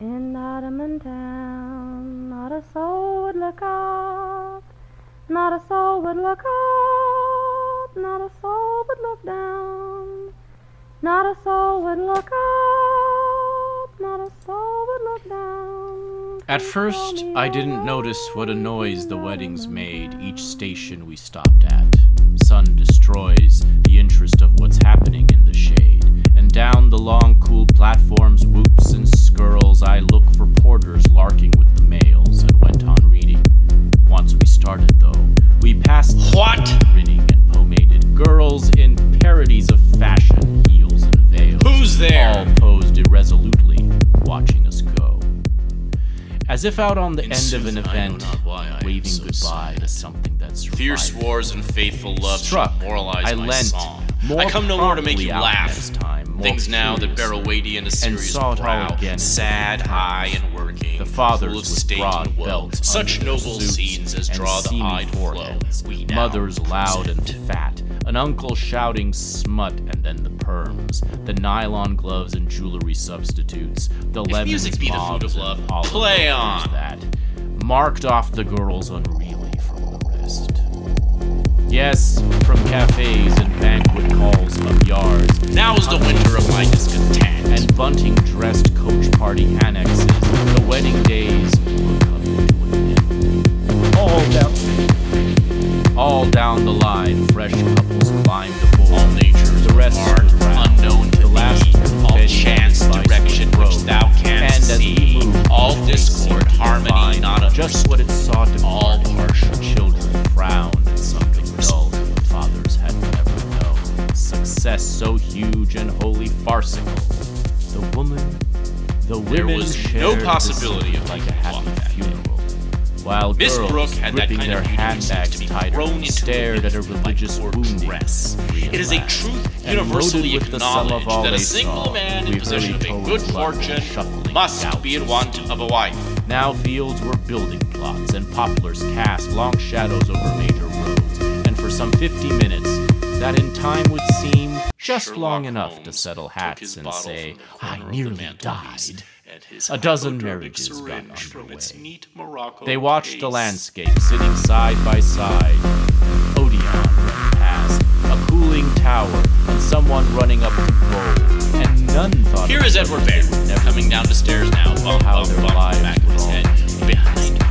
In Nottamun town, not a soul would look up, not a soul would look up, not a soul would look down, not a soul would look up, not a soul would look down. At first, I didn't notice what a noise the weddings made each station we stopped at. Sun destroys the interest of what's happening in the shade, down the long, cool platforms, whoops and skirls, I look for porters larking with the mails and went on reading. Once we started, though, we passed What? grinning and pomaded girls in parodies of fashion, heels and veils. Who's there? All posed irresolutely, watching us go. As if out on the In end of an sooth, I know event, waving so goodbye to something that's Fierce wars and faithful love Struck, moralize I my lent song. I come no more to make you laugh. This time, more Things now that bear a weighty and a serious all brow, again. Sad, high, and working, The fathers full of state and wealth, such noble scenes as draw the seamy eyed flow. We mothers loud and fat, an uncle shouting smut, and then the perms, the nylon gloves and jewelry substitutes, the If lemons, music be the food of love, and play on. That marked off the girls unreally from the rest. Yes, from cafes and banquet halls of yards, Now is the winter of my discontent. and bunting dressed coach party annexes, the wedding days were coming to an end. All down, all down the line, fresh couples climbed aboard. all nature's the rest art, unknown to the last all chance, direction which thou canst and see, moved, all discord, harmony, not just what it sought to all partial. Children frowned at something the fathers had never known. Success so huge and wholly farcical. The woman, the There women was no possibility of like a happy that funeral. While Miss girls, Brooke had that kind their of beauty which seems handbags to be tighter, into stared at by religious poor wounding. dress. It is a truth universally with the sum of acknowledged all that a single saw, man in possession of a good fortune must be in want of a wife. Now fields were building plots, and poplars cast long shadows over major roads. For some 50 minutes, that in time would seem just Sherlock long enough to settle hats and say, I corner of the nearly died. A dozen marriages got syringe from its underway. neat Morocco They watched the landscape sitting side by side. Odeon ran past, a cooling tower, and someone running up the bowl. And none thought Here is Edward Bear they would never coming down the stairs now, bump, bump, their bump, lives back of his head, behind.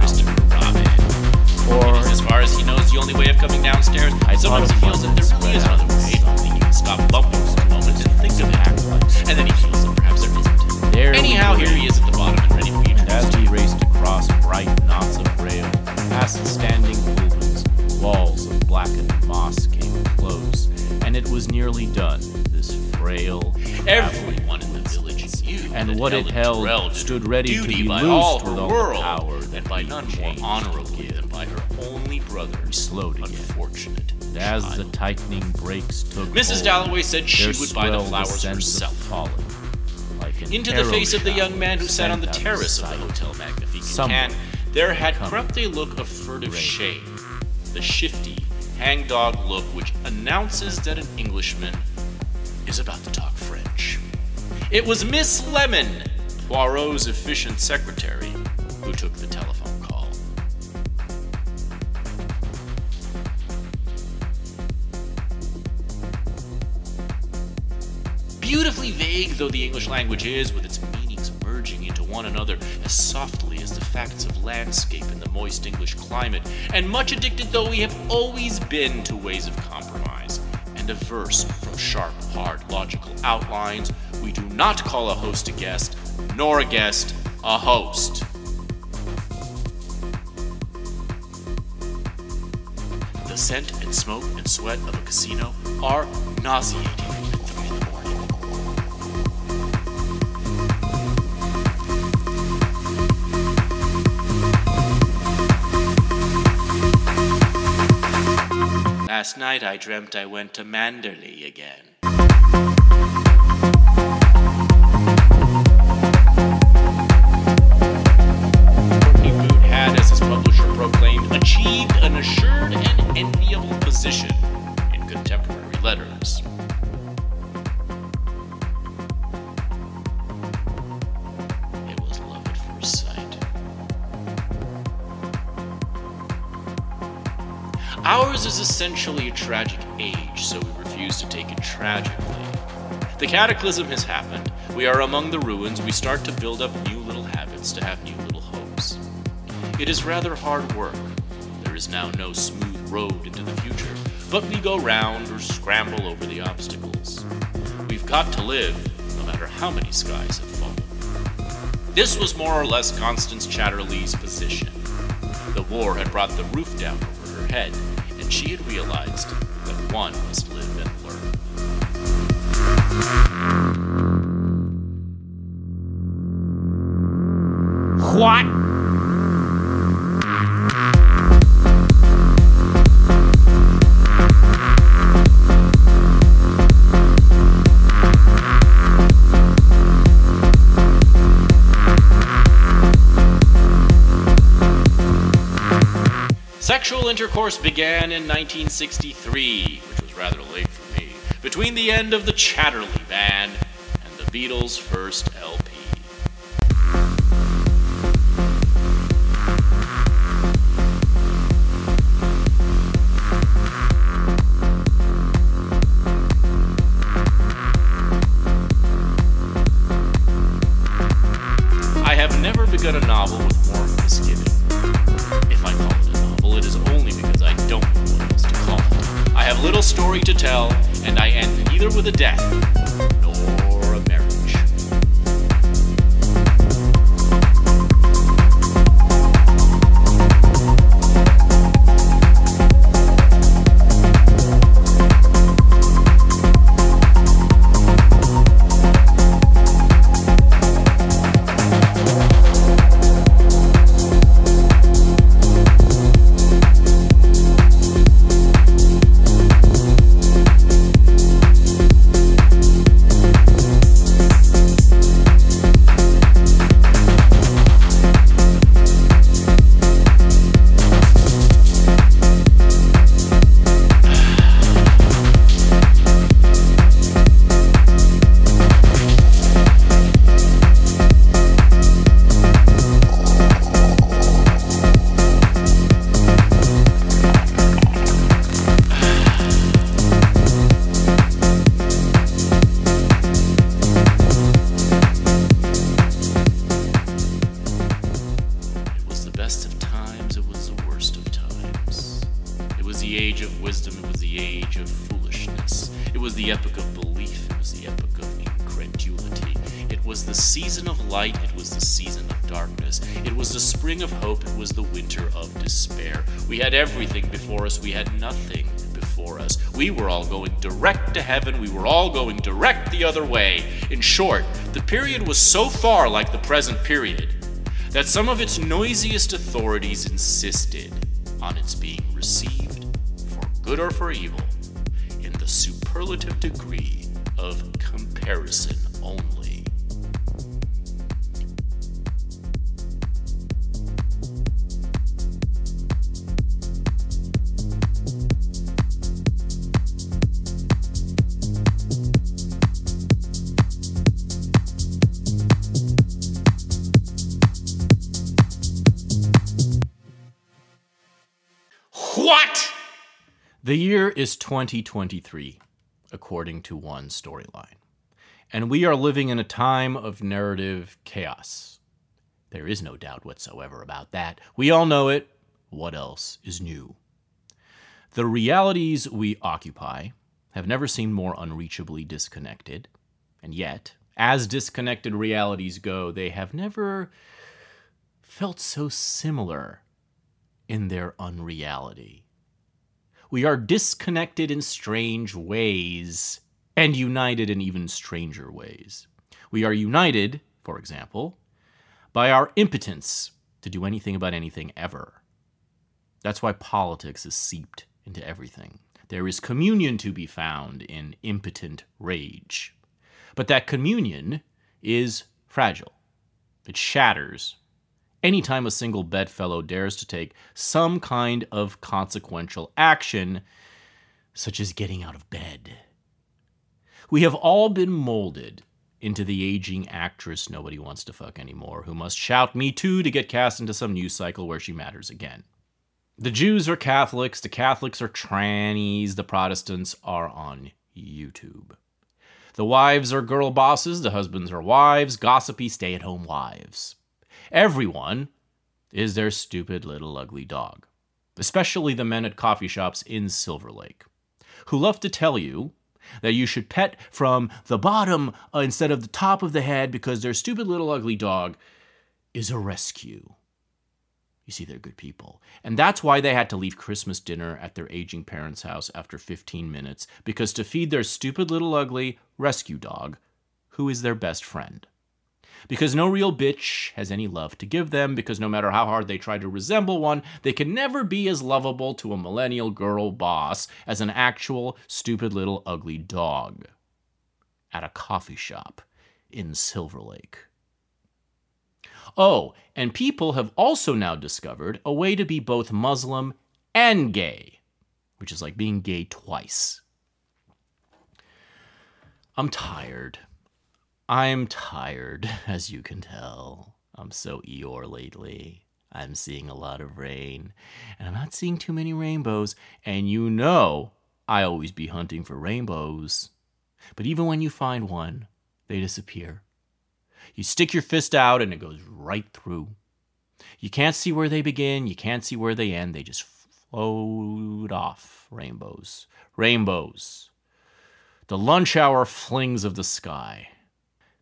Or As far as he knows, the only way of coming downstairs. I Sometimes he feels that there really is another way. If only he can stop bumping for a moment and think of it. And then he feels that perhaps there isn't. there Anyhow, here he is at the bottom and ready to be And as we raced across bright knots of rail, past standing buildings, walls of blackened moss came close, and it was nearly done. This frail, Everyone in the village knew and what it held stood ready to be by loosed all with all the world, power that and by none more honorably than by her only brother, slowed again. unfortunate And as the tightening brakes took Mrs. hold, Dalloway said she would buy the flowers herself. Falling, like Into the face of the young man who sat on the sent out of terrace of the. Hotel Magnifique there had crept a look of furtive Rain. shame, the shifty, hangdog look which announces that an Englishman is about to talk French. It was Miss Lemon, Poirot's efficient secretary, who took the telephone call. Beautifully vague though the English language is, with its meanings merging into one another as softly facts of landscape in the moist English climate, and much addicted though we have always been to ways of compromise, and averse from sharp, hard, logical outlines, we do not call a host a guest, nor a guest a host. The scent and smoke and sweat of a casino are nauseating Last night I dreamt I went to Manderley again. Courtney had, as his publisher proclaimed, achieved an assured and enviable position in contemporary letters. Ours is essentially a tragic age, so we refuse to take it tragically. The cataclysm has happened. We are among the ruins. We start to build up new little habits, to have new little hopes. It is rather hard work. There is now no smooth road into the future, but we go round or scramble over the obstacles. We've got to live, no matter how many skies have fallen. This was more or less Constance Chatterley's position. The war had brought the roof down over her head, she had realized that one must live and learn. What? Sexual intercourse began in 1963, which was rather late for me, between the end of the Chatterley ban and the Beatles' first and I end neither with a death period was so far like the present period that some of its noisiest authorities insisted on its being received, for good or for evil, in the superlative degree year is 2023, according to one storyline. And we are living in a time of narrative chaos. There is no doubt whatsoever about that. We all know it. What else is new? The realities we occupy have never seemed more unreachably disconnected. And yet, as disconnected realities go, they have never felt so similar in their unreality. We are disconnected in strange ways and united in even stranger ways. We are united, for example, by our impotence to do anything about anything ever. That's why politics is seeped into everything. There is communion to be found in impotent rage. But that communion is fragile. It shatters anytime a single bedfellow dares to take some kind of consequential action, such as getting out of bed. We have all been molded into the aging actress nobody wants to fuck anymore, who must shout me too to get cast into some news cycle where she matters again. The Jews are Catholics, the Catholics are trannies, the Protestants are on YouTube. The wives are girl bosses, the husbands are wives, gossipy stay at home wives. Everyone is their stupid little ugly dog, especially the men at coffee shops in Silver Lake, who love to tell you that you should pet from the bottom instead of the top of the head because their stupid little ugly dog is a rescue. You see, they're good people. And that's why they had to leave Christmas dinner at their aging parents' house after 15 minutes, because to feed their stupid little ugly rescue dog, who is their best friend. Because no real bitch has any love to give them, because no matter how hard they try to resemble one, they can never be as lovable to a millennial girl boss as an actual stupid little ugly dog. At a coffee shop in Silver Lake. Oh, and people have also now discovered a way to be both Muslim and gay, which is like being gay twice. I'm tired. I'm tired, as you can tell. I'm so Eeyore lately. I'm seeing a lot of rain, and I'm not seeing too many rainbows, and you know I always be hunting for rainbows. But even when you find one, they disappear. You stick your fist out and it goes right through. You can't see where they begin, you can't see where they end. They just float off. Rainbows. Rainbows. The lunch hour flings of the sky.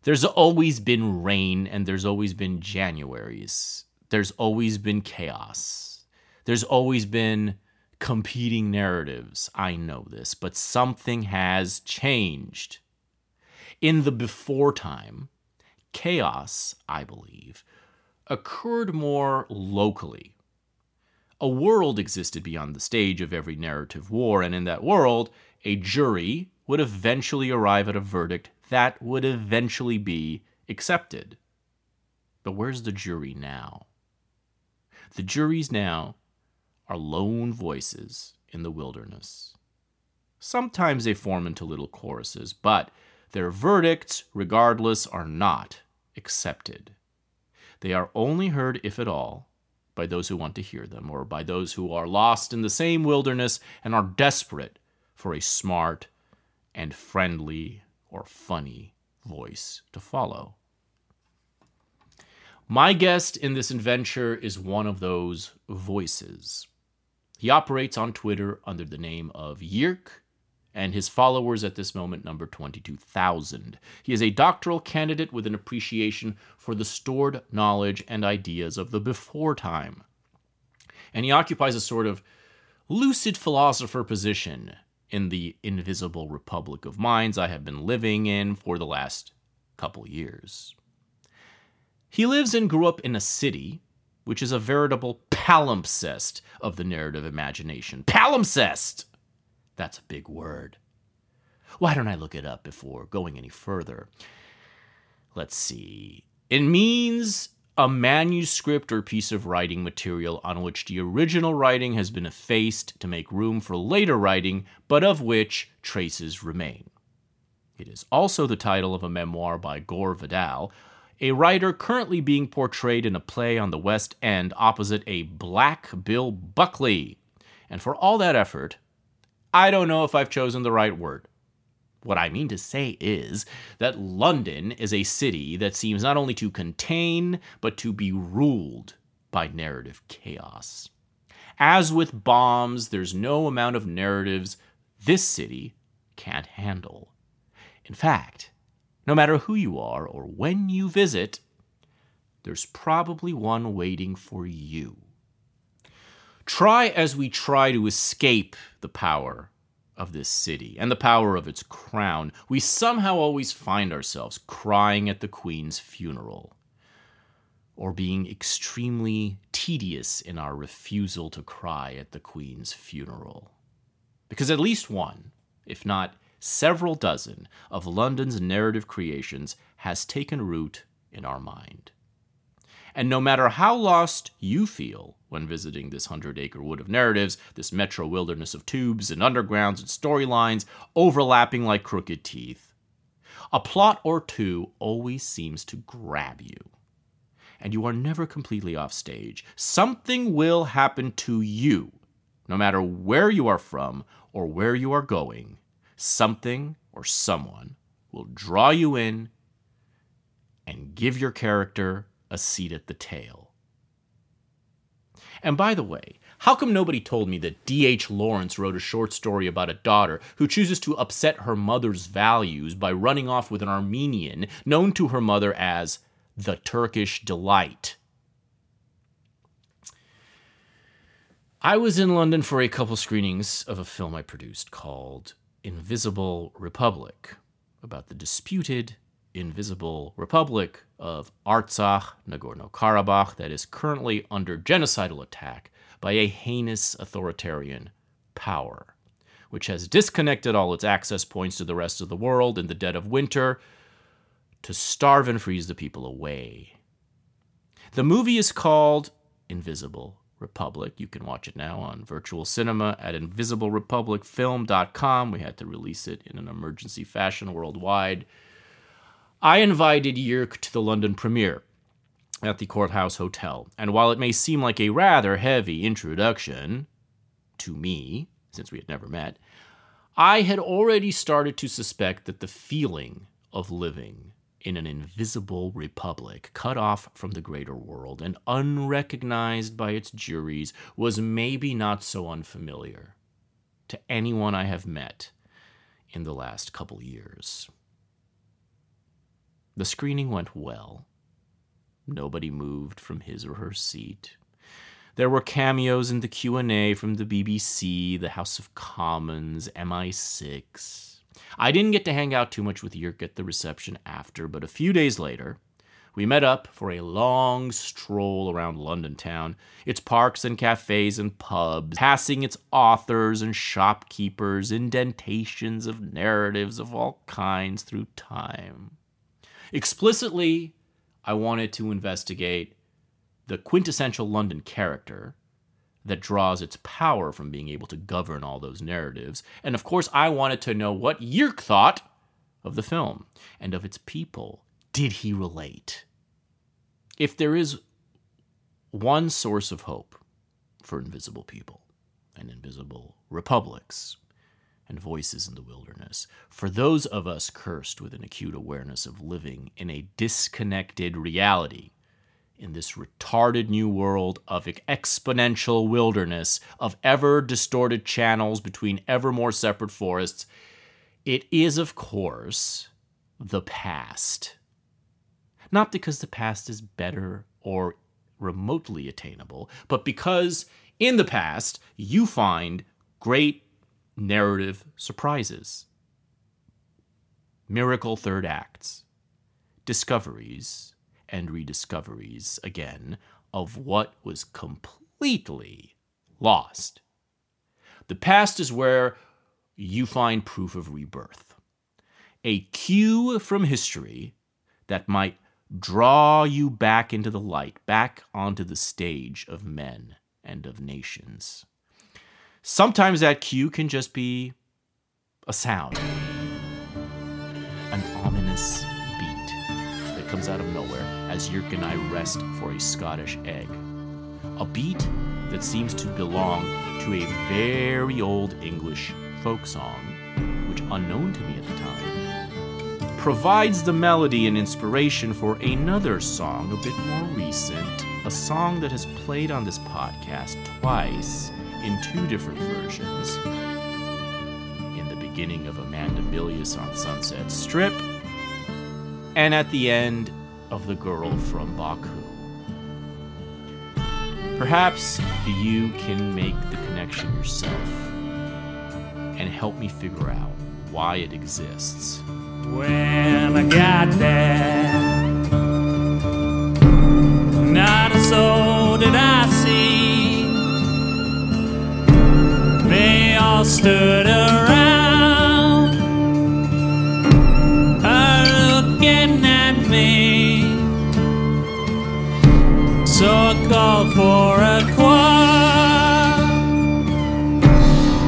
There's always been rain and there's always been Januaries. There's always been chaos. There's always been competing narratives. I know this, but something has changed. In the before time, chaos, I believe, occurred more locally. A world existed beyond the stage of every narrative war, and in that world, a jury would eventually arrive at a verdict that would eventually be accepted. But where's the jury now? The juries now are lone voices in the wilderness. Sometimes they form into little choruses, but their verdicts, regardless, are not accepted. They are only heard, if at all, by those who want to hear them, or by those who are lost in the same wilderness and are desperate for a smart and friendly or funny voice to follow. My guest in this adventure is one of those voices. He operates on Twitter under the name of Yirk and his followers at this moment number 22,000. He is a doctoral candidate with an appreciation for the stored knowledge and ideas of the before time. And he occupies a sort of lucid philosopher position in the invisible republic of minds I have been living in for the last couple years. He lives and grew up in a city which is a veritable palimpsest of the narrative imagination. Palimpsest! That's a big word. Why don't I look it up before going any further? Let's see. It means a manuscript or piece of writing material on which the original writing has been effaced to make room for later writing, but of which traces remain. It is also the title of a memoir by Gore Vidal, a writer currently being portrayed in a play on the West End opposite a black Bill Buckley. And for all that effort, I don't know if I've chosen the right word. What I mean to say is that London is a city that seems not only to contain, but to be ruled by narrative chaos. As with bombs, there's no amount of narratives this city can't handle. In fact, no matter who you are or when you visit, there's probably one waiting for you. Try as we try to escape the power of this city and the power of its crown, we somehow always find ourselves crying at the Queen's funeral, or being extremely tedious in our refusal to cry at the Queen's funeral. Because at least one, if not several dozen, of London's narrative creations has taken root in our mind. And no matter how lost you feel when visiting this hundred acre wood of narratives, this metro wilderness of tubes and undergrounds and storylines overlapping like crooked teeth, a plot or two always seems to grab you. and you are never completely off stage. Something will happen to you, no matter where you are from or where you are going. Something or someone will draw you in and give your character a seat at the tail. And by the way, how come nobody told me that D.H. Lawrence wrote a short story about a daughter who chooses to upset her mother's values by running off with an Armenian known to her mother as the Turkish Delight? I was in London for a couple screenings of a film I produced called Invisible Republic about the disputed Invisible Republic of Artsakh, Nagorno Karabakh, that is currently under genocidal attack by a heinous authoritarian power, which has disconnected all its access points to the rest of the world in the dead of winter to starve and freeze the people away. The movie is called Invisible Republic. You can watch it now on virtual cinema at invisiblerepublicfilm.com. We had to release it in an emergency fashion worldwide. I invited Jyrk to the London premiere at the Courthouse Hotel, and while it may seem like a rather heavy introduction to me, since we had never met, I had already started to suspect that the feeling of living in an invisible republic, cut off from the greater world and unrecognized by its juries, was maybe not so unfamiliar to anyone I have met in the last couple years. The screening went well. Nobody moved from his or her seat. There were cameos in the Q&A from the BBC, the House of Commons, MI6, I didn't get to hang out too much with Jyrk at the reception after, but a few days later, we met up for a long stroll around London town, its parks and cafes and pubs, passing its authors and shopkeepers, indentations of narratives of all kinds through time. Explicitly, I wanted to investigate the quintessential London character that draws its power from being able to govern all those narratives. And of course, I wanted to know what Jyrk thought of the film and of its people. Did he relate? If there is one source of hope for invisible people and invisible republics and voices in the wilderness, for those of us cursed with an acute awareness of living in a disconnected reality in this retarded new world of exponential wilderness, of ever distorted channels between ever more separate forests, it is, of course, the past. Not because the past is better or remotely attainable, but because in the past you find great narrative surprises, miracle third acts, discoveries, and rediscoveries again of what was completely lost. The past is where you find proof of rebirth, a cue from history that might draw you back into the light, back onto the stage of men and of nations. Sometimes that cue can just be a sound, an ominous beat that comes out of nowhere as Jyrk and I rest for a Scottish egg. A beat that seems to belong to a very old English folk song, which, unknown to me at the time, provides the melody and inspiration for another song a bit more recent, a song that has played on this podcast twice in two different versions. In the beginning of Amanda Milius on Sunset Strip, and at the end of The Girl from Baku. Perhaps you can make the connection yourself and help me figure out why it exists. When I got there, not soul did I stood around. Are looking at me. So I called for a choir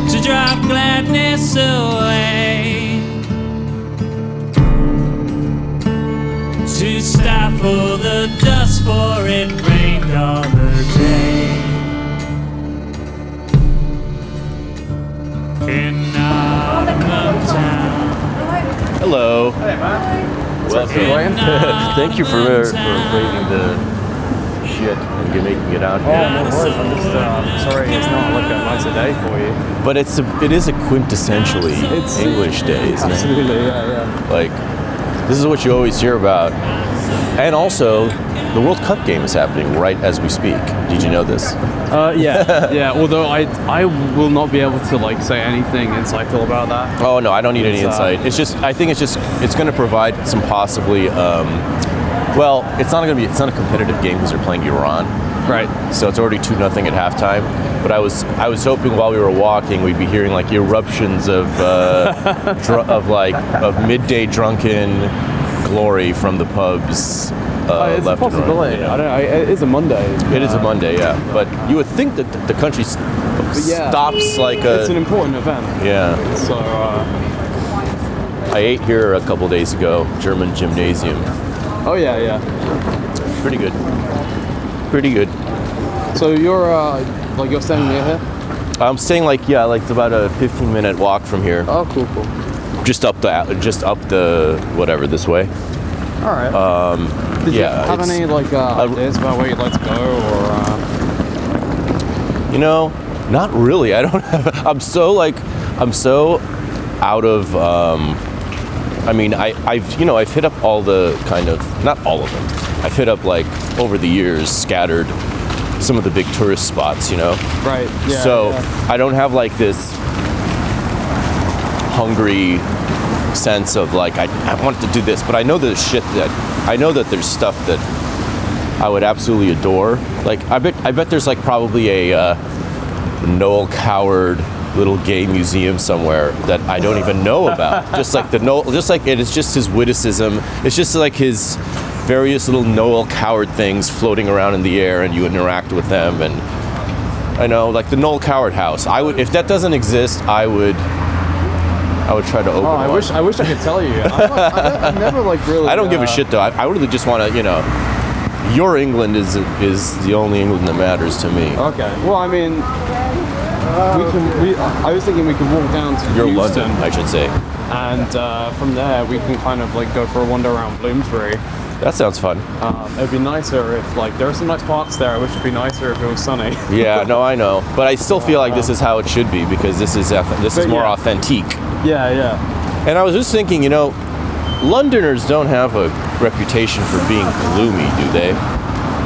to drive gladness away, to stifle the dust for it In Thank you for, for Nottingham braving the shit and get- making it out Oh, here. no worries. I'm just uh, sorry it's not like a nicer day for you. But it's a, it is a quintessentially English day, isn't it? Absolutely, yeah, yeah. Like, this is what you always hear about. And also, the World Cup game is happening right as we speak. Did you know this? Uh, yeah, yeah. Although I, I will not be able to like say anything insightful about that. Oh no, I don't need any It's, uh, insight. It's just I think it's just it's going to provide some possibly. Um, well, it's not going to be it's not a competitive game because they're playing Iran, Right. so it's already two nothing at halftime. But I was I was hoping while we were walking we'd be hearing like eruptions of uh, dr- of like of midday drunken glory from the pubs. Uh, Uh, it's a left right, possibility. you know. I don't know. It is a Monday. It is a Monday, yeah. But you would think that the country yeah. stops like a. It's an important event. yeah. So uh, I ate here a couple days ago, German gymnasium. oh yeah, yeah. Pretty good. Pretty good. So you're uh, like you're standing near here. I'm staying like yeah, like it's about a 15 minute walk from here, Oh, cool, cool. just up the just up the whatever this way. All right. Um, Did yeah, you have any like uh, ideas about where you'd like to go, or uh, You know, not really. I don't have. I'm so like, I'm so out of. Um, I mean, I, I've you know I've hit up all the kind of not all of them. I've hit up like over the years scattered some of the big tourist spots. You know. right? Yeah. so yeah. I don't have like this hungry sense of like I, I want to do this, but I know there's shit that I know that there's stuff that I would absolutely adore. Like I bet I bet there's like probably a uh, Noel Coward little gay museum somewhere that I don't even know about. just like the Noel, just like it is just his witticism. It's just like his various little Noel Coward things floating around in the air, and you interact with them and. I know, like the Noel Coward house. I would, if that doesn't exist, I would, I would try to open. Oh, I one. wish I wish I could tell you. I'm like, I, I've never like really. I don't give a uh, shit though. I, I really just want to, you know, your England is is the only England that matters to me. Okay. Well, I mean, we can. We, I was thinking we could walk down to Your Euston, London, I should say. and uh, from there we can kind of like go for a wander around Bloomsbury. That sounds fun. Um, it'd be nicer if like there are some nice parks there. I wish it'd be nicer if it was sunny. Yeah, no, I know, but I still feel like this is how it should be because this is this is more yeah. authentic. yeah, yeah. And I was just thinking, you know, Londoners don't have a reputation for being gloomy, do they?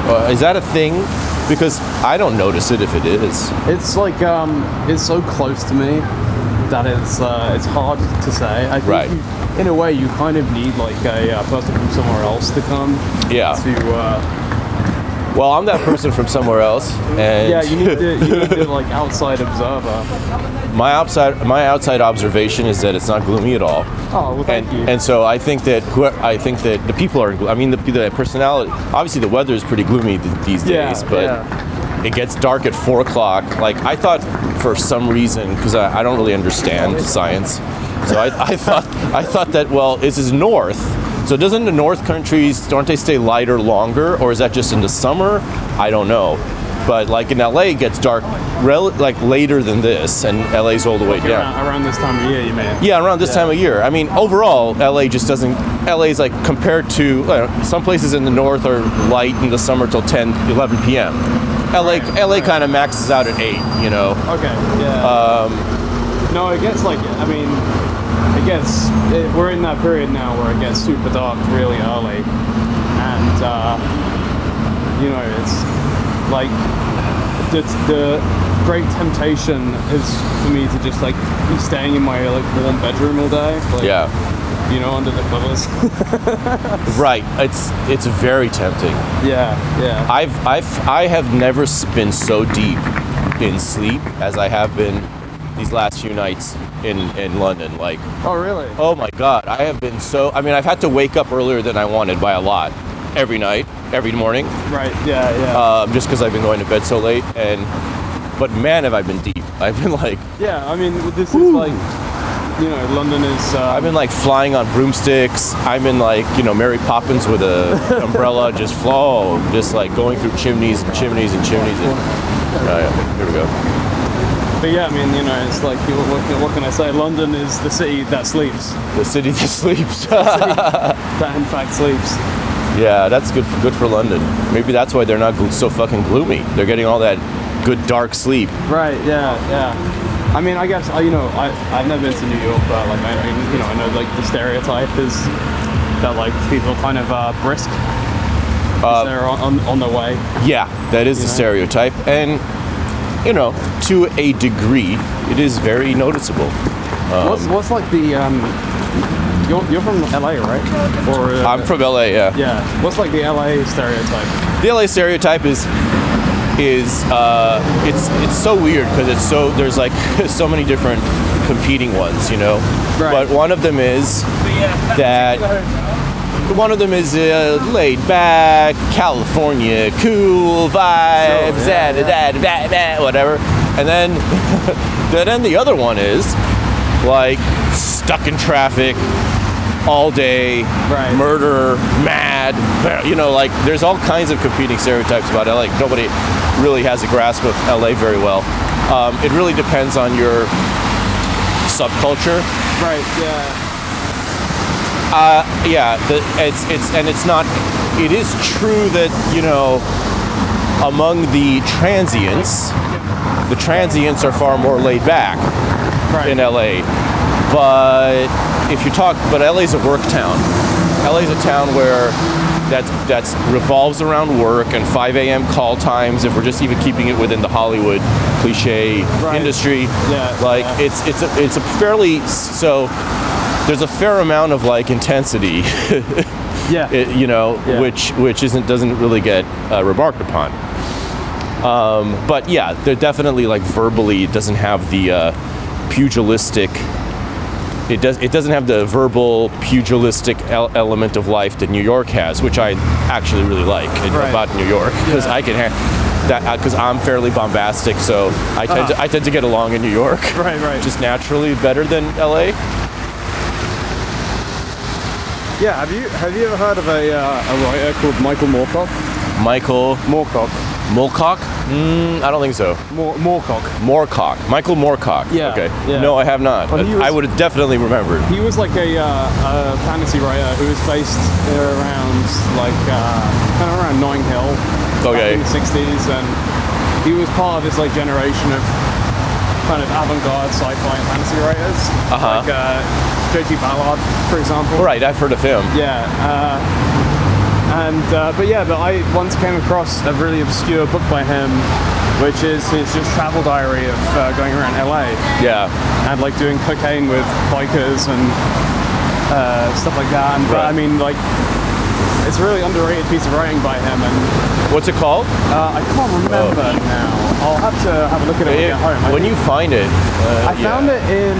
Uh, is that a thing? Because I don't notice it if it is. It's like um, it's so close to me that it's uh, it's hard to say. I think Right. you- in a way, you kind of need like a uh, person from somewhere else to come Yeah. to. Uh, Well, I'm that person from somewhere else, and yeah, you need the you need the like outside observer. my outside my outside observation is that it's not gloomy at all. Oh well, thank and, you. and so I think that who, I think that the people are. I mean, the, the personality. Obviously, the weather is pretty gloomy th- these Yeah, days, but yeah. It gets dark at four o'clock. Like I thought, for some reason, because I, I don't really understand science, so I, I thought I thought that well, this is north. So doesn't the north countries don't they stay lighter longer, or is that just in the summer? I don't know. But like in LA, it gets dark rel- like later than this, and LA's all the way down. around, around this time of year, you mean? Yeah, around this time of year. I mean, overall, LA just doesn't. LA's like compared to uh, some places in the north are light in the summer till 10, 11 p.m. LA, LA kind of maxes out at eight. You know. Okay. Yeah. Um, no, it gets like I mean, it gets. It, we're in that period now where it gets super dark really early, and uh, you know it's like the, the great temptation is for me to just like be staying in my like warm bedroom all day. Like, Yeah. You know, under the covers. Right. It's it's very tempting. yeah. Yeah. I've I've I have never been so deep in sleep as I have been these last few nights in in London. Like. oh really? Oh my God, I have been so. I mean, I've had to wake up earlier than I wanted by a lot every night, every morning, Right. Yeah. Yeah. um, just because I've been going to bed so late. And but man, have I been deep. I've been like, Yeah, I mean, this is like you know, London is. Um, I've been like flying on broomsticks. I'm in like you know Mary Poppins with a umbrella, just flow, just like going through chimneys and chimneys and chimneys. And, uh, yeah, here we go. But yeah, I mean, you know, it's like what, what, can- I say? London is the city that sleeps. The city that sleeps. That in fact sleeps. yeah, that's good. For, good for London. Maybe that's why they're not so fucking gloomy. They're getting all that good dark sleep. Right. Yeah. Yeah. I mean, I guess I, you know, I I've never been to New York, but like I, I you know, I know like the stereotype is that like people kind of uh, brisk. Uh, they're on, on, on their way. Yeah, that is the know? stereotype, and you know, to a degree, it is very noticeable. what's what's like the um? You're, you're from LA, right? Or uh, I'm from LA. Yeah. Yeah. What's like the LA stereotype? the LA stereotype is is uh, it's it's so weird because it's so there's like so many different competing ones, you know. Right. But one of them is that one of them is uh, laid back, California, cool vibes, Sure, yeah, da, da, da, da, whatever. And then then the other one is like stuck in traffic all day, Right. murder, mad. You know, like there's all kinds of competing stereotypes about LA. Nobody really has a grasp of LA very well. Um, it really depends on your subculture. Right. Yeah. Yeah, the, it's it's and it's not. It is true that you know, among the transients, the transients are far more laid back Right. in LA. But if you talk, but LA's a work town. LA's a town where that's that's revolves around work and 5 a.m. call times. If we're just even keeping it within the Hollywood cliche Right. industry, Yeah, like yeah. it's it's a, it's a fairly so. There's a fair amount of like intensity, Yeah. it, you know, Yeah. which which isn't doesn't really get uh, remarked upon. Um, but yeah, they're definitely like verbally doesn't have the uh, pugilistic. It does. It doesn't have the verbal pugilistic el- element of life that New York has, which I actually really like in- Right. about New York because I can have that because I'm fairly bombastic, so I tend to I tend to get along in New York. Right, right. Just naturally better than LA. Yeah. Have you have you ever heard of a uh, a writer called Michael Moorcock? Michael Moorcock. Moorcock? Mm, I don't think so. Moor, Moorcock. Moorcock. Michael Moorcock. Yeah, Okay. yeah. No, I have not. Well, he I would have definitely remembered. He was like a, uh, a fantasy writer who was based around like uh, kind of around Notting Hill. Okay. Back in the 60s, and he was part of this like generation of kind of avant-garde sci-fi and fantasy writers. Uh-huh. Like uh, J.G. Ballard, for example. Right, I've heard of him. Yeah. Uh, and uh, but yeah, but I once came across a really obscure book by him, which is his just travel diary of uh, going around LA Yeah. and like doing cocaine with bikers and uh, stuff like that. And, But I mean, like, it's a really underrated piece of writing by him, and What's it called? uh, I can't remember now. I'll have to have a look at it when I get home. I when think- you find it. Uh, I found it in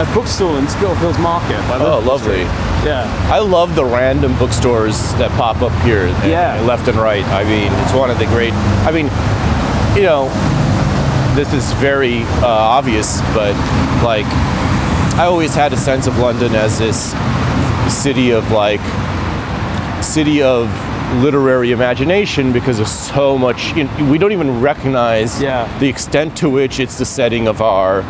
a bookstore in Spitalfields Market. Oh, lovely. Street. Yeah. I love the random bookstores that pop up here, uh, Yeah. left and right. I mean, it's one of the great. I mean, you know, this is very uh, obvious, but like, I always had a sense of London as this city of like, city of literary imagination because of so much. You know, we don't even recognize Yeah. the extent to which it's the setting of our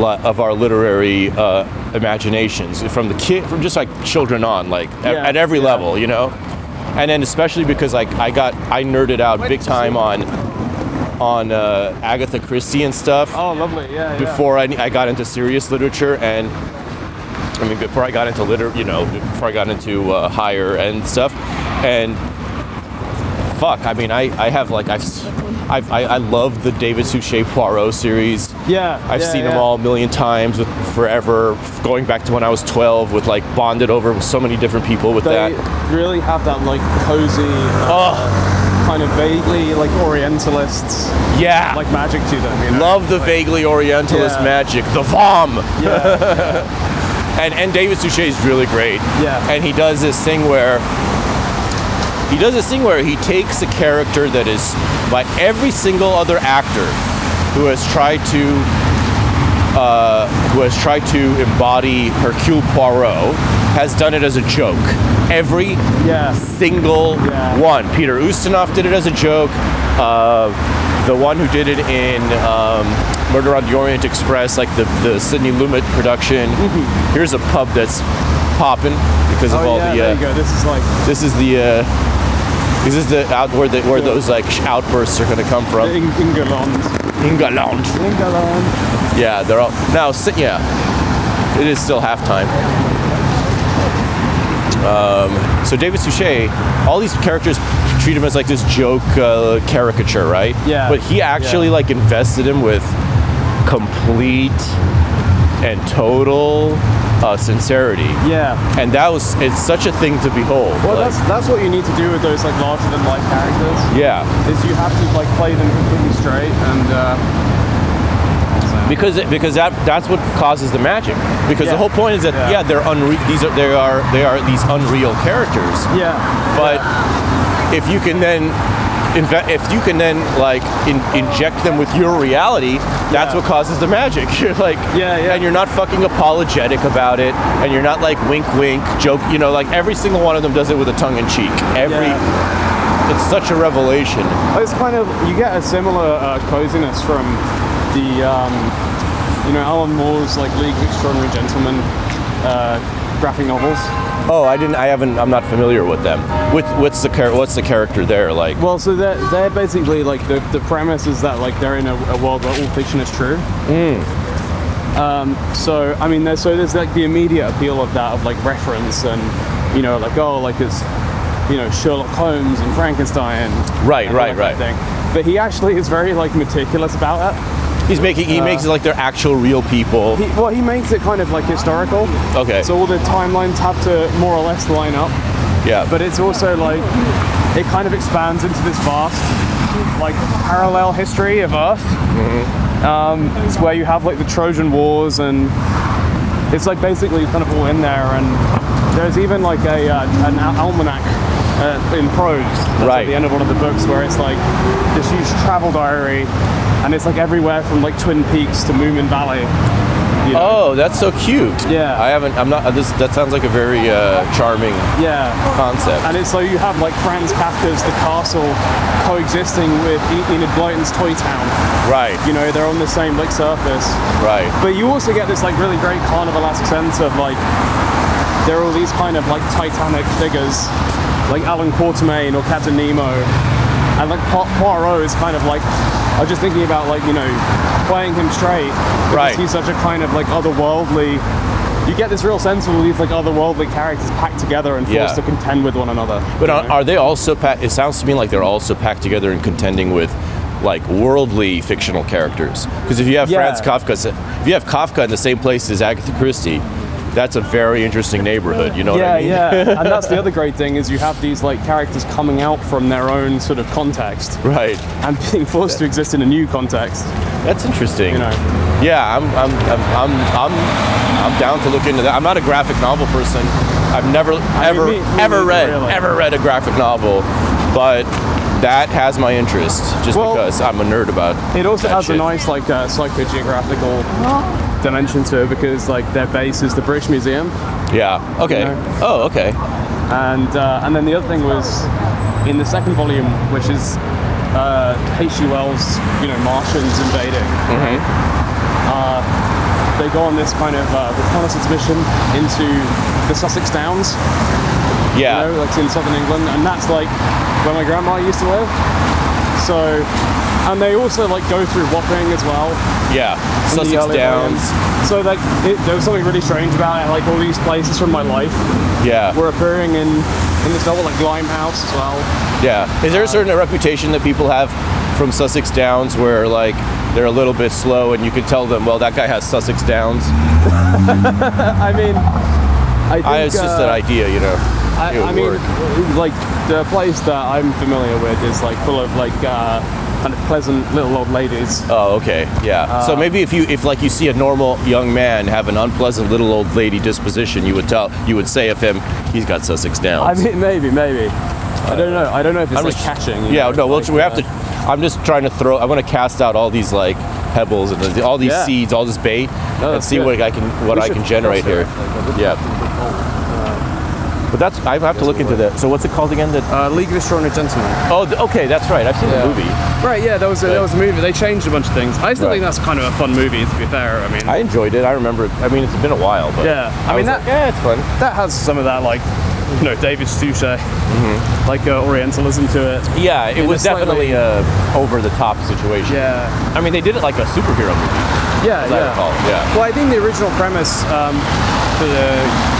of our literary uh, imaginations from the kid from just like children on like Yeah, at every yeah. level you know and then especially because like I got I nerded out big time on on uh, Agatha Christie and stuff Oh, lovely. Yeah. yeah. before I, I got into serious literature and I mean before I got into liter you know before I got into uh, higher end stuff and fuck I mean I, I have like I've, I've I, I love the David Suchet Poirot series Yeah. I've yeah, seen them all a million times with forever going back to when I was 12 with like bonded over with so many different people with They that really have that like cozy, uh, oh kind of vaguely like Orientalists yeah like magic to them. You know? love the vaguely orientalist Yeah. magic the vom Yeah. and and David Suchet is really great. Yeah. And he does this thing where he does this thing where he takes a character that is by every single other actor who has tried to uh, who has tried to embody Hercule Poirot, has done it as a joke. Every Yeah. single Yeah. one. Peter Ustinov did it as a joke. Uh, the one who did it in um, Murder on the Orient Express, like the, the Sidney Lumet production. Here's a pub that's popping because of Mm-hmm. Oh all yeah, the. there Uh, you go. This is like this is the. Uh, this is the out where, the, where those like outbursts are going to come from. Eng- England. England. England. Yeah, they're all now. Yeah, it is still halftime. Um, so David Suchet, all these characters treat him as like this joke uh, caricature, right? Yeah. But he actually Yeah. like invested him with complete and total uh, sincerity, Yeah. and that was it's such a thing to behold. Well, like, that's that's what you need to do with those like larger than life characters. yeah. Is you have to like play them completely straight and. Uh, because it, because that that's what causes the magic. Because the whole point is that yeah, Yeah. they're unre- these are they are they are these unreal characters. yeah. But if you can then inve- if you can then like in- inject them with your reality, that's Yeah. what causes the magic. You're like Yeah, yeah. and you're not fucking apologetic about it, and you're not like wink wink joke. You know, like every single one of them does it with a tongue in cheek. Every it's such a revelation. It's kind of you get a similar uh, coziness from the um, you know Alan Moore's like League of Extraordinary Gentlemen uh, graphic novels. Oh, I didn't. I haven't. I'm not familiar with them. With what's the char- what's the character there like? Well, so they're, they're basically like the, the premise is that like they're in a, a world where all fiction is true. Um, so I mean, there's, so there's like the immediate appeal of that of like reference and you know like oh like it's you know Sherlock Holmes and Frankenstein. Right, and right, that kind of right. thing. But he actually is very like meticulous about it. He's making. He makes it like they're actual real people. He, well, he makes it kind of like historical. Okay. So all the timelines have to more or less line up, yeah. but it's also like it kind of expands into this vast like parallel history of Earth. Mm-hmm. Um, it's where you have like the Trojan Wars and it's like basically kind of all in there. And there's even like a uh, an al- almanac uh, in prose that's Right. at the end of one of the books where it's like this huge travel diary, and it's like everywhere from like Twin Peaks to Moomin Valley. you know? Oh, that's so cute. Yeah. I haven't. I'm not. This that sounds like a very uh, charming Yeah. concept. And it's so you have like Franz Kafka's The Castle coexisting with Enid Blyton's Toy Town. right. You know, they're on the same like surface. Right. But you also get this like really great carnivalesque sense of like there are all these kind of like Titanic figures, like Allan Quatermain or Captain Nemo, and like Poirot is kind of like I was just thinking about like you know playing him straight because Right. he's such a kind of like otherworldly. You get this real sense of all these like otherworldly characters packed together and forced Yeah. to contend with one another. But are, know? are they also? Pa- it sounds to me like they're also packed together and contending with like worldly fictional characters. Because if you have Yeah. Franz Kafka, if you have Kafka in the same place as Agatha Christie, that's a very interesting neighborhood. You know yeah, what I mean? yeah, and that's the other great thing is you have these like characters coming out from their own sort of context Right. and being forced to exist in a new context. That's interesting. You know, Yeah, I'm, I'm, I'm, I'm, I'm, I'm down to look into that. I'm not a graphic novel person. I've never, ever, me- me ever neither, read, really. ever read a graphic novel, but that has my interest just Well, because I'm a nerd about. it also that has shit. a nice like uh, psychogeographical dimension to it because like their base is the British Museum, Yeah. Okay. you know. Oh, okay. and uh, and then the other thing was in the second volume, which is uh, H.G. Wells, you know, Martians invading. Mhm. Uh, they go on this kind of uh, reconnaissance mission into the Sussex Downs. Yeah. you know, like in southern England, and that's like where my grandma used to live. So, and they also like go through Wapping as well. Yeah. Sussex Downs. So like, it, there was something really strange about it. Like all these places from my life Yeah. were appearing in in this novel, like Limehouse as well. Yeah. Is there a certain reputation that people have from Sussex Downs where like they're a little bit slow and you can tell them, well, that guy has Sussex Downs? I mean, I think I, it's just uh, an idea, you know. I, I mean, work. like the place that I'm familiar with is like full of like uh, kind of pleasant little old ladies. Oh, okay, yeah. Uh, so maybe if you, if like you see a normal young man have an unpleasant little old lady disposition, you would tell, you would say of him, he's got Sussex down. I mean, maybe, maybe. I don't know. I don't know if it's I'm like just- catching. Yeah, know, no, we'll, we have uh, to. I'm just trying to throw. I want to cast out all these like pebbles and the, all these Yeah. seeds, all this bait, No, and see good. what I can what We I can generate here. like, Yeah. The. But that's I have to look into that. So what's it called again? That Uh, League of Extraordinary Gentlemen. oh, okay, that's right. I've seen Yeah. the movie. Right, yeah, that was a, that was a movie. They changed a bunch of things. I still Right. think that's kind of a fun movie. To be fair, I mean, I enjoyed it. I remember. It. I mean, it's been a while, but Yeah, I was mean, that- like, yeah, it's fun. that has some of that like, you know, David Suchet, like uh, Orientalism to it. Yeah, it In was definitely a over the top situation. Yeah, I mean, they did it like a superhero movie. yeah, I yeah. yeah. Well, I think the original premise um, for the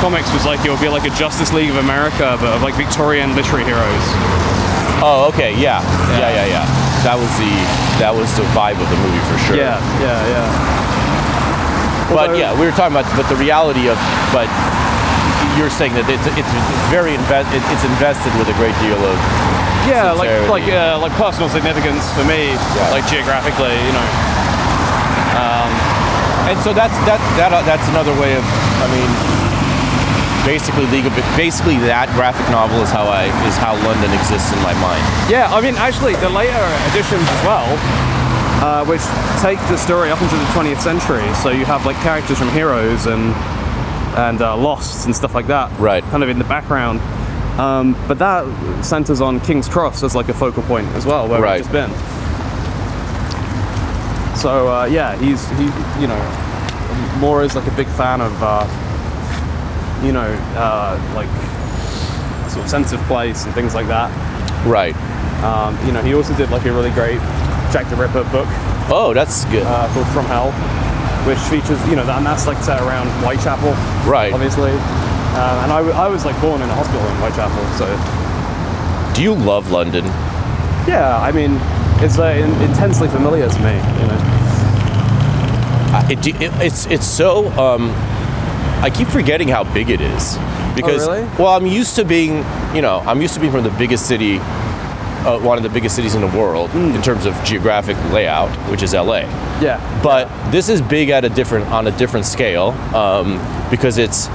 comics was like it would be like a Justice League of America, but of like Victorian literary heroes. Oh, okay, yeah, yeah, yeah, yeah. That was the that was the vibe of the movie for sure. Yeah, yeah, yeah. But Although- yeah, we were talking about but the reality of but you're saying that it's it's, it's very invest it's invested with a great deal of Yeah, like Sincerity. like uh, like personal significance for me, Yeah. like geographically, you know. And so that's that that uh, that's another way of I mean basically legal basically that graphic novel is how I is how London exists in my mind. Yeah, I mean, actually, the later editions as well, uh, which take the story up into the 20th century. So you have like characters from Heroes and and uh, Lost and stuff like that, Right. Kind of in the background. Um, but that centers on King's Cross as like a focal point as well, where Right. we've just been. So uh, yeah, he's he, you know, more is like a big fan of, uh, you know, uh, like sort of sense of place and things like that. Right. Um, you know, he also did like a really great Jack the Ripper book Oh, that's good. uh, called From Hell, which features, you know, that, and that's like set around Whitechapel, Right. obviously. Um, and I was like born in a hospital in Whitechapel, so Do you love London? yeah, I mean, it's uh, in- intensely familiar to me, you know. It, it, it's it's so um, I keep forgetting how big it is. Because Oh, really? well I'm used to being you know I'm used to being from the biggest city uh, one of the biggest cities in the world Hmm. in terms of geographic layout which is LA Yeah, but this is big at a different on a different scale um, because it's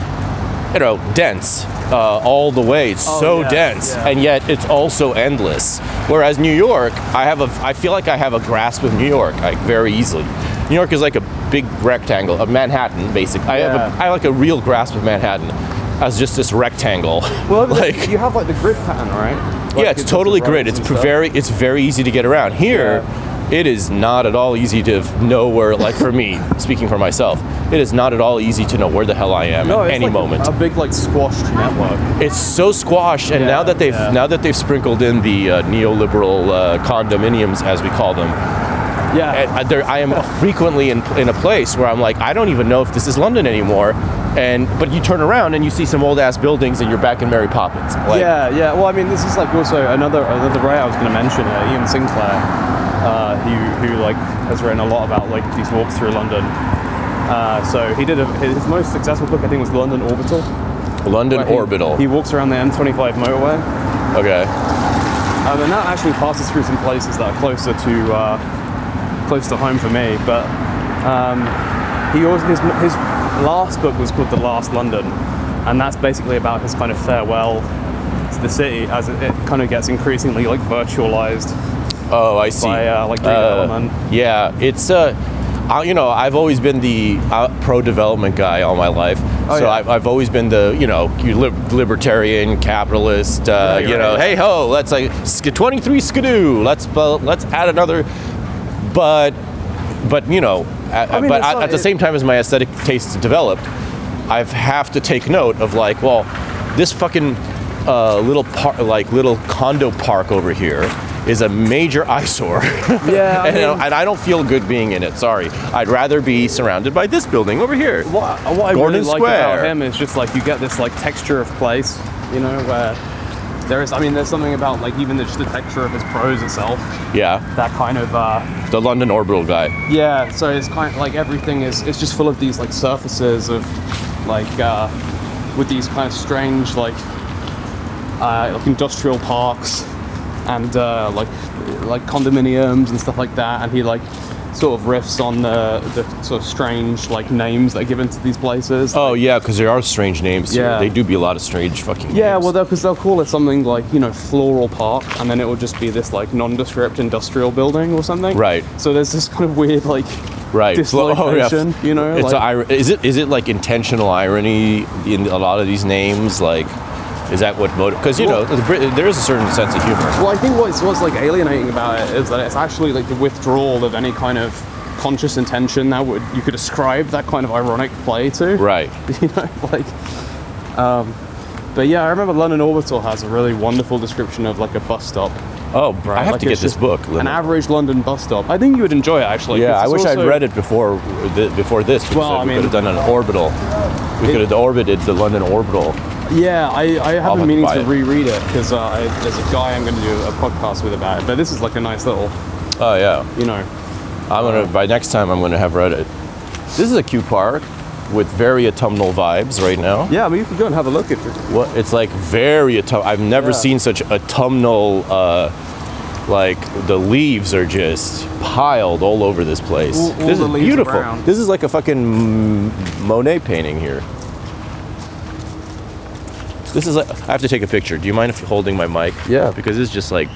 you know dense uh, all the way. It's Oh, so yeah, dense yeah. and yet it's also endless. Whereas New York I have a I feel like I have a grasp of New York like very easily New York is like a big rectangle of Manhattan basic I have a, Yeah. I have like a real grasp of Manhattan as just this rectangle well, like you have like the grid pattern, right? Like, yeah, it's totally grid. It's stuff. very it's very easy to get around. Here, it is not at all easy to know where. Like for me, speaking for myself, it is not at all easy to know where the hell I am no, at any like moment. A, a big like squashed network. it's so squashed, and now that they've yeah. now that they've sprinkled in the uh, neoliberal uh, condominiums, as we call them, Yeah, there, I am frequently in, in a place where I'm like, I don't even know if this is London anymore. And but you turn around and you see some old ass buildings, and you're back in Mary Poppins. Like, yeah, yeah. Well, I mean, this is like also another another writer I was going to mention, uh, Iain Sinclair, uh, who who like has written a lot about like these walks through London. Uh, so he did a, his most successful book, I think, was London Orbital. London he- Orbital. He walks around the M25 motorway, okay. um, and that actually passes through some places that are closer to uh, close to home for me. But um, he always his his last book was called The Last London, and that's basically about his kind of farewell to the city as it, it kind of gets increasingly like virtualized. Oh, I see. by, uh, like, Uh, yeah, it's uh, I, you know, I've always been the uh, pro-development guy all my life. Oh, so yeah. I've, I've always been the, you know, you libertarian, capitalist. Uh, you know, right. hey ho, let's like 23 skidoo. Let's uh, let's add another. But, but you know, uh, mean, but at, at the same time as my aesthetic tastes developed, I have to take note of like, well, this fucking uh, little par- like little condo park over here is a major eyesore. Yeah, I and, mean- and I don't feel good being in it. Sorry, I'd rather be surrounded by this building over here. What, what I Gordon really like about him is just like you get this like texture of place, you know, where there is. I mean, there's something about like even the, just the texture of his prose itself. Yeah, That kind of. Uh, the London Orbital guy. yeah. So it's kind of like everything is. It's just full of these like surfaces of, like, uh, with these kind of strange like, uh, like industrial parks, and uh, like like condominiums and stuff like that. And he like sort of riffs on the the sort of strange like names that are given to these places. Oh yeah, because there are strange names. here. Yeah. they do be a lot of strange fucking. Yeah, names. well, they'll because they'll call it something like you know floral park, and then it will just be this like nondescript industrial building or something. Right. So there's this kind of weird like right. Flo- oh, yeah. you know, it's like- a is it is it like intentional irony in a lot of these names? Like, is that what motive? Because you Well- know the there is a certain sense of humor. Well, I think what's what's like alienating about it is that it's actually like the withdrawal of any kind of conscious intention that would you could ascribe that kind of ironic play to. Right. You know, like. Um, but yeah, I remember London Orbital has a really wonderful description of like a bus stop. Oh, I have Like, to get this book. An average London bus stop. I think you would enjoy it actually. Yeah, I wish I'd read it before th- before this. Well, I we mean- could have done an orbital. We could have orbited the London orbital. Yeah, I, I I'll have been to meaning buy to reread it because uh, there's a guy I'm going to do a podcast with about it. But this is like a nice little, Oh yeah. you know. I'm gonna by next time I'm gonna have read it. This is a cute park with very autumnal vibes right now. Yeah, I mean you can go and have a look at it. What it's like very autumn. I've never Yeah. seen such autumnal. Uh, like the leaves are just piled all over this place. All- all this is beautiful. This is like a fucking Monet painting here. This is like I have to take a picture. Do you mind if holding my mic? Yeah. Because it's just like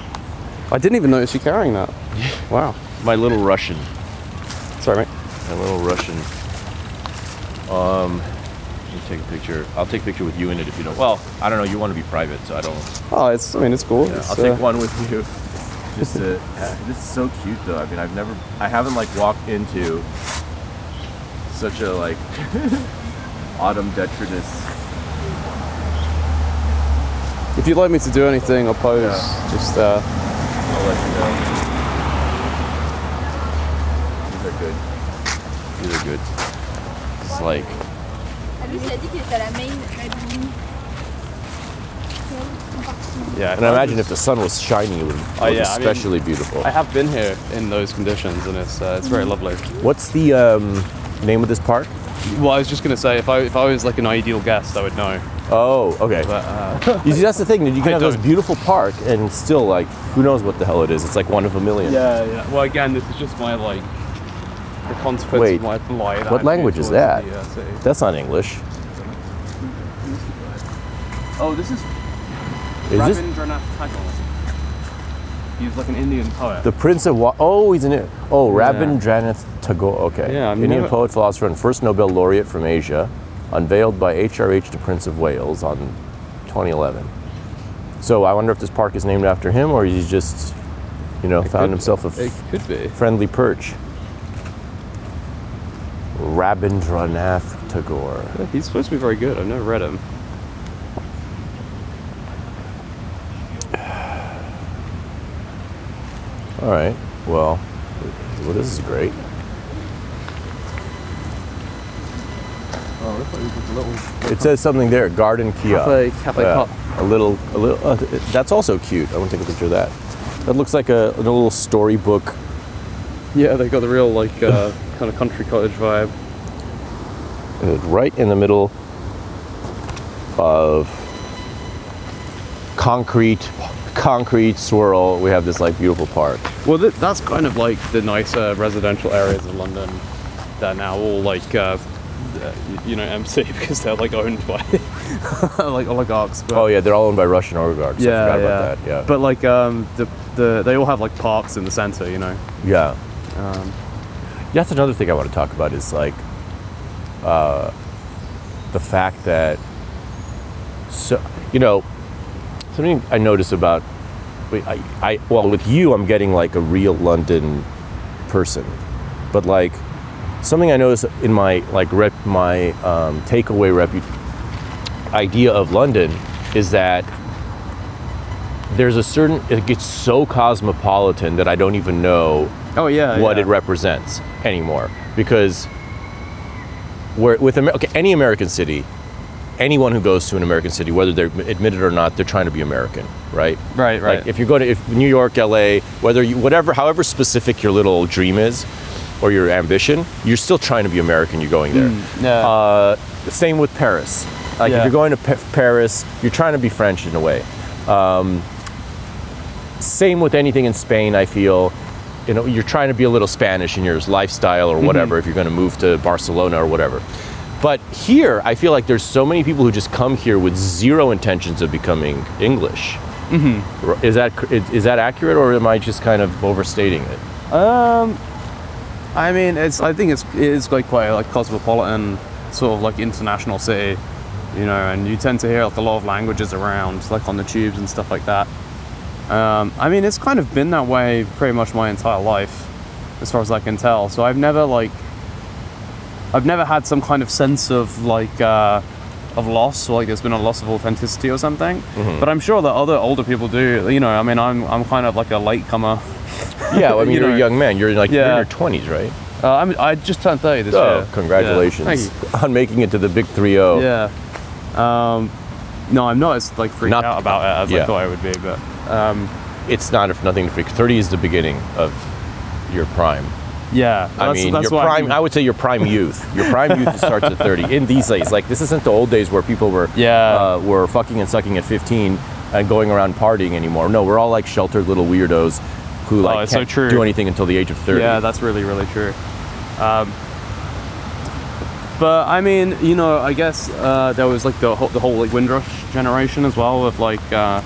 I didn't even notice you carrying that. Wow. my little Russian. Sorry, mate. My little Russian. Um, let me take a picture. I'll take a picture with you in it if you don't. Well, I don't know. You want to be private, so I don't. Oh, it's. I mean, it's cool. Yeah, It's, I'll take uh, one with you. Just to, this is so cute though. I mean, I've never, I haven't like walked into such a like autumn detritus. If you'd like me to do anything or pose, Yeah. just uh, I'll let you know. These are good. These are good. It's like, Ah, lui, il a dit qu'il était à la main, la ligne. yeah. and I imagine if the sun was shining, it would look Oh, yeah, I mean- especially beautiful. I have been here in those conditions, and it's uh, it's very lovely. What's the um, name of this park? Well, I was just gonna say, if I if I was like an ideal guest, I would know. Oh, okay. But uh, You see, that's the thing. You can I have this don't. beautiful park and still like, who knows what the hell it is? It's like one of a million. yeah, yeah. Well, again, this is just my like the consequence Wait, of my blight. what language is that? the, uh. That's not English. Oh, this is Is this Rabindranath Tagore. He's like an Indian poet. the Prince of Wa- Oh, he's it. Oh, Yeah. Rabindranath Tagore. Okay. Yeah, I've Indian never- poet, philosopher, and first Nobel laureate from Asia, unveiled by HRH to Prince of Wales on 2011. So I wonder if this park is named after him, or he's just, you know, found could- himself a f- It could be. friendly perch. Rabindranath Tagore. Yeah, He's supposed to be very good. I've never read him. All right. Well, well, this is great. Oh, It says something there. Garden kiosk. Cafe- cafe Yeah, pop. A little, a little. Uh, that's also cute. I want to take a picture of that. That looks like a, a little storybook. Yeah, they got the real like uh, kind of country cottage vibe. right in the middle of concrete, concrete swirl. We have this like beautiful park. Well, th- that's kind of like the nicer residential areas of London that are now all like, uh, you know, MC because they're like owned by like oligarchs. But, Oh yeah, they're all owned by Russian oligarchs. I yeah, forgot yeah. about that. Yeah. But like, um, the the they all have like parks in the center, you know. Yeah. Um, That's another thing I want to talk about is like uh, the fact that so you know something I notice about I, I well with you I'm getting like a real London person, but like something I notice in my like rep my um, takeaway repu- idea of London is that there's a certain it gets so cosmopolitan that I don't even know oh yeah. what yeah. it represents anymore because where with Amer- okay, any American city, anyone who goes to an American city, whether they're admitted or not, they're trying to be American, right? Right, right. Like if you go to if New York, LA, whether you whatever, however specific your little dream is or your ambition, you're still trying to be American. You're going there. yeah. Uh, same with Paris. Like if you're going to Pa- Paris, you're trying to be French in a way. Um, same with anything in Spain. I feel you know, you're trying to be a little Spanish in your lifestyle or whatever if you're going to move to Barcelona or whatever. But here, I feel like there's so many people who just come here with zero intentions of becoming English. Mm-hmm. Is that is, is that accurate, or am I just kind of overstating it? Um, I mean, it's. I think it's it's like quite like cosmopolitan, sort of like international city, you know. And you tend to hear like a lot of languages around, like on the tubes and stuff like that. Um, I mean, it's kind of been that way pretty much my entire life, as far as I can tell. So I've never like, I've never had some kind of sense of like. Uh, of loss, or like there's been a loss of authenticity or something, but I'm sure that other older people do. You know, I mean, I'm I'm kind of like a latecomer. Yeah, well, I mean, You are a young man. You're like you're in yeah. your 20s, right? Uh, I'm, I just turned 30 this Oh, year. congratulations Yeah. On making it to the big 3-0. Yeah. Um, no, I'm not as like freaked Not- out about it as yeah. I thought I would be, but um, It's not if nothing to freak. 30 is the beginning of your prime. Yeah. I that's- mean, that's your prime. I'm- I would say your prime youth. Your prime youth starts at 30. In these days, like this isn't the old days where people were Yeah. uh, were fucking and sucking at 15 and going around partying anymore. No, we're all like sheltered little weirdos who like Oh, so can't true. do anything until the age of 30. Yeah, that's really really true. Um, but I mean, you know, I guess uh, there was like the whole, the whole like Windrush generation as well of like uh,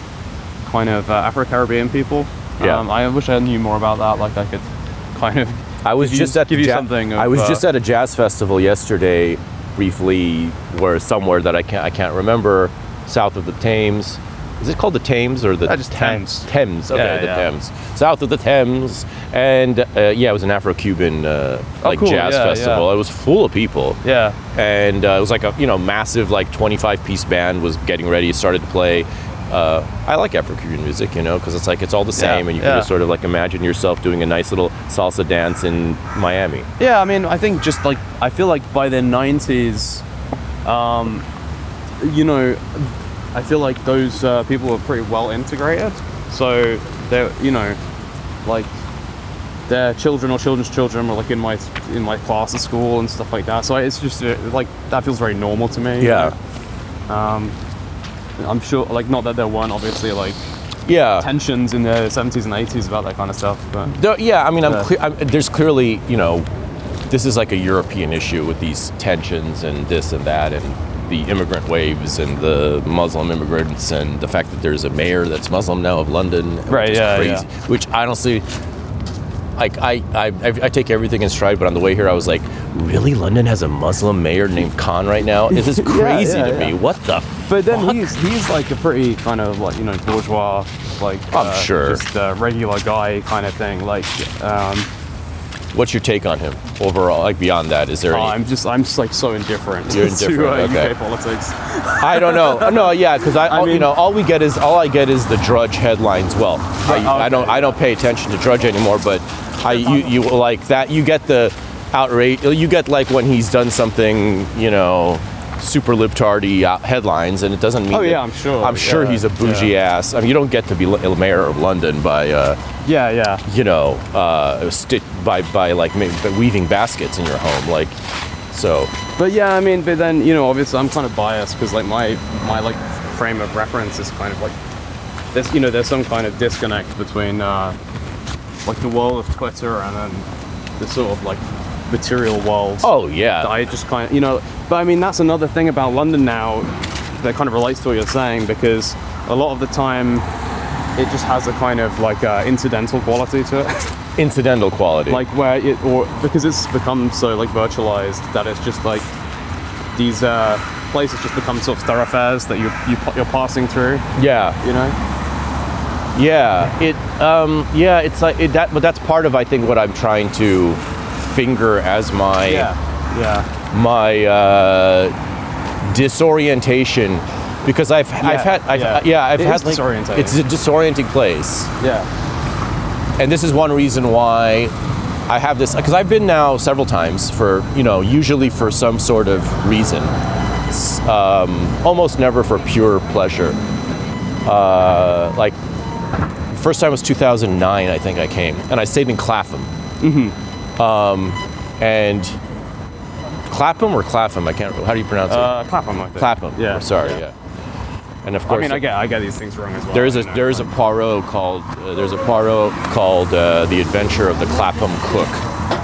kind of uh, Afro Caribbean people. Yeah. Um, I wish I knew more about that. Like I could kind of. I was just at give you ja- something. Of, I was uh, just at a jazz festival yesterday, briefly, where somewhere that I can't I can't remember, south of the Thames. Is it called the Thames or the Uh, just Thames. Thames. Okay, Yeah, the yeah. Thames. South of the Thames, and uh, yeah, it was an Afro-Cuban uh, like Oh, cool. jazz Yeah, festival. It was full of people, Yeah. and uh, it was like a you know massive like 25 piece band was getting ready, started to play. Uh, I like Afro-Cuban music, you know, because it's like it's all the Yeah, same, and you can yeah. just sort of like imagine yourself doing a nice little salsa dance in Miami. Yeah, I mean, I think just like I feel like by the '90s, um, you know, I feel like those uh, people were pretty well integrated. So they're, you know, like their children or children's children were like in my in my class at school and stuff like that. So it's just uh, like that feels very normal to me. you Yeah. know? Um, I'm sure, like, not that there weren't obviously like Yeah. tensions in the 70s and 80s about that kind of stuff, but There- yeah, I mean, I'm Yeah. clear, I'm, there's clearly, you know, this is like a European issue with these tensions and this and that and the immigrant waves and the Muslim immigrants and the fact that there's a mayor that's Muslim now of London. which Right, is yeah, crazy. yeah. Which honestly, like I, I, I, I take everything in stride, but on the way here, I was like, really? London has a Muslim mayor named Khan right now? This is crazy yeah, to yeah. me. What the But then fuck? he's he's like a pretty kind of like you know bourgeois, like I'm uh, sure. just a regular guy kind of thing. Like um, What's your take on him overall? Like beyond that, is there any? I'm just I'm just like so indifferent You're to uh, okay. UK politics. I don't know. No, yeah, because I, I all- you know, all we get is all I get is the Drudge headlines. Well, I, Oh, I don't. I don't pay attention to Drudge anymore, but I, you, you like that. You get the outrage. You get like when he's done something, you know, super libtardy uh, headlines, and it doesn't mean. Oh, that- yeah, I'm sure. I'm sure Yeah, he's a bougie ass. I mean, you don't get to be l- mayor of London by, uh, Yeah, yeah. you know, uh, sti- by by like by weaving baskets in your home, like. So But yeah, I mean, but then you know, obviously, I'm kind of biased because like my my like frame of reference is kind of like there's you know there's some kind of disconnect between uh, like the world of Twitter and then the sort of like material world. oh yeah, I just kind of, you know, but I mean, that's another thing about London now that kind of relates to what you're saying because a lot of the time it just has a kind of like uh, incidental quality to it. incidental quality. like where it, or because it's become so like virtualized that it's just like these uh, places just become sort of thoroughfares that you, you, you're passing through, yeah. you know? Yeah, it. Um, yeah, it's like it, that. But that's part of I think what I'm trying to finger as my Yeah. yeah. my uh, disorientation because I've yeah, I've had I've, yeah. yeah, I've It had like it's a disorienting place, Yeah. and this is one reason why I have this because I've been now several times for you know usually for some sort of reason, um, almost never for pure pleasure. Uh, like first time was 2009, I think I came, and I stayed in Clapham. Mm-hmm. Um, and Clapham or Clapham? I can't. Remember. How do you pronounce it? Uh, Clapham, I think. Clapham. Yeah. Sorry. Yeah. And of course, I mean, I get I get these things wrong as well. there is a there is a Poirot called uh, there's a Poirot called uh, The Adventure of the Clapham Cook.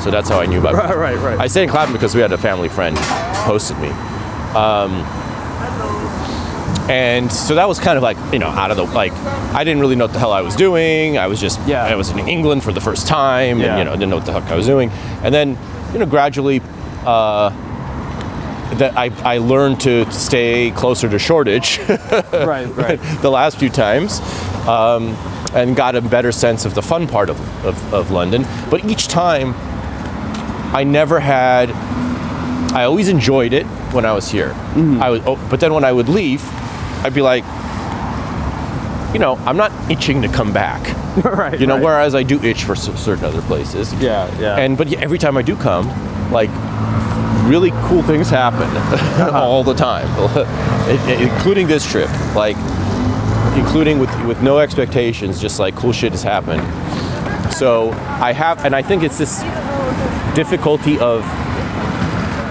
So that's how I knew about. It. Right, right, right. I stayed in Clapham because we had a family friend hosted me. Um, and so that was kind of like you know out of the like I didn't really know what the hell I was doing. I was just Yeah. I was in England for the first time, Yeah. and you know didn't know what the heck I was doing. And then you know gradually uh, that I, I learned to stay closer to Shoreditch right, right. the last few times um, and got a better sense of the fun part of, of, of London. But each time, I never had, I always enjoyed it when I was here. I would, oh, but then when I would leave, I'd be like, you know, I'm not itching to come back. right. You know, right. whereas I do itch for cer- certain other places. Yeah, yeah. And but every time I do come, like really cool things happen uh-huh. all the time, including this trip. Like including with with no expectations, just like cool shit has happened. So I have, and I think it's this difficulty of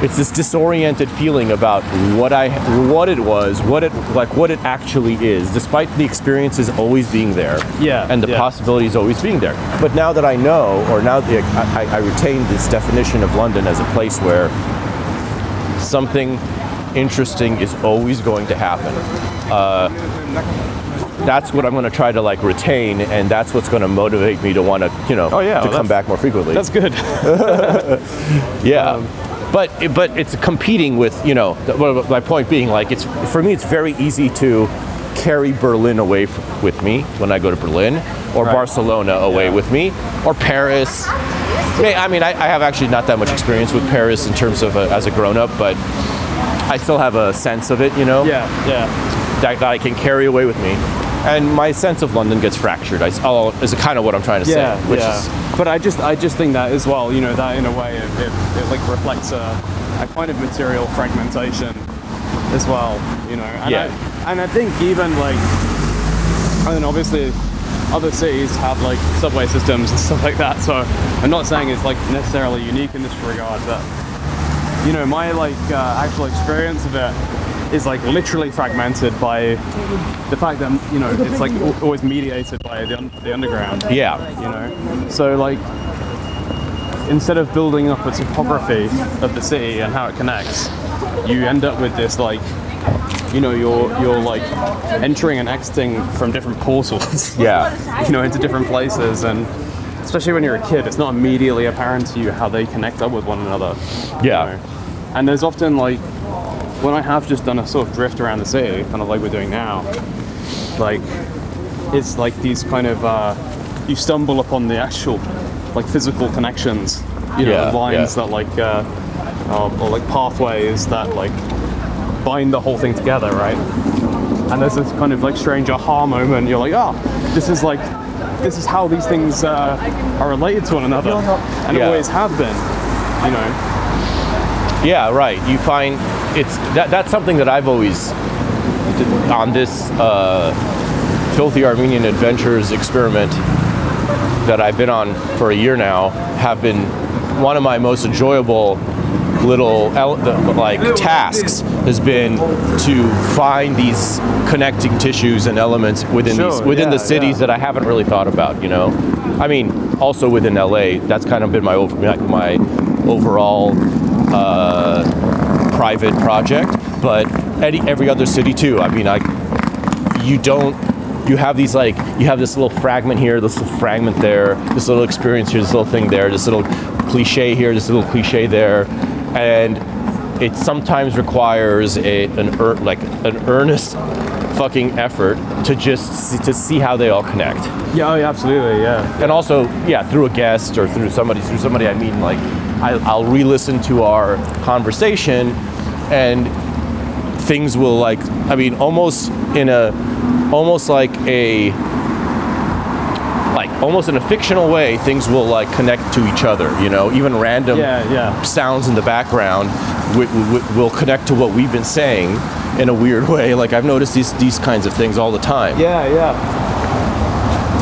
it's this disoriented feeling about what I what it was, what it like what it actually is, despite the experiences always being there. Yeah, And the yeah. possibilities always being there. But now that I know, or now that I, I, I retain this definition of London as a place where something interesting is always going to happen. Uh, that's what I'm going to try to like retain, and that's what's going to motivate me to want to, you know, Oh, yeah, to well, come back more frequently. That's good. Yeah. Um, but but it's competing with you know my point being like it's for me it's very easy to carry Berlin away f- with me when I go to Berlin or Right. Barcelona away Yeah. with me or Paris. I mean I, I have actually not that much experience with Paris in terms of a, as a grown up, but I still have a sense of it, you know, yeah, yeah. that, that I can carry away with me. And my sense of London gets fractured. I, oh, is kind of what I'm trying to yeah, say. Which yeah. is but I just, I just think that as well. You know, that in a way, it, it, it like reflects a, a kind of material fragmentation as well. You know, and Yeah. I, and I think even like, I mean, obviously, other cities have like subway systems and stuff like that. So I'm not saying it's like necessarily unique in this regard, but you know, my like uh, actual experience of it is like literally fragmented by the fact that you know it's like always mediated by the, un- the underground. Yeah, you know? So like instead of building up a topography of the city and how it connects you end up with this like you know you're you're like entering and exiting from different portals. Yeah, you know into different places and especially when you're a kid it's not immediately apparent to you how they connect up with one another. You Yeah. know. and there's often like when i have just done a sort of drift around the city kind of like we're doing now like it's like these kind of uh, you stumble upon the actual like physical connections you know Yeah, lines yeah. that like uh, uh, or like pathways that like bind the whole thing together right and there's this kind of like strange aha moment you're like oh this is like this is how these things uh, are related to one another and Yeah. always have been you know Yeah, right. You find it's that, that's something that I've always on this uh, filthy Armenian adventures experiment that I've been on for a year now have been one of my most enjoyable little like tasks has been to find these connecting tissues and elements within these Sure, within the cities yeah. that I haven't really thought about. You know, I mean, also within LA, that's kind of been my over, my overall uh, private project. But any, every other city too. I mean, I you don't you have these like you have this little fragment here this little fragment there this little experience here this little thing there this little cliche here this little cliche there and it sometimes requires a an ear like an earnest fucking effort to just see, to see how they all connect yeah oh, yeah absolutely yeah and also yeah through a guest or through somebody through somebody i mean like I, i'll re-listen to our conversation and things will like i mean almost in a almost like a like almost in a fictional way things will like connect to each other you know? Even random yeah yeah. sounds in the background wi- wi- will connect to what we've been saying in a weird way. Like i've noticed these these kinds of things all the time. Yeah yeah.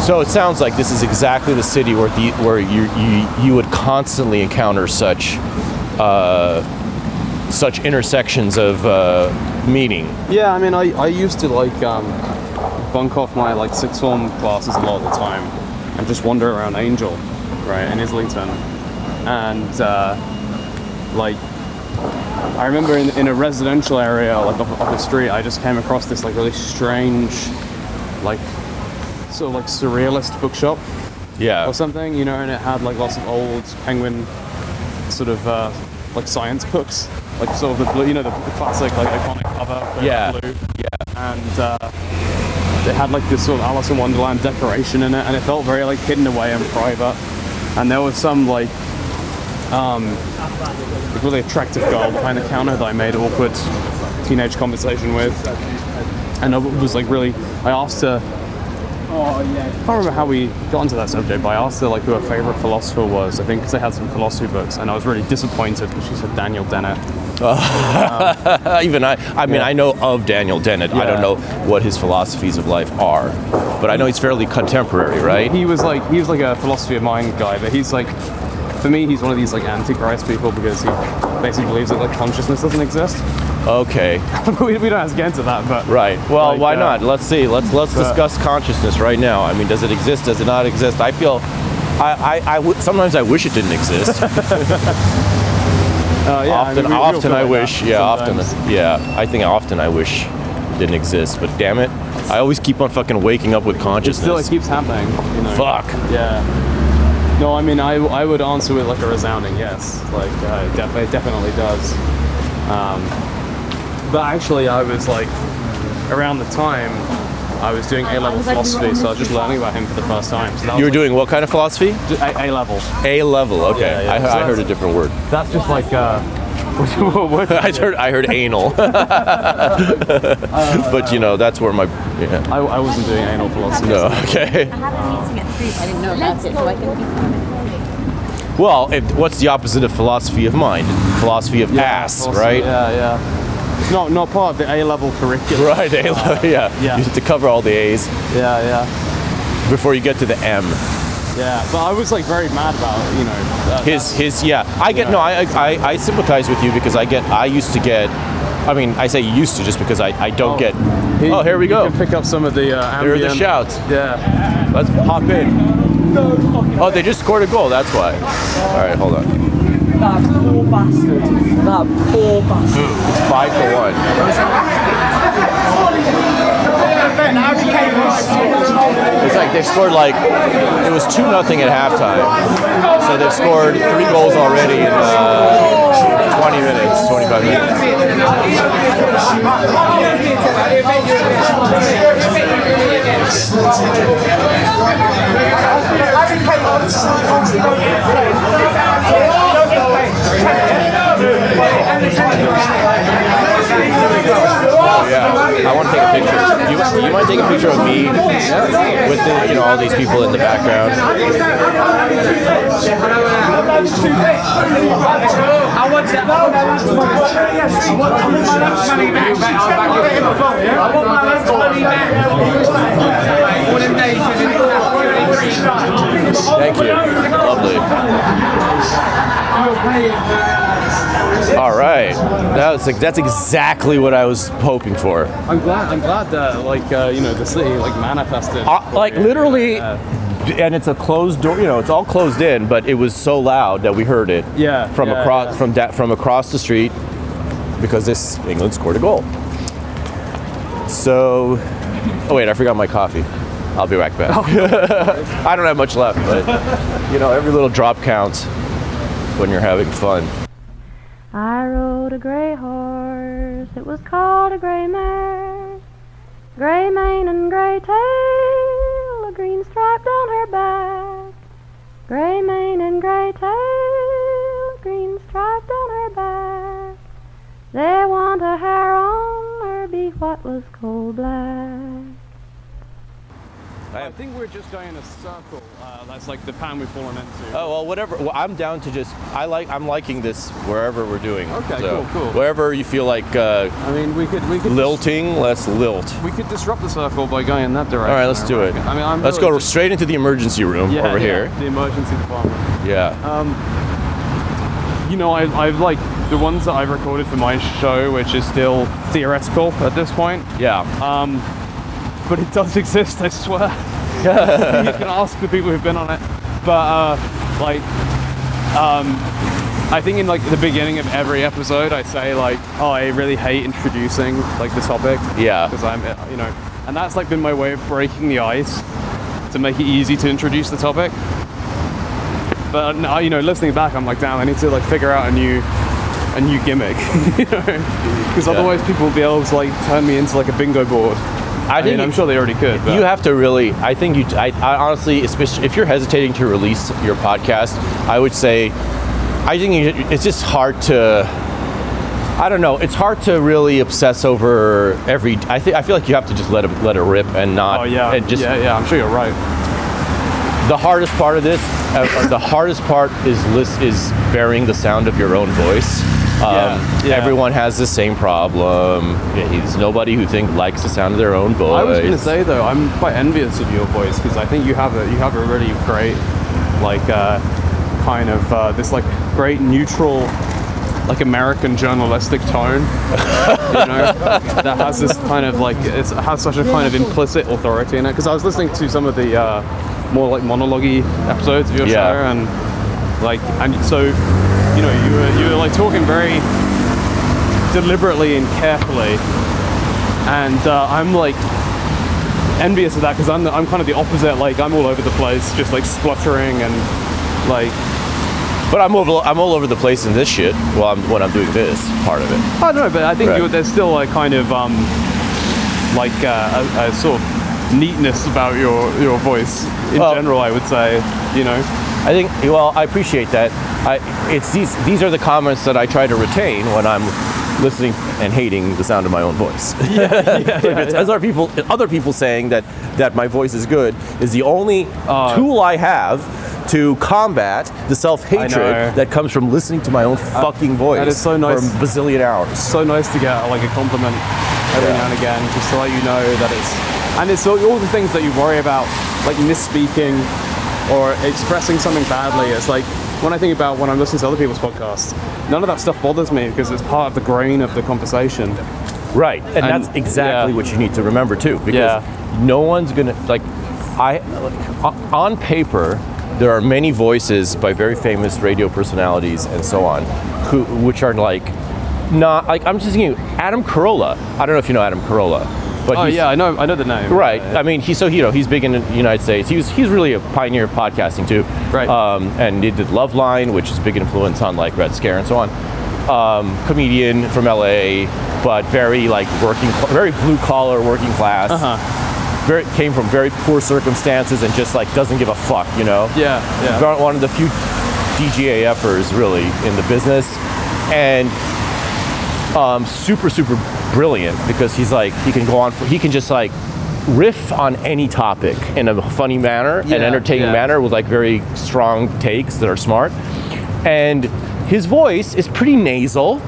So it sounds like this is exactly the city where the, where you, you you would constantly encounter such uh, such intersections of uh, meaning. Yeah, I mean, I, I used to like um, bunk off my like sixth form classes a lot of the time and just wander around Angel, right, in Islington. And uh, like, I remember in, in a residential area, like off, off the street, I just came across this like really strange, like, sort of like surrealist bookshop Yeah. or something, you know, and it had like lots of old penguin sort of uh, like science books, like sort of the blue, you know, the, the classic like iconic cover. Yeah. Blue. Yeah. And uh, it had like this sort of Alice in Wonderland decoration in it, and it felt very like hidden away and private. And there was some like um, like, really attractive girl behind the counter that I made awkward teenage conversation with, and it was like really. I asked her. Oh, I can't remember how we got into that subject, but I asked her like who her favorite philosopher was. I think because they had some philosophy books, and I was really disappointed because she said Daniel Dennett. Even I, I mean, Yeah. I know of Daniel Dennett. I don't know what his philosophies of life are, but I know he's fairly contemporary, right? He was like he was like a philosophy of mind guy, but he's like for me he's one of these like antichrist people because he basically believes that like consciousness doesn't exist. Okay, we, we don't have to get into that, but right. Well, Like, why uh, not? Let's see. Let's let's but- discuss consciousness right now. I mean, does it exist? Does it not exist? I feel. I, I, I w- sometimes I wish it didn't exist. uh, yeah, often, I mean, we- often I like wish. Yeah, often. Yeah, I think often I wish it didn't exist. But damn it, I always keep on fucking waking up with It consciousness. still it keeps happening. You know. Fuck. Yeah. No, I mean, I, I would answer with like a resounding yes. Like, uh, it, def- it definitely does. Um, but actually, I was like, around the time I was doing A level philosophy, so I was just learning about him for the first time. So that You were was, doing what kind of philosophy? like, A level. A level. Okay, Yeah, yeah. I, So I heard a different word. That's just like, uh, what, I heard I heard anal, but you know that's where my yeah. I, I wasn't doing anal philosophy. no okay. I have a meeting at three. I didn't know about it, so I can Well, if, what's the opposite of philosophy of mind? Philosophy of ass, philosophy, right? Yeah, yeah. It's not not part of the A level curriculum. Right, A level, yeah. Yeah. You have to cover all the A's Yeah, yeah, before you get to the M. yeah. But I was like very mad about you know that- His his yeah. I get no. I, I I sympathize with you because I get. I used to get. I mean, I say used to just because I, I don't Oh. get. He- oh, here we you go. can pick up some of the uh, Here are the shouts. Yeah. Let's pop in. Oh, they just scored a goal. That's why. All right, hold on. That poor bastard. That poor bastard. It's five to one. It's like they've scored like it was two nothing at halftime, so they've scored three goals already in uh, 20 minutes, 25 minutes. Yeah, I want to take a picture. You, do you mind taking a picture of me with the, you know all these people in the background? Thank you. Lovely. All right, that's like that's exactly what I was hoping for. I'm glad. I'm glad that like uh, you know the city like manifested. Uh, like literally, Yeah. and it's a closed door. You know, it's all closed in, but it was so loud that we heard it. Yeah, From yeah, across yeah. from da- from across the street, because this England scored a goal. So, oh wait, I forgot my coffee. I'll be right back. I don't have much left, but you know, every little drop counts when you're having fun. I rode a gray horse, it was called a gray mare. Gray mane and gray tail, a green stripe down her back. Gray mane and gray tail, green stripe down her back. There want a hair on her be what was coal black. I think we're just going in a circle. Uh, that's like the pan we've fallen into. Oh well, whatever. Well, I'm down to just. I like. I'm liking this wherever we're doing. Okay, So, cool, cool. Wherever you feel like uh, I mean, we could we could lilting, let's lilt. we could disrupt the circle by going in that direction. All right, let's I do it. I mean, I'm let's really go just- straight into the emergency room yeah, over yeah, here. The emergency department. Yeah. Um, you know, I, I've like the ones that I've recorded for my show, which is still theoretical at this point. Yeah. Um, but it does exist, I swear. Yeah. you can ask the people who've been on it. But uh, like, um, I think in like the beginning of every episode, I say like, oh, I really hate introducing like the topic. Yeah. Because I'm, you know, and that's like been my way of breaking the ice to make it easy to introduce the topic. But uh, you know, listening back, I'm like, damn, I need to like figure out a new, a new gimmick, you know, because otherwise people will be able to like turn me into like a bingo board. I I mean, think I'm sure they already could. But you have to really. I think you. I, I honestly, especially if you're hesitating to release your podcast, I would say, I think it's just hard to. I don't know. It's hard to really obsess over every. I think I feel like you have to just let it let it rip and not. Oh yeah, And just yeah, yeah. I'm sure you're right. the hardest part of this, uh, the hardest part is list is bearing the sound of your own voice. Um, Yeah, yeah. Everyone has the same problem. There's nobody who think likes the sound of their own voice. I was going to say though, I'm quite envious of your voice because I think you have a you have a really great, like, uh, kind of uh, this like great neutral, like American journalistic tone. you know, that has this kind of like it has such a kind of implicit authority in it. Because I was listening to some of the uh, more like monologue episodes of your Yeah. show and like and so you know you were you were like talking very deliberately and carefully and uh, I'm like envious of that because I'm, the- I'm kind of the opposite. Like I'm all over the place, just like spluttering and like But I'm over, I'm all over the place in this shit while I'm, when I'm doing this part of it. I don't know, but I think Right. there's still a kind of um, like uh, a, a sort of neatness about your your voice in Well- general. I would say, you know. I think, well, I appreciate that. I, it's these, these are the comments that I try to retain when I'm listening and hating the sound of my own voice. As other people, other people saying that that my voice is good is the only Uh, tool I have to combat the self-hatred that comes from listening to my own fucking voice that is so nice. for a bazillion hours. so nice to get like a compliment every Yeah. now and again, just to let you know that it's and it's all, all the things that you worry about, like misspeaking or expressing something badly. It's like when I think about when I'm listening to other people's podcasts, none of that stuff bothers me because it's part of the grain of the conversation. Right, and, And- that's exactly yeah. what you need to remember too, because Yeah. no one's gonna like. I like, on paper, there are many voices by very famous radio personalities and so on, who which are like not like I'm just thinking Adam Carolla. I don't know if you know Adam Carolla, but Oh yeah, I know, I know the name. Right. Yeah, I mean, he's so you know he's big in the United States. He was he's really a pioneer of podcasting too. Right. Um, and he did Loveline, which is a big influence on like Red Scare and so on. Um, comedian from LA, but very like working, very blue collar, working class. Uh-huh. Very came from very poor circumstances and just like doesn't give a fuck, you know. Yeah, yeah. One- One of the few DGAFers really in the business, and um, super super brilliant because he's like he can go on for, he can just like riff on any topic in a funny manner and entertaining yeah. manner with like very strong takes that are smart and his voice is pretty nasal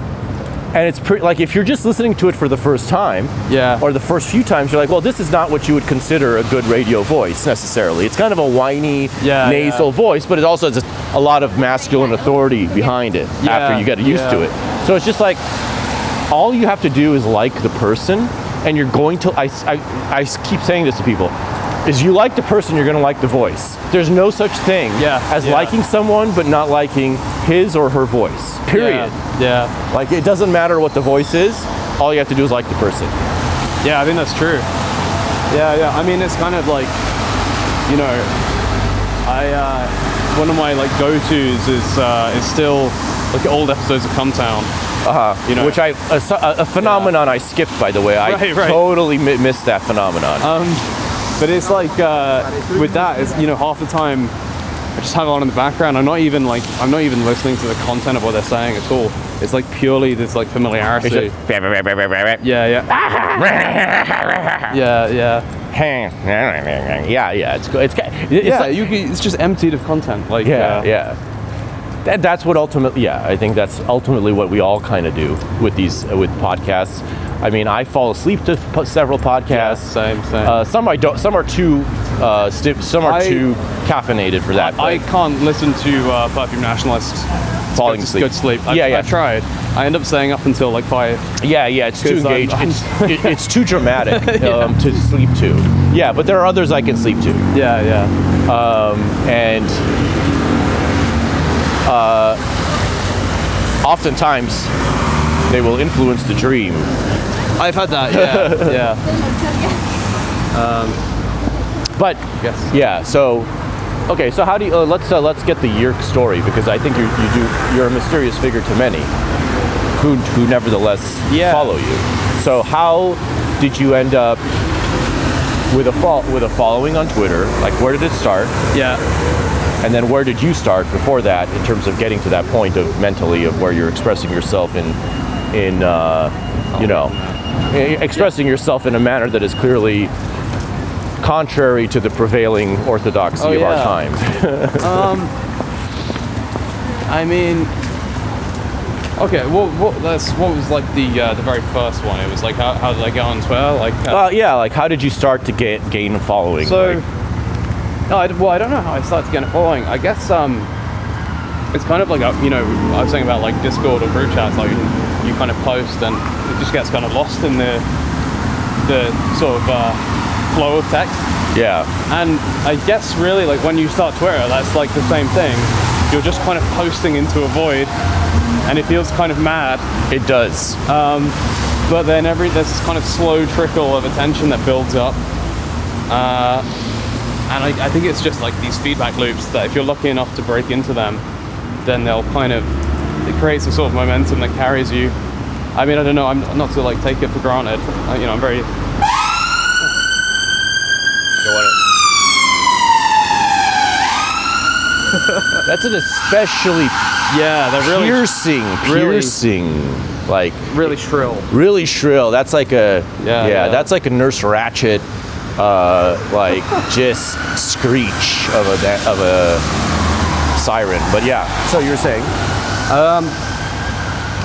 and it's pretty like if you're just listening to it for the first time Yeah. or the first few times you're like well this is not what you would consider a good radio voice necessarily it's kind of a whiny Yeah, nasal yeah. voice but it also has a lot of masculine authority behind it Yeah, after you get used to it so it's just like all you have to do is like the person and you're going to I, I, I keep saying this to people is you like the person you're going to like the voice there's no such thing Yeah, as yeah. liking someone but not liking his or her voice period Yeah, yeah. like it doesn't matter what the voice is all you have to do is like the person Yeah, I think that's true. Yeah, yeah. I mean, it's kind of like, you know, I uh, one of my like go-tos is uh, is still like old episodes of Cumtown. Uh-huh. You know- which I a, a- phenomenon I skipped by the way I Right, right. totally mi- missed that phenomenon Um, but it's like uh, with that, is you know, half the time I just have it on in the background. I'm not even like I'm not even listening to the content of what they're saying at all. It's like purely this like familiarity. just- Yeah, yeah, yeah, yeah. yeah yeah it's good it's, it's yeah, like- you, it's just emptied of content. Like Yeah, uh, yeah. That, that's what ultimately, yeah, I think that's ultimately what we all kind of do with these uh, with podcasts. I mean, I fall asleep to p- several podcasts. same, same. Uh, some I don't. Some are too. Uh, sti- some are I- too caffeinated for that. I but- can't listen to uh, Perfume Nationalist falling go, asleep. Good sleep. I, yeah, yeah. I tried. I end up staying up until like five. Yeah, yeah, it's too 'Cause I'm- I'm- It's, it, it's too dramatic um, to sleep to. Yeah, but there are others I can sleep to. Yeah, yeah. Um, and uh, oftentimes they will influence the dream. I've had that. Yeah, yeah. But Yes. yeah, so okay, so how do you uh, let's uh, let's get the Yerk story because I think you you do you're a mysterious figure to many who who nevertheless Yeah. follow you. So how did you end up with a fol- with a following on Twitter? Like where did it start? Yeah. And then where did you start before that in terms of getting to that point of mentally of where you're expressing yourself in in uh, you know e- expressing yourself in a manner that is clearly contrary to the prevailing orthodoxy Oh, of our yeah. time. I mean, okay. What what that's what was like the uh, the very first one? It was like how, how did I get on Twitter? Like uh, Uh, yeah, like how did you start to get gain a following? so. Like, No, I, well, I don't know how I started getting a following. I guess um, it's kind of like a, you know I was saying about like Discord or group chats. Like you kind of post and it just gets kind of lost in the the sort of uh, flow of text. yeah, And I guess really like when you start Twitter, that's like the same thing. You're just kind of posting into a void, and it feels kind of mad. it does. But then every there's this kind of slow trickle of attention that builds up. Uh, and I, I think it's just like these feedback loops that if you're lucky enough to break into them, then they'll kind of it creates a sort of momentum that carries you. I mean, I don't know. I'm not to like take it for granted. Uh, you know, I'm very You want it? That's an especially yeah. They're really piercing, really- piercing, like really shrill. really shrill. That's like a Yeah, yeah, yeah. that's like a Nurse Ratched, uh, like just screech of a da- of a siren. But yeah, so you're saying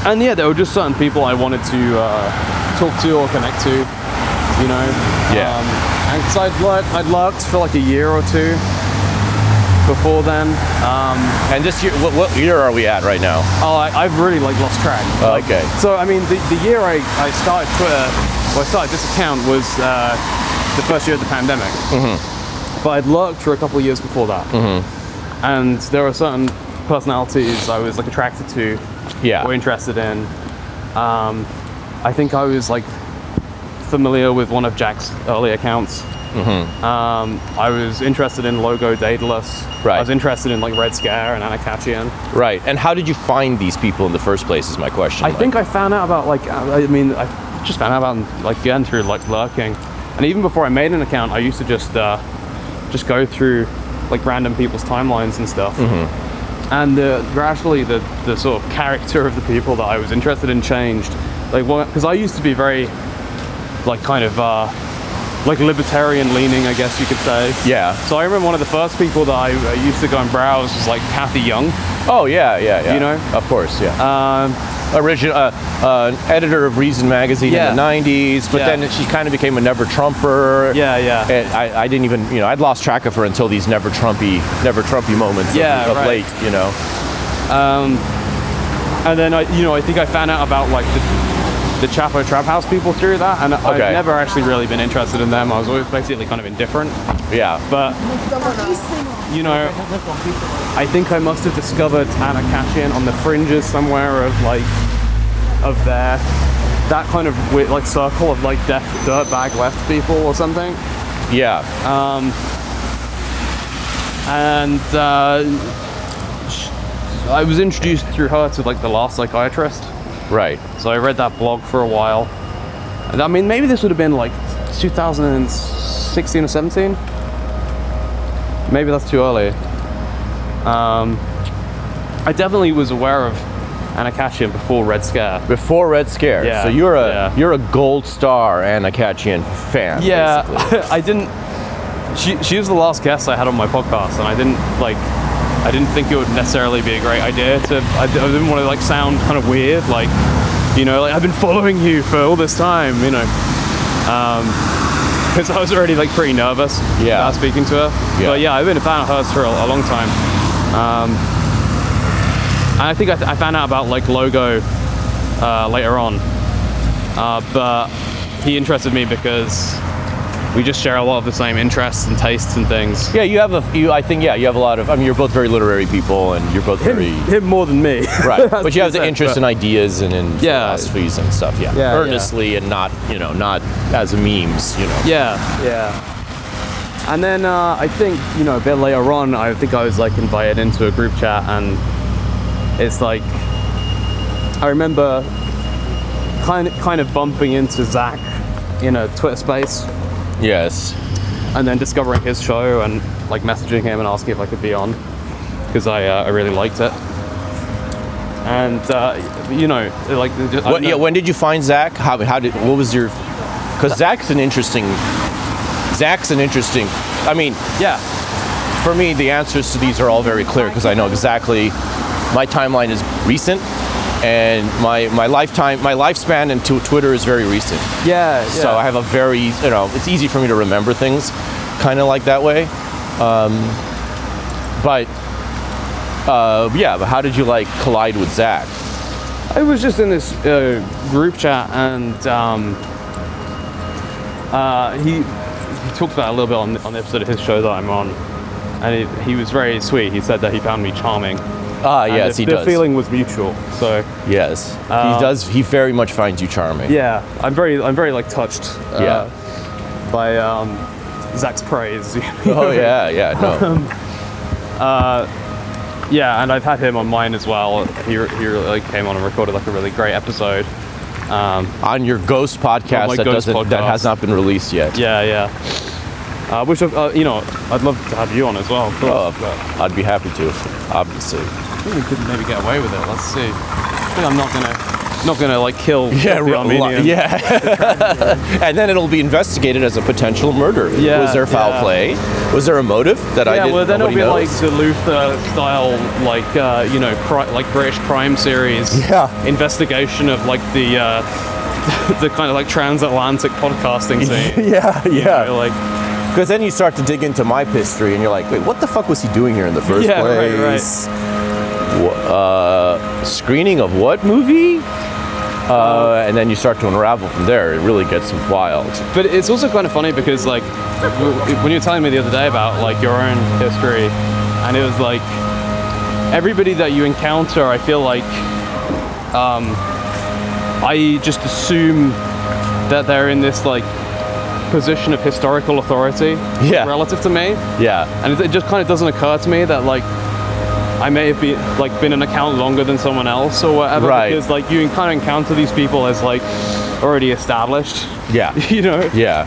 And yeah, there were just certain people I wanted to uh, talk to or connect to, you know. Yeah. Um, and because I'd lurked, I'd lurked for like a year or two before then. Um, and this year, what, what year are we at right now? oh, I, I've really like lost track. Oh, Like, okay. So I mean, the, the year I, I started Twitter, well, I started this account was uh, the first year of the pandemic. Mm-hmm. But I'd lurked for a couple of years before that. Mm-hmm. And there were certain personalities I was like attracted to Yeah. or interested in. Um, I think I was like familiar with one of Jack's early accounts. Mm-hmm. Um, I was interested in Logo Daedalus. Right. I was interested in like Red Scare and Anna Khachiyan. Right. And how did you find these people in the first place? Is my question. I Like, think I found out about like uh, I mean I just found out about them, like again through like lurking, and even before I made an account, I used to just uh, just go through like random people's timelines and stuff. And uh, gradually, the the sort of character of the people that I was interested in changed. Like, because I used to be very like kind of uh, like libertarian leaning, I guess you could say. Yeah. So I remember one of the first people that I, I used to go and browse was like Cathy Young. Oh yeah, yeah, yeah. You know? Of course, yeah. Um, Original uh, uh, editor of Reason magazine Yeah. in the '90s, but Yeah. then she kind of became a never Trumper. yeah, yeah. And I, I didn't even, you know, I'd lost track of her until these never Trumpy, never Trumpy moments Yeah, of, of right. late, you know. And then I, you know, I think I found out about like the, the Chapo Trap House people through that, and Okay. I've never actually really been interested in them. I was always basically kind of indifferent. Yeah. But you know, I think I must have discovered Anna Khachiyan on the fringes somewhere of like of their that kind of weird, like circle of like deaf dirtbag left people or something. Yeah. and uh, I was introduced through her to like the last psychiatrist. Right. So I read that blog for a while. I mean, maybe this would have been like 2016 or 17. Maybe that's too early. Um, I definitely was aware of Anna Khachiyan before Red Scare. Before Red Scare. Yeah, So you're a yeah. you're a gold star Anna Khachiyan fan. Yeah. I didn't. She she was the last guest I had on my podcast, and I didn't like. I didn't think it would necessarily be a great idea to. I, I didn't want to like sound kind of weird, like you know, like I've been following you for all this time, you know. Because I was already like pretty nervous Yeah. about speaking to her. Yeah. But yeah, I've been a fan of hers for a, a long time. Um, and I think I, th- I found out about like logo uh, later on, uh, but he interested me because we just share a lot of the same interests and tastes and things. Yeah, you have a. You, I think yeah, you have a lot of. I mean, you're both very literary people, and you're both very Him more than me, right. But you have the interest in ideas and in Yeah. philosophies and stuff. Yeah, Yeah, earnestly and not you know not as memes. You know. Yeah, yeah. And then uh, I think you know a bit later on, I think I was like invited into a group chat, and it's like I remember kind of kind of bumping into Zach in a Twitter space, Yes. and then discovering his show and like messaging him and asking if I could be on because I uh, I really liked it. And uh, you know, like just, What, don't yeah. When did you find Zach? How, how did? What was your? Because Zach's an interesting. Zach's an interesting. I mean, yeah, for me, the answers to these are all very clear because I know exactly. My timeline is recent, and my my lifetime, my lifespan into Twitter is very recent. yeah, yeah. So I have a very, you know, it's easy for me to remember things, kind of like that way. Um, but uh, yeah, but how did you like collide with Zach? I was just in this uh, group chat and um, uh, he he talked about a little bit on, on the episode of his show that I'm on, and he, he was very sweet. He said that he found me charming. Ah, and yes, the, he the does. The feeling was mutual. So yes, Uh, he does. He very much finds you charming. yeah, I'm very I'm very like touched. Uh, Yeah. By um, Zach's praise. Oh yeah, yeah. No. Uh, yeah, and I've had him on mine as well. He, he really like, came on and recorded like a really great episode. Um, on your Ghost podcast that Ghost doesn't that has not been released yet. yeah, yeah. Uh, which uh, you know, I'd love to have you on as well. of course, Oh, I'd be happy to, obviously. I think we could maybe get away with it. Let's see. I think I'm not gonna not gonna like kill Yeah, the Armenian. yeah. and then it'll be investigated as a potential murder. Yeah, Was there foul yeah. play? Was there a motive that I Yeah, didn't? well then it'll be nobody like knows? the Luther style, like uh, you know, cri- like British crime series. Yeah. Investigation of like the uh, the kind of like transatlantic podcasting scene. yeah, You yeah. know, like Because then you start to dig into my history, and you're like, wait, what the fuck was he doing here in the first Yeah, right, right. Uh, screening of what movie? Uh, and then you start to unravel from there. It really gets wild. But it's also kind of funny because like when you were telling me the other day about like your own history, and it was like everybody that you encounter, I feel like um, I just assume that they're in this like position of historical authority Yeah. relative to me, Yeah. and it just kind of doesn't occur to me that like. I may have been like been an account longer than someone else or whatever Right. because like you kind of encounter these people as like already established, Yeah. you know. Yeah.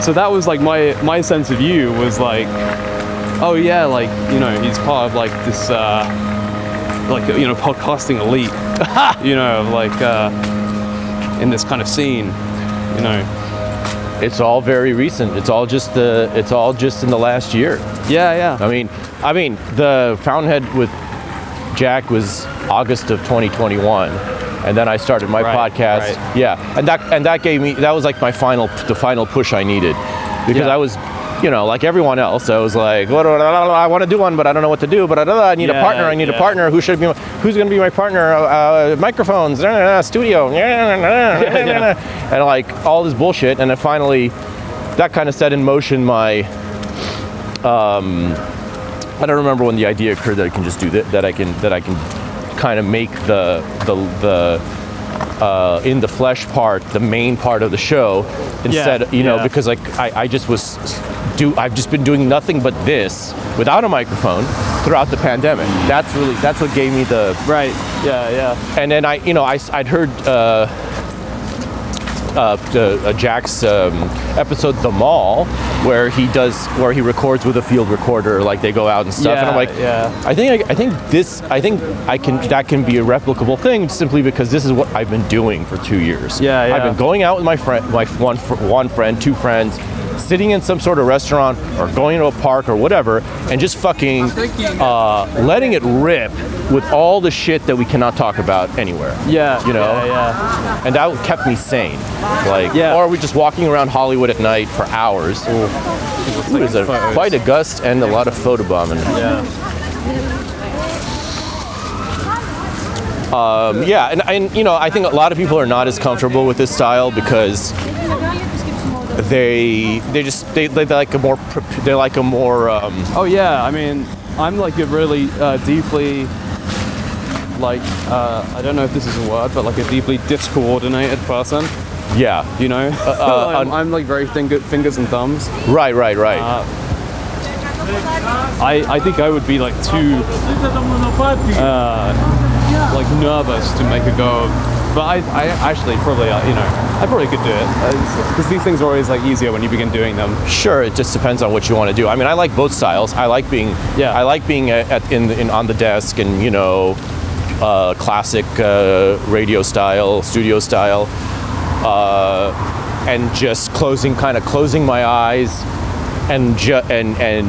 So that was like my my sense of you was like, oh yeah, like you know he's part of like this uh, like you know podcasting elite, you know like uh, in this kind of scene, you know. It's all very recent. It's all just the. It's all just in the last year. Yeah, yeah. I mean, I mean, the Fountainhead with Jack was August of 2021, and then I started my Right, podcast. right. Yeah, and that and that gave me that was like my final the final push I needed because Yeah. I was. You know, like everyone else, I was like, what, what, what, I want to do one, but I don't know what to do. But I, I need a partner. I need a partner. Who should be? Who's going to be my partner? Uh, microphones, studio, nah. and like all this bullshit. And then finally, that kind of set in motion my I don't remember when the idea occurred that I can just do that. That I can that I can kind of make the the the uh, in the flesh part the main part of the show instead. you know, yeah. because like I, I just was do I've just been doing nothing but this without a microphone throughout the pandemic. That's really that's what gave me the Right. Yeah, yeah. and then I, you know, I, I'd heard uh, uh, uh, uh, Jack's um, episode, The Mall, where he does, where he records with a field recorder, like they go out and stuff. Yeah, and I'm like, yeah. I think, I, I think this, I think I can, that can be a replicable thing, simply because this is what I've been doing for two years. Yeah, yeah. I've been going out with my friend, my one, fr- one friend, two friends. Sitting in some sort of restaurant or going to a park or whatever, and just fucking uh, letting it rip with all the shit that we cannot talk about anywhere Yeah. you know Yeah, yeah. and that kept me sane like Yeah. or we just walking around hollywood at night for hours it was a, quite a gust and a lot of photobombing Yeah. Um, yeah, and, and you know, I think a lot of people are not as comfortable with this style because they they just they, they like a more they like a more um, Oh yeah, I mean, I'm like a really uh, deeply, like, uh, I don't know if this is a word, but like a deeply discoordinated person. yeah You know, uh, I'm, I'm like very finger, fingers and thumbs. right right right Uh, I I think I would be like too, uh, like nervous to make a go of. But I, I actually probably, uh, you know, I probably could do it because these things are always like easier when you begin doing them. Sure, it just depends on what you want to do. I mean, I like both styles. I like being, Yeah. I like being at, at in, in on the desk and you know, uh, classic uh, radio style, studio style, uh, and just closing, kind of closing my eyes, and ju- and and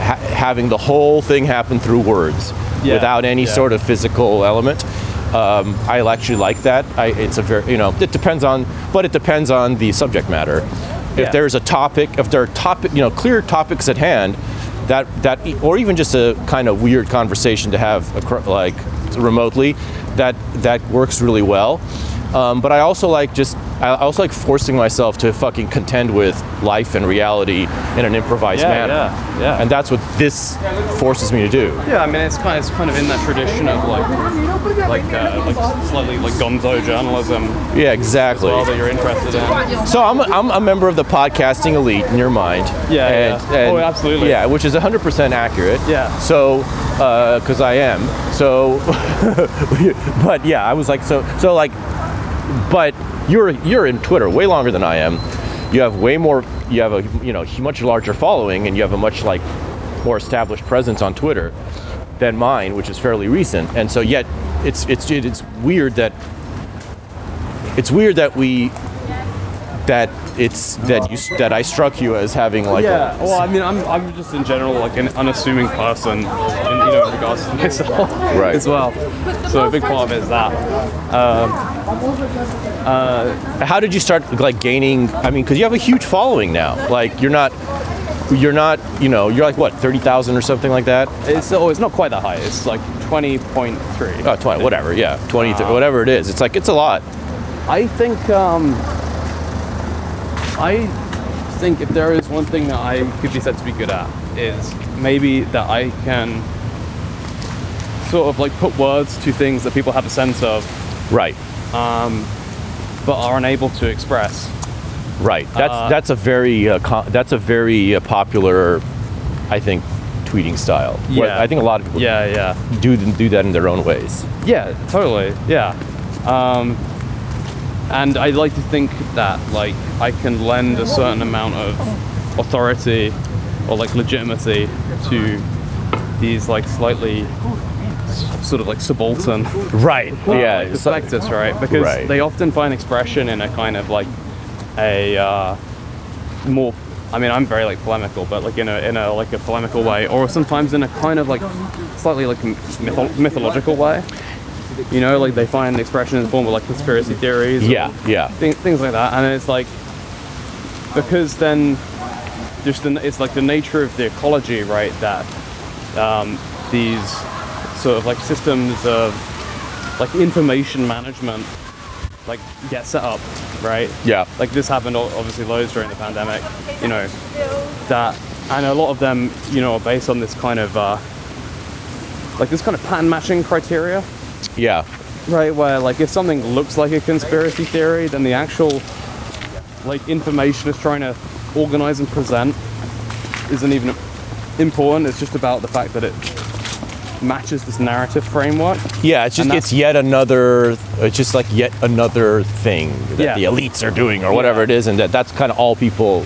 ha- having the whole thing happen through words Yeah, without any yeah. sort of physical element. Um, I actually like that. I, it's a very, you know, it depends on, but it depends on the subject matter. If Yeah. there's a topic, if there are topic, you know, clear topics at hand, that that, or even just a kind of weird conversation to have, like remotely, that that works really well. Um, but I also like just, I also like forcing myself to fucking contend with life and reality in an improvised Yeah, manner. yeah, yeah. And that's what this forces me to do. Yeah, I mean, it's kind of, it's kind of in that tradition of like, like, uh, like slightly like gonzo journalism Yeah, exactly. well, that you're interested in. So I'm a, I'm a member of the podcasting elite in your mind. Yeah, and, yeah. and- Oh, absolutely. Yeah, which is 100% accurate. Yeah. So, because I am. So, but yeah, I was like, so, so like, but you're you're in Twitter way longer than I am. You have way more. You have a you know much larger following, and you have a much like more established presence on Twitter than mine, which is fairly recent. And so, yet it's it's it's weird that it's weird that we that it's that you that I struck you as having like Yeah, a, well, I mean, I'm, I'm just in general like an unassuming person, in, you know, in regards to myself Right. as well. So a big part of it is that. Um, uh, how did you start like gaining i mean because you have a huge following now like you're not you're not you know you're like what 30000 or something like that It's oh, it's not quite that high. It's like 20.3. oh 20 whatever yeah 20 th- whatever it is it's like it's a lot I think um, I think if there is one thing that I could be said to be good at is maybe that I can sort of like put words to things that people have a sense of right Um, but are unable to express. right that's Uh, that's a very uh, that's a very uh, popular i think tweeting style Where Yeah. i think a lot of people Yeah, yeah. do do that in their own ways Yeah, totally. Yeah. Um, and I like to think that like I can lend a certain amount of authority or like legitimacy to these like slightly sort of like subaltern right uh, yeah like, so- perspectives, right? Because Right. they often find expression in a kind of like a uh, more. I mean, I'm very like polemical, but like in a in a like a polemical way, or sometimes in a kind of like slightly like mytho- mythological way. You know, like they find expression in the form of like conspiracy theories. or yeah yeah thi- things like that, and it's like because then just the, it's like the nature of the ecology, right? That um, these sort of like systems of like information management like get set up, right? Yeah. Like this happened obviously loads during the pandemic, you know, that and a lot of them, you know, are based on this kind of uh, like this kind of pattern matching criteria, yeah right? Where like if something looks like a conspiracy theory, then the actual like information it's trying to organize and present isn't even important. It's just about the fact that it matches this narrative framework. Yeah, it's just it's yet another it's just like yet another thing that Yeah. the elites are doing or whatever Yeah. it is, and that that's kind of all people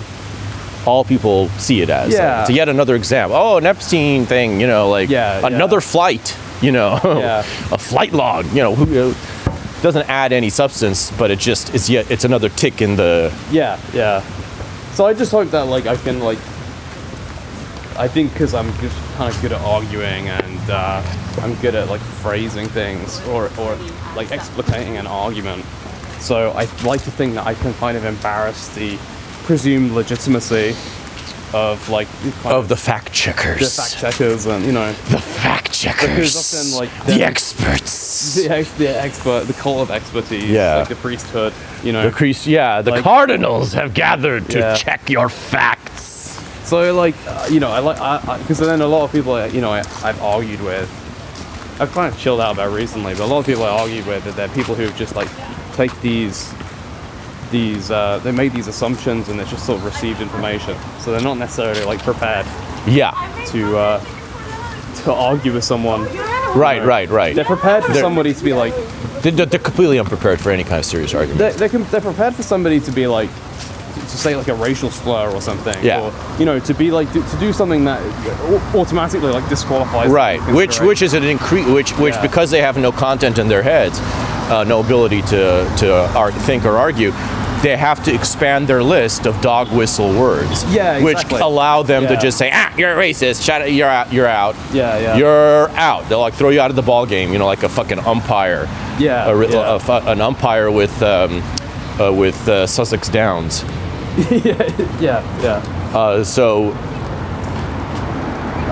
all people see it as. Yeah. It's yet another example. Oh, an Epstein thing, you know, like yeah. another flight, you know, Yeah. a flight log, you know, who uh, doesn't add any substance, but it just is yet it's another tick in the Yeah, yeah. So I just hope that like I can like I think because I'm just kind of good at arguing and uh, I'm good at like phrasing things or or like explicating an argument. So I like to think that I can kind of embarrass the presumed legitimacy of like of the fact checkers. the fact checkers and you know the fact checkers. often, like, the experts. the, ex- the expert, the cult of expertise, Yeah. like the priesthood, you know. The crease, yeah, the Like- cardinals have gathered to Yeah. check your facts. So like, uh, you know, I like, I because then a lot of people, uh, you know, I, I've argued with, I've kind of chilled out about recently, but a lot of people I argued with that they're people who just like take these, these, uh, they make these assumptions and it's just sort of received information, so they're not necessarily like prepared Yeah, to uh, to argue with someone. right, right, right. They're prepared for They're- somebody to be like, They're, they're completely unprepared for any kind of serious argument. they're, they're, com- they're prepared for somebody to be like to say like a racial slur or something Yeah. or you know to be like to, to do something that automatically like disqualifies right which which is an increase which which Yeah. because they have no content in their heads uh, no ability to to ar- think or argue they have to expand their list of dog whistle words Yeah, which allow them to just say ah you're a racist shut it you're out you're out Yeah, yeah. you're out they'll like throw you out of the ball game you know like a fucking umpire Yeah, a, yeah. a an umpire with um, uh, with uh, Sussex Downs yeah yeah uh, so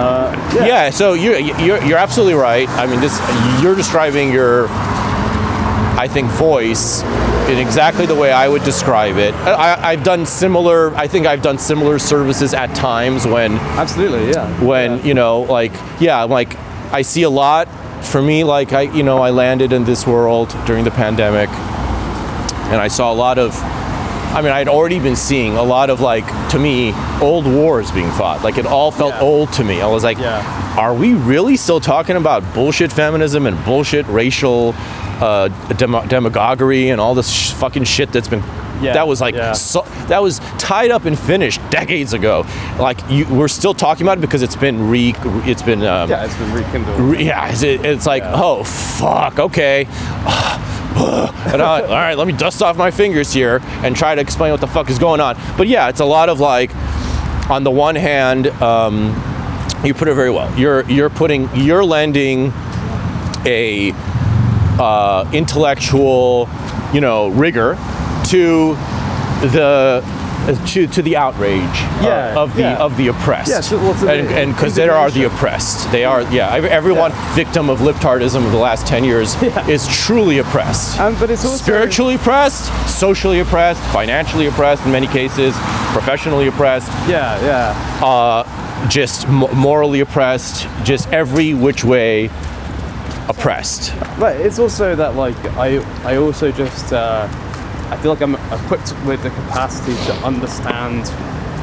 yeah. yeah. so you're, you're you're absolutely right. I mean, this you're describing your, I think, voice in exactly the way I would describe it. I, I've done similar. I think I've done similar services at times when absolutely yeah when yeah. you know, like yeah, like I see a lot. For me, like I, you know, I landed in this world during the pandemic, and I saw a lot of. I mean, I'd already been seeing a lot of like, to me, old wars being fought. Like it all felt Yeah. old to me. I was like, Yeah. are we really still talking about bullshit feminism and bullshit racial uh, demo- demagoguery and all this sh- fucking shit that's been Yeah, that was like yeah. so, that was tied up and finished decades ago. Like you, we're still talking about it because it's been re it's been um, yeah it's been rekindled re- yeah it's, it's like Yeah. oh fuck okay. and I, all right, let me dust off my fingers here and try to explain what the fuck is going on. But yeah, it's a lot of like, on the one hand, um, you put it very well. You're you're putting you're lending a uh, intellectual, you know, rigor to the to, to the outrage uh, Yeah, of the yeah. of the oppressed. Yeah, so- and and because there are the oppressed. They are yeah. ev- Everyone victim of libtardism of the last ten years Yeah. is truly oppressed. Um, but it's also Spiritually oppressed, socially oppressed, financially oppressed in many cases, professionally oppressed, yeah yeah uh, just m- morally oppressed, just every which way oppressed. But it's also that like I I also just uh, I feel like I'm equipped with the capacity to understand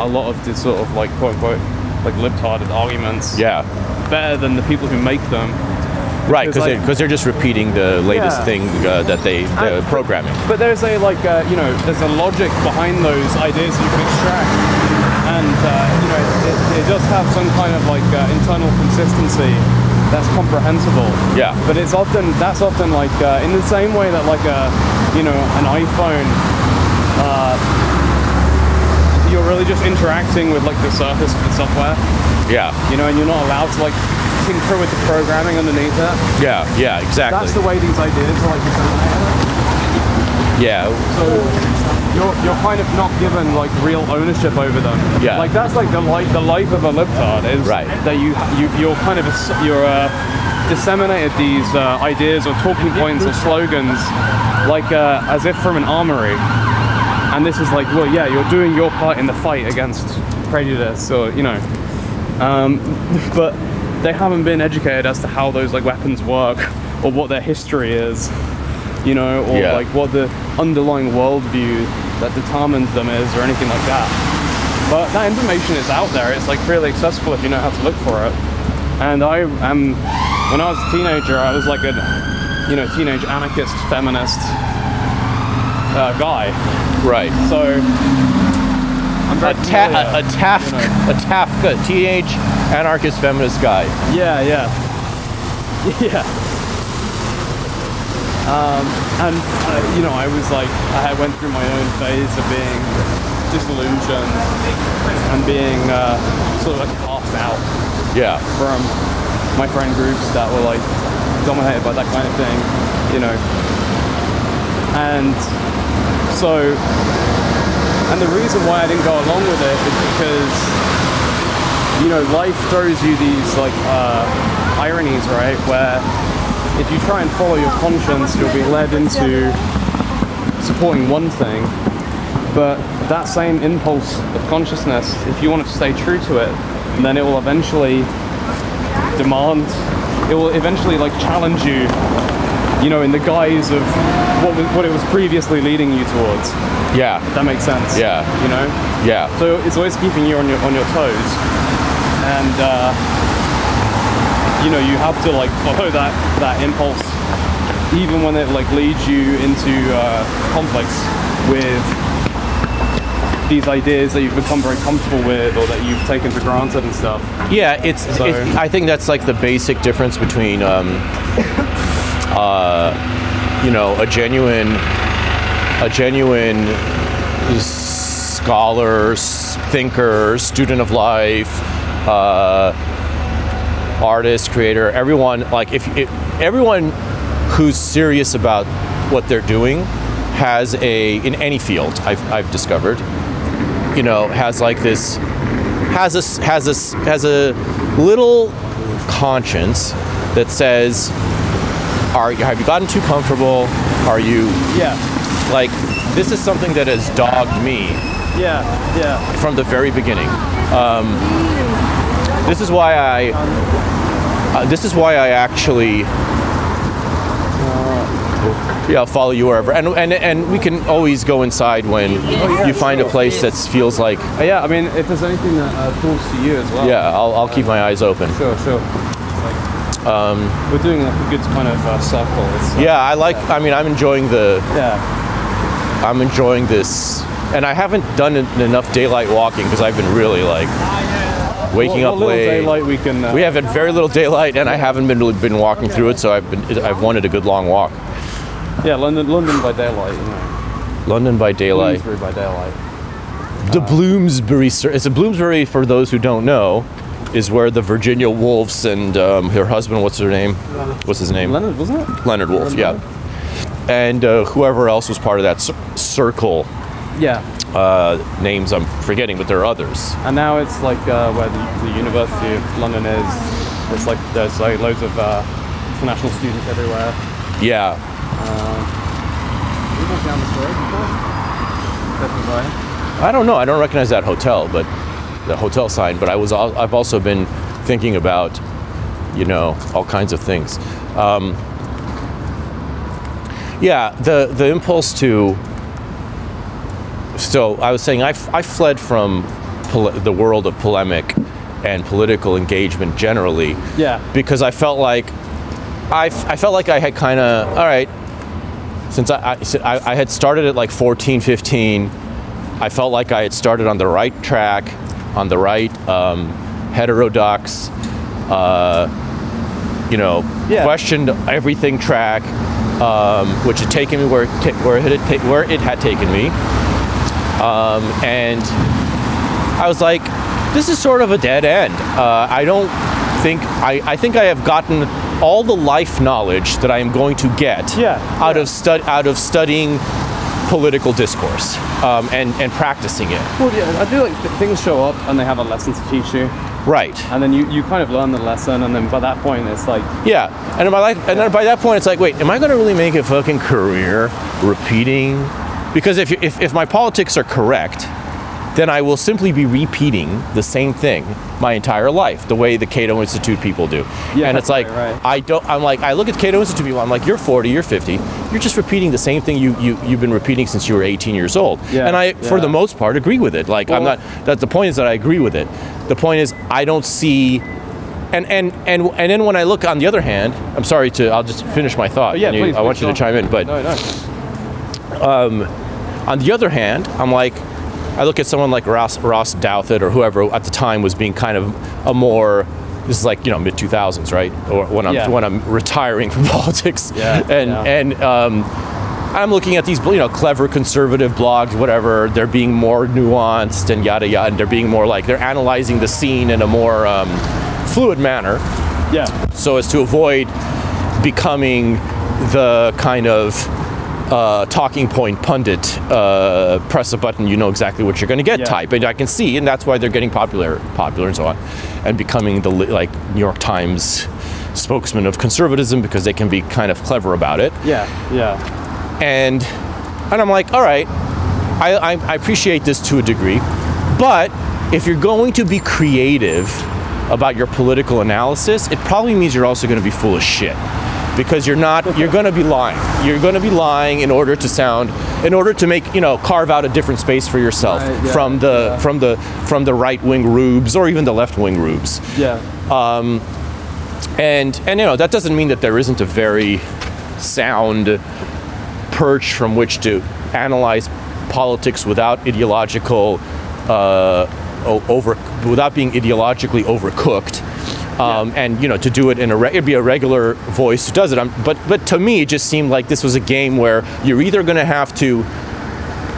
a lot of the sort of like quote unquote like libtarded arguments Yeah. better than the people who make them. Right, Because, because like- they, are just repeating the latest Yeah. thing uh, that they the And- programming. But there's a like uh, you know there's a logic behind those ideas you can extract, and uh, you know it, it does have some kind of like uh, internal consistency that's comprehensible. Yeah. But it's often that's often like uh, in the same way that like a you know an iPhone. Uh, you're really just interacting with like the surface of the software, Yeah, you know, and you're not allowed to like tinker with the programming underneath it. yeah, yeah, exactly. That's the way these ideas are like yeah, So you're, you're kind of not given like real ownership over them. Yeah. Like that's like the life the life of a libtard is Right. that you you you're kind of ass- you're uh, disseminated these uh, ideas or talking points or slogans like uh, as if from an armory. And this is like, well, yeah, you're doing your part in the fight against prejudice, or you know, um, but they haven't been educated as to how those like weapons work or what their history is, you know, or Yeah. like what the underlying worldview that determines them is, or anything like that. But that information is out there. It's like really accessible if you know how to look for it. And I am, when I was a teenager, I was like a, you know, teenage anarchist, feminist uh, guy. right. So I'm A, ta- a, a Tafk, you know. a Tafka, teenage anarchist feminist guy. Yeah, yeah, yeah. Um, and uh, you know, I was like, I went through my own phase of being disillusioned and being uh, sort of like cast out Yeah, from my friend groups that were like dominated by that kind of thing, you know. And so, and the reason why I didn't go along with it is because, you know, life throws you these like uh, ironies, right? Where if you try and follow your conscience, you'll be led into supporting one thing, but that same impulse of consciousness, if you want to stay true to it, then it will eventually demand, it will eventually like challenge you, you know, in the guise of what, what it was previously leading you towards. Yeah. If that makes sense. Yeah. You know? Yeah. So it's always keeping you on your on your toes, and uh, you know you have to like follow that that impulse, even when it like leads you into uh, conflicts with these ideas that you've become very comfortable with or that you've taken for granted and stuff. Yeah, it's. So- it, I think that's like the basic difference between, um, uh, you know, a genuine, a genuine scholar, thinker, student of life, uh, artist, creator. Everyone, like, if, if everyone who's serious about what they're doing has a in any field I've, I've discovered you know has like this has a has a has a little conscience that says are you, have you gotten too comfortable are you Yeah. like this is something that has dogged me Yeah. Yeah. from the very beginning um, this is why I uh, this is why I actually yeah, I'll follow you wherever, and and and we can always go inside when you find a place that feels like Uh, yeah. I mean, if there's anything that uh, appeals to you as well. yeah, I'll, I'll keep my eyes open. Sure. Sure. Like, um, we're doing like a good kind of uh, circle. It's, uh, Yeah, I like. I mean, I'm enjoying the. Yeah. I'm enjoying this, and I haven't done enough daylight walking because I've been really like waking up late. daylight we can. Uh, We have had very little daylight, and I haven't been been walking through it, so I've been I've wanted a good long walk. Yeah, London, London by daylight. You know. London by daylight. Bloomsbury by daylight. The Bloomsbury. It's a Bloomsbury for those who don't know, is where the Virginia Woolfs and um, her husband. What's her name? What's his name? Leonard, wasn't it? Leonard Woolf. Yeah. And uh, whoever else was part of that cir- circle. Yeah. Uh, names I'm forgetting, but there are others. And now it's like uh, where the, the University of London is. It's like there's like loads of uh, international students everywhere. Yeah. We went down this road before. I don't know. I don't recognize that hotel, but the hotel sign. But I was. al- I've also been thinking about, you know, all kinds of things. Um, yeah, the the impulse to. So I was saying I, f- I fled from pol- the world of polemic and political engagement generally Yeah. because I felt like I, f- I felt like I had kind of all right since I, I, I had started at like 14 15 I felt like I had started on the right track on the right um, heterodox uh, you know Yeah. questioned everything track um, which had taken me where it, where, it had where it had taken me um, and I was like, this is sort of a dead end. Uh, I don't think I, I think I have gotten all the life knowledge that I am going to get Yeah, out yeah. of stud out of studying political discourse um, and and practicing it. Well, yeah, I feel like th- things show up and they have a lesson to teach you, Right. and then you, you kind of learn the lesson, and then by that point it's like, Yeah. And by like, and then by that point, it's like, wait, am I going to really make a fucking career repeating? Because if, if if my politics are correct, then I will simply be repeating the same thing my entire life, the way the Cato Institute people do. Yeah, and it's like right, right. I don't. I'm like I look at Cato Institute people. I'm like, you're 40, you're 50. You're just repeating the same thing you you you've been repeating since you were 18 years old. Yeah, and I, for the most part, agree with it. Like I'm not. That the point is that I agree with it. The point is I don't see. And, and and and then when I look on the other hand, I'm sorry to I'll just finish my thought. Oh, yeah, you- please, I want please you to chime in, but no, no. On the other hand, I'm like, I look at someone like Ross, Ross Douthat or whoever at the time was being kind of a more, this is like you know mid 2000s, right? Or when I'm Yeah. when I'm retiring from politics, Yeah, and yeah. and um, I'm looking at these you know clever conservative blogs, whatever. They're being more nuanced and yada yada. And they're being more like they're analyzing the scene in a more um, fluid manner Yeah. so as to avoid becoming the kind of uh, talking point pundit, uh, press a button, you know exactly what you're going to get Yeah. type. And I can see, and that's why they're getting popular, popular and so on, and becoming the like New York Times spokesman of conservatism because they can be kind of clever about it. Yeah, yeah. And and I'm like, all right, I, I, I appreciate this to a degree, but if you're going to be creative about your political analysis, it probably means you're also going to be full of shit because you're not you're going to be lying you're going to be lying in order to sound in order to make you know carve out a different space for yourself Right, yeah, from the yeah. from the from the right wing rubes or even the left wing rubes Yeah. Um, and and you know that doesn't mean that there isn't a very sound perch from which to analyze politics without ideological uh, over without being ideologically overcooked. Um, and you know to do it in a re- it'd be a regular voice who does it. I'm, but but to me it just seemed like this was a game where you're either going to have to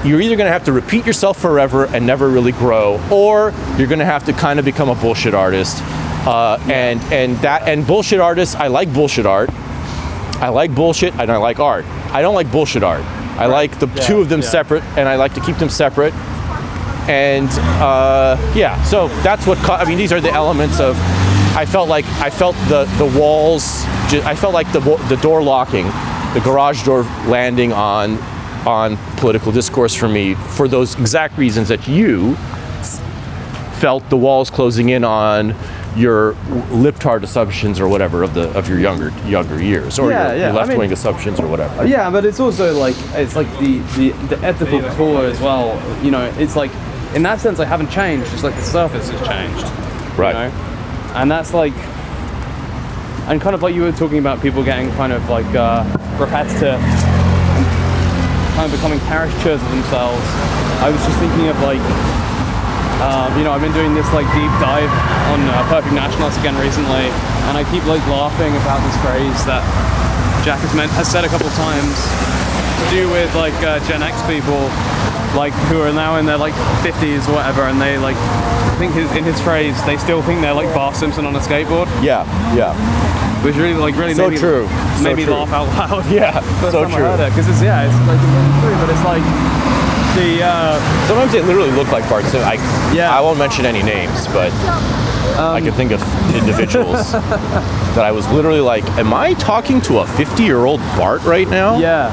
you're either going to have to repeat yourself forever and never really grow, or you're going to have to kind of become a bullshit artist. Uh, and and that and bullshit artists, I like bullshit art. I like bullshit and I like art. I don't like bullshit art. I like the Yeah, two of them yeah. separate, and I like to keep them separate. And uh, yeah, so that's what ca- I mean. These are the elements of. I felt like I felt the the walls. I felt like the the door locking, the garage door landing on on political discourse for me for those exact reasons that you felt the walls closing in on your libtard assumptions or whatever of the of your younger younger years or Yeah, your, yeah, your left wing mean- assumptions or whatever. Uh, yeah, but it's also like it's like the the, the ethical core as well. You know, it's like in that sense I haven't changed. It's like the surface has changed. Right. You know? And that's like, and kind of like you were talking about people getting kind of like uh, repetitive, kind of becoming caricatures of themselves. I was just thinking of like. Um, you know, I've been doing this like deep dive on uh, Perfect Nationalists again recently, and I keep like laughing about this phrase that Jack has, meant, has said a couple times to do with like uh, Gen X people, like who are now in their like 50s or whatever, and they like think his, in his phrase they still think they're like Bart Simpson on a skateboard, Yeah, yeah, which really like really So made me, true. made So me true. laugh out loud. yeah. First so time true. I heard it because it's yeah, it's like true, but it's like the uh, Sometimes they literally look like Bart Simpson. I, Yeah. I won't mention any names, but I could think of individuals that I was literally like, "Am I talking to a 50-year-old Bart right now?" Yeah,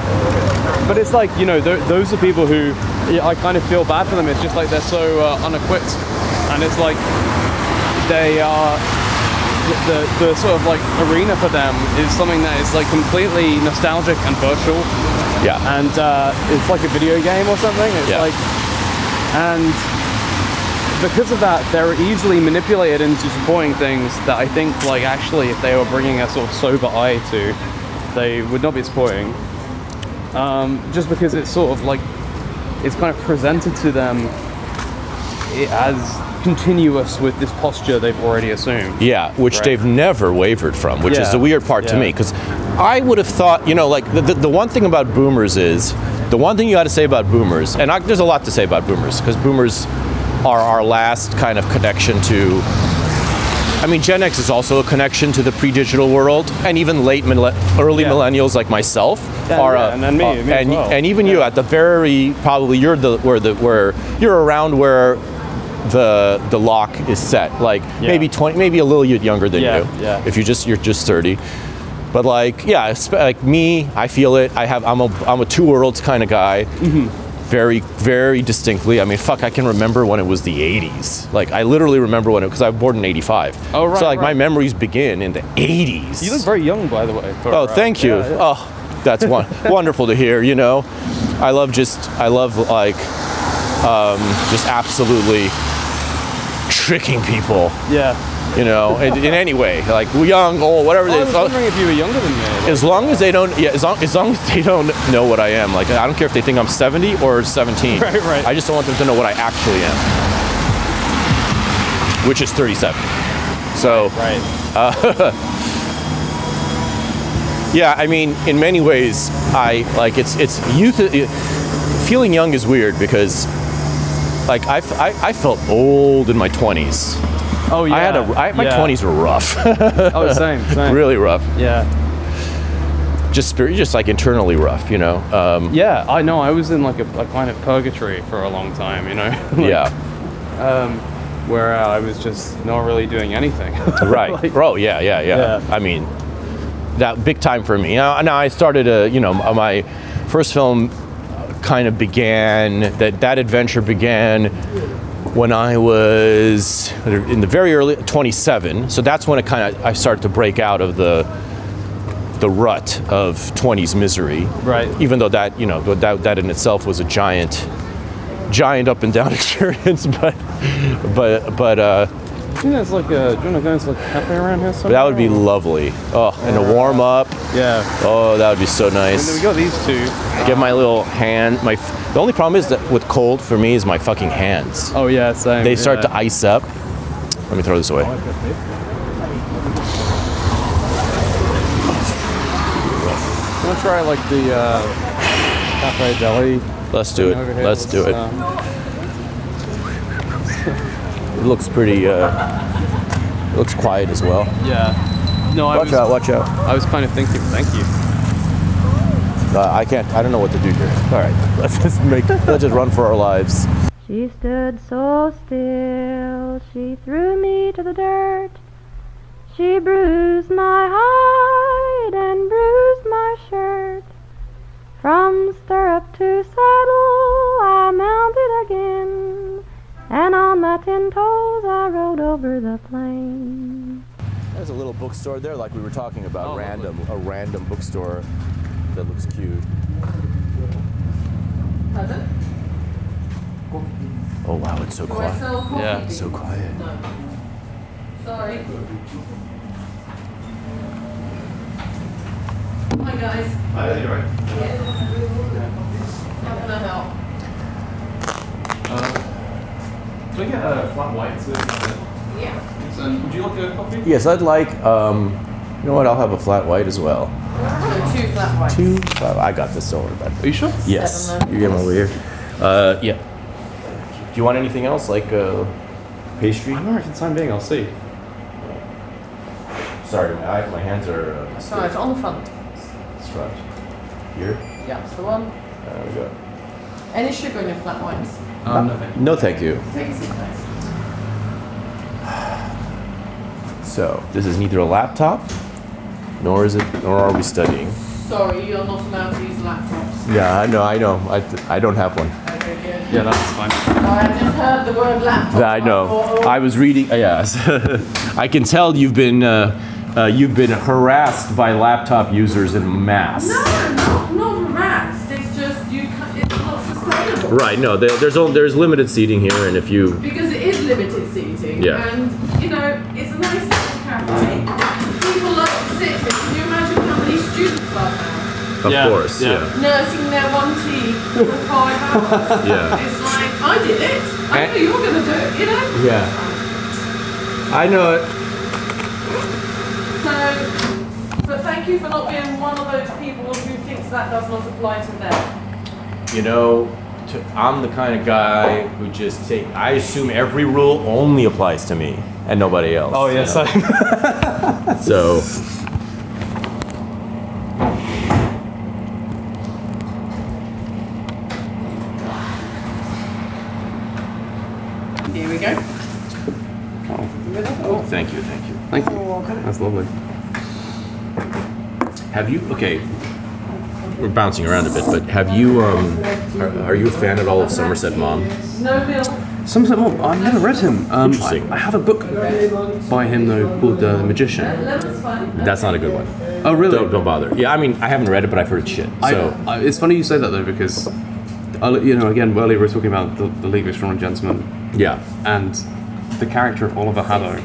but it's like you know th- those are people who yeah, I kind of feel bad for them. It's just like they're so uh, unequipped, and it's like they are the, the sort of like arena for them is something that is like completely nostalgic and virtual, yeah, and uh, it's like a video game or something. It's Yeah. like and. Because of that, they're easily manipulated into supporting things that I think, like, actually, if they were bringing a sort of sober eye to, they would not be supporting um, just because it's sort of like it's kind of presented to them as continuous with this posture they've already assumed. Yeah, which Right. they've never wavered from, which is the weird part to me. Because I would have thought, you know, like the, the, the one thing about boomers is the one thing you got to say about boomers, and I, there's a lot to say about boomers because boomers are our last kind of connection to. I mean, Gen X is also a connection to the pre-digital world, and even late, mille- early Yeah. millennials like myself Yeah, are, yeah, a- and then me- uh, me and, well. and even you at the very probably you're the where the where you're around where the the lock is set, like Yeah. maybe 20, maybe a little bit younger than Yeah, you. yeah. If you just you're just 30. But like, yeah, like me, I feel it. I have I'm a I'm a two worlds kind of guy. Mm-hmm. Very very distinctly. I mean, fuck, I can remember when it was the 80s. Like I literally remember when it because I was born in 85. Oh, right, So like my memories begin in the 80s. You look very young, by the way. Oh, thank you. yeah. Oh, that's one, wonderful to hear. You know, I love just I love like um, just absolutely tricking people. yeah. You know, in, in any way, like young, old, whatever oh, Well, I was wondering if you were younger than me. As long as they don't, yeah, as long, as long as they don't know what I am, like I don't care if they think I'm 70 or 17. Right, right. I just don't want them to know what I actually am, which is 37. So Right. Yeah, I mean, in many ways, I like it's it's youth. It, feeling young is weird because, like, I, I felt old in my twenties. Oh yeah. I had a I, my yeah. twenties were rough, Oh, same, same. really rough. Yeah. Just spirit, just like internally rough, you know. Um, Yeah, I know. I was in like a, a kind of purgatory for a long time. You know. Like, yeah, where uh, I was just not really doing anything. right. Like- oh yeah, yeah, yeah, Yeah. I mean, that big time for me. Now, now I started a, you know, my first film kind of began that that adventure began when I was in the very early 27. So that's when it kind of I started to break out of the the rut of 20s misery. Right. Even though that, you know, that that in itself was a giant giant up and down experience, but but but uh I think there's like a. Do you want to go to like a cafe around here? Somewhere? that would be lovely. Oh, and a warm up. Yeah. Oh, that would be so And then we nice. got these two. Get my little hand. My f- the only problem is that with cold for me is my fucking hands. Oh yeah, same. They start to ice up. Let me throw this away. Want to try like the uh, cafe deli? Let's do over it. here? Let's do it. It looks pretty. Uh, looks quiet as well. yeah. No, I Watch was. out! Watch out! I was kind of thinking. Thank you. Uh, I can't. I don't know what to do here. All right, let's just make. let's just run for our lives. She stood so still, she threw me to the dirt. She bruised my hide and bruised my shirt. From stirrup to saddle, I mounted again, and on my ten toes I rode over the plain. There's a little bookstore there, like we were talking about. Oh, lovely. random, a random bookstore that looks cute. Oh wow, it's so oh, quiet. Yeah. So quiet. Sorry. Hi guys. Hi, you're right. How can I help? Um, Can I get a flat white? Yeah. And would you like a coffee? Yes, I'd like. Um, you know what? I'll have a flat white as well. So two flat whites. Two. Flat, I got this. Don't worry about it. Are you sure? Yes. Seven, You get them over here. Uh, yeah. Do you want anything else, like uh, pastry? I know. For the time being, I'll see. Sorry, my, I- my hands are uh, So it's on the front. strapped. Here. Yeah, it's the one. There we go. Any sugar in your flat whites? Um, no, thank you. No, thank you. Take a seat, guys. So this is neither a laptop, nor is it, nor are we studying. Sorry, you're not allowed to use laptops. Yeah, I know, I know. I, I don't have one. Okay, good. Yeah, that's fine. Oh, I just heard the word laptop. I know. oh, I was reading. Uh, yes, I can tell you've been uh, uh, you've been harassed by laptop users in mass. No, not, Right. No, there, there's only, there's limited seating here, and if you Because it is limited seating. Yeah. And, you know, it's a nice little cafe. People like to sit here. Can you imagine how many students are there? of Yeah, course, yeah. yeah, Nursing their one tea for five hours. yeah, It's like, I did it. I And- know you're going to do it, you know? yeah. I know it. So, but thank you for not being one of those people who thinks that does not apply to them. You know, to, I'm the kind of guy who just take. I assume every rule only applies to me and nobody else. Oh you yeah, know? same. So. Here we go. Oh, thank you, thank you. Thank you. That's lovely. Have you? Okay. We're bouncing around a bit, but have you? Um, are, are you a fan at all of Somerset Maugham? Bill. Somerset Maugham. I've never read him. Um, Interesting. I, I have a book by him though called uh, The Magician. That's not a good one. Oh really? Don't, don't bother. Yeah, I mean, I haven't read it, but I've heard shit. I, So I, it's funny you say that though because, I, you know, again earlier we were talking about the, the League of Extraordinary Gentlemen yeah, and the character of Oliver Haddo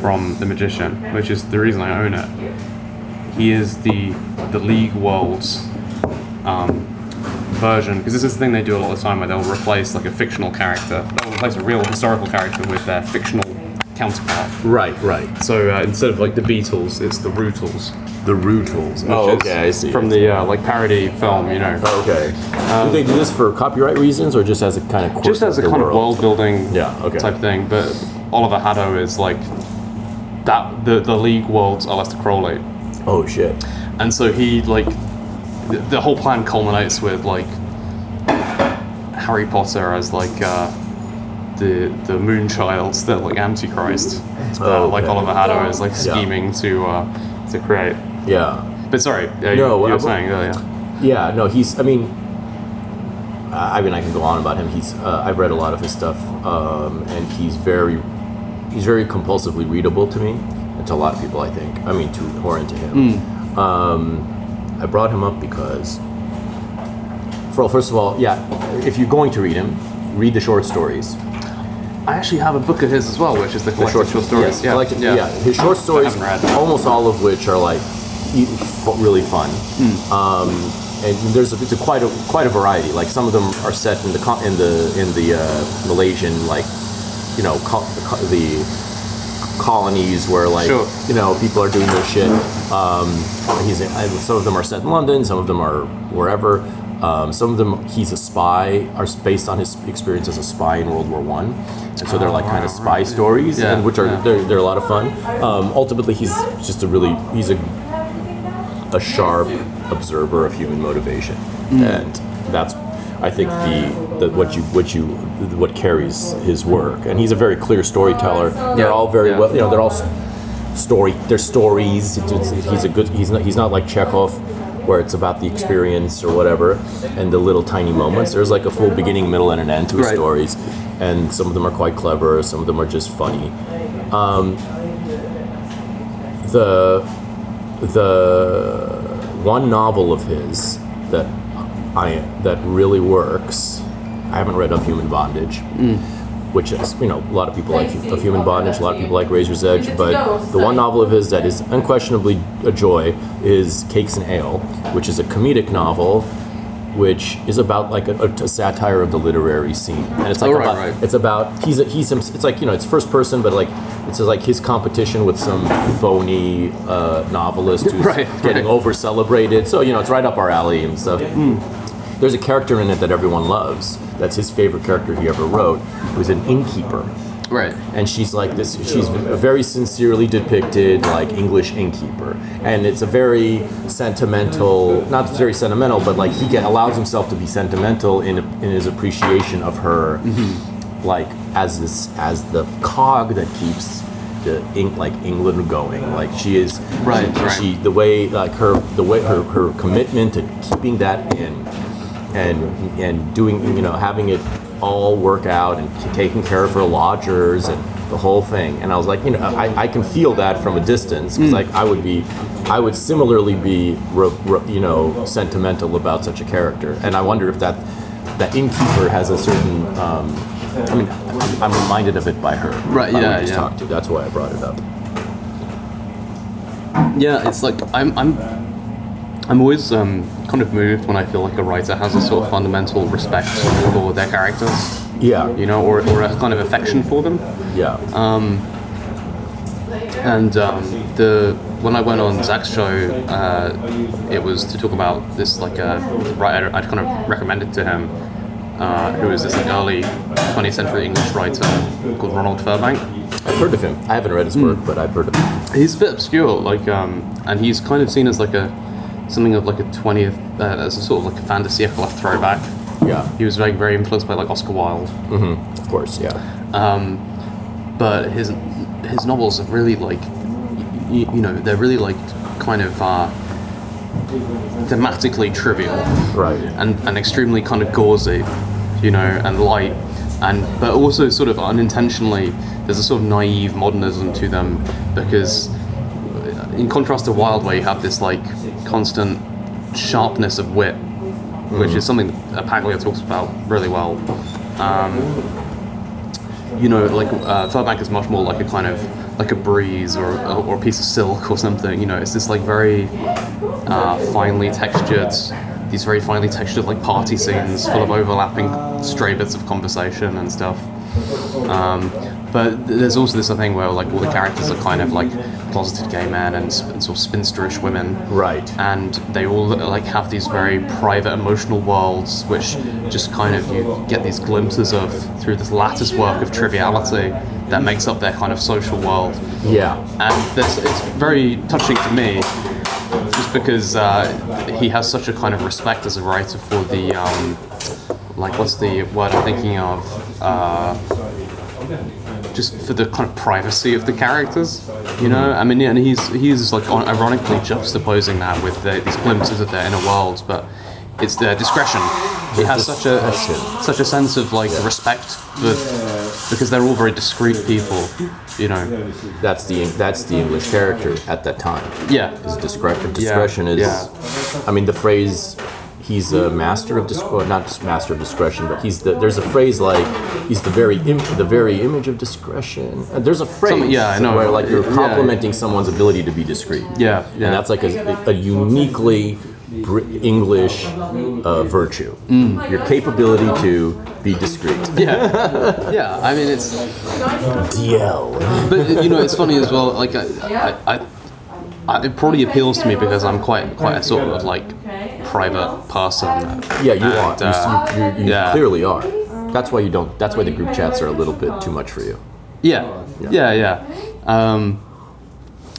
from The Magician, which is the reason I own it. He is the the League Worlds um, version because this is the thing they do a lot of the time where they'll replace like a fictional character, they'll replace a real historical character with their fictional counterpart. right, right. So uh, instead of like the Beatles, it's the Rutles. The Rutles. which Oh, is okay, I see. From the uh, like parody film, you know. Okay. do they do this for copyright reasons or just as a kind of quirk just as a kind of world? building Yeah, okay. type thing. But Oliver Haddo is like that. The the League world's Aleister Crowley, Oh shit. and so he like the, the whole plan culminates with like Harry Potter as like uh, the the Moonchild, the like Antichrist, Oh, uh, like okay. Oliver Haddo is like Yeah. scheming to uh, to create. Yeah. But sorry, uh, you, No, you I- were saying earlier. Yeah, no, he's. I mean, I I mean, I can go on about him. He's. Uh, I've read a lot of his stuff, um, and he's very, he's very compulsively readable to me, to a lot of people, I think. I mean, to who are into him. Um, I brought him up because, well, first of all, yeah, if you're going to read him, read the short stories. I actually have a book of his as well, which is the collected short, stories. Yes, yeah, collected- yeah. yeah. His short stories, almost all of which are like really fun. Hmm. Um, and there's a, it's a quite a quite a variety. Like some of them are set in the in the in the uh, Malaysian like you know the, the colonies where like Sure. you know people are doing their shit. Um, he's in, some of them are set in London, some of them are wherever. Um, some of them he's a spy are based on his experience as a spy in World War One, and so they're like kind of spy stories, Yeah, and which are yeah. they're, they're a lot of fun. Um, ultimately, he's just a really he's a a sharp observer of human motivation, and that's I think the, the what you what you what carries his work, and he's a very clear storyteller. They're all very well, you know, they're all story. They're stories. It's, it's, he's a good. He's not. He's not like Chekhov, where it's about the experience or whatever, and the little tiny moments. There's like a full beginning, middle, and an end to his Right. stories, and some of them are quite clever. Some of them are just funny. Um, the the one novel of his that I that really works. I haven't read of Human Bondage, mm. which is you know a lot of people like of Human Bondage, a lot of people like Razor's Edge, but the one novel of his that is unquestionably a joy is Cakes and Ale, which is a comedic novel. Which is about like a, a satire of the literary scene, and it's like Oh, right, about, right. it's about he's a, he's him, it's like you know it's first person, but like it's like his competition with some phony uh, novelist who's Right, getting right. over celebrated. So you know it's right up our alley and stuff. There's a character in it that everyone loves. That's his favorite character he ever wrote. Who's an innkeeper, Right. and she's like this. She's a very sincerely depicted like English innkeeper, and it's a very sentimental. Not very sentimental, but like he get, allows himself to be sentimental in in his appreciation of her, mm-hmm. like as this as the cog that keeps the Eng, like England going. Like she is Right, She, right. she the way like her the way her, her commitment to keeping that inn and and doing you know having it all work out and taking care of her lodgers and the whole thing. And i was like you know i, I can feel that from a distance because like i would be i would similarly be ro- ro- you know sentimental about such a character. And i wonder if that that innkeeper has a certain um, i mean I'm, I'm reminded of it by her. Right, yeah, we just yeah. talked to that's why i brought it up. Yeah, it's like I'm I'm I'm always um, kind of moved when I feel like a writer has a sort of fundamental respect for their characters, yeah. You know, or, or a kind of affection for them. yeah. And um, the when I went on Zach's show, uh, it was to talk about this like a writer I'd kind of recommended to him, uh, who is this like early 20th century English writer called Ronald Firbank. i've heard of him. I haven't read his work but i've heard of him. He's a bit obscure, like, um, and he's kind of seen as like a something of like a 20th, uh, as a sort of like a fin de siècle throwback. yeah He was very, very influenced by like Oscar Wilde. Mm-hmm. of course yeah Um, but his his novels are really like you, you know they're really like kind of uh, thematically trivial right and, and extremely kind of gauzy you know and light and but also sort of unintentionally there's a sort of naive modernism to them because in contrast to Wilde where you have this like constant sharpness of wit which is something that Paglia talks about really well you know, like uh, Firbank is much more like a kind of like a breeze or, or a piece of silk or something. You know, it's this like very uh, finely textured, these very finely textured like party scenes full of overlapping stray bits of conversation and stuff. Um, but there's also this thing where like all the characters are kind of like closeted gay men and, and sort of spinsterish women. Right. and they all like have these very private emotional worlds which just kind of you get these glimpses of through this lattice work of triviality that makes up their kind of social world. Yeah. And this, it's very touching to me just because uh, he has such a kind of respect as a writer for the um, like what's the word I'm thinking of? Uh, just for the kind of privacy of the characters. You know, I mean, yeah, and he's he's like on- ironically juxtaposing that with the, these glimpses of their inner worlds, but it's their discretion. He has such a such a sense of like respect for because they're all very discreet people. You know, That's the that's the English character at that time. yeah, His discretion discretion is. yeah. I mean, the phrase he's a master of dis- well, not just master of discretion, but he's the. There's a phrase like he's the very Im- the very image of discretion. And there's a phrase Something- yeah, I know. where like you're Yeah. complimenting someone's ability to be discreet. Yeah, yeah. And that's like a, a uniquely Br- English uh, virtue. Mm. Your capability to be discreet. yeah, yeah. I mean, it's DL. but you know, it's funny as well. Like I, I, I, I, it probably appeals to me because I'm quite quite a sort of like private person. Yeah, you And, are. You, uh, you, you, you yeah. clearly are. That's why you don't. That's why the group chats are a little bit too much for you. Yeah, yeah, yeah. Um,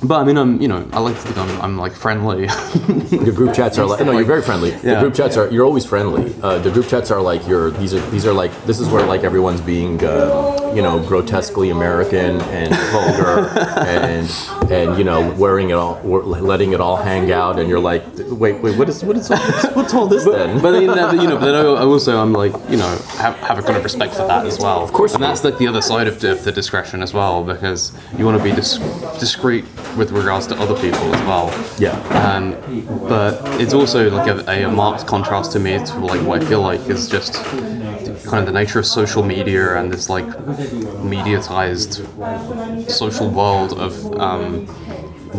but I mean, I'm you know, I like to think I'm, I'm like friendly. the group chats are like no, you're very friendly. The group chats are you're always friendly. Uh, the group chats are like your these are these are like this is where like everyone's being uh, you know grotesquely American and vulgar and and you know wearing it all letting it all hang out and you're like wait wait what is what is all, what's all this then? but then, you know, but then I also I'm like you know have, have a kind of respect for that as well. Of course and that's like the other side of the, of the discretion as well because you want to be dis- discreet with regards to other people as well. Yeah. And but it's also like a, a marked contrast to me to like what I feel like is just kind of the nature of social media and this like mediatized social world of um,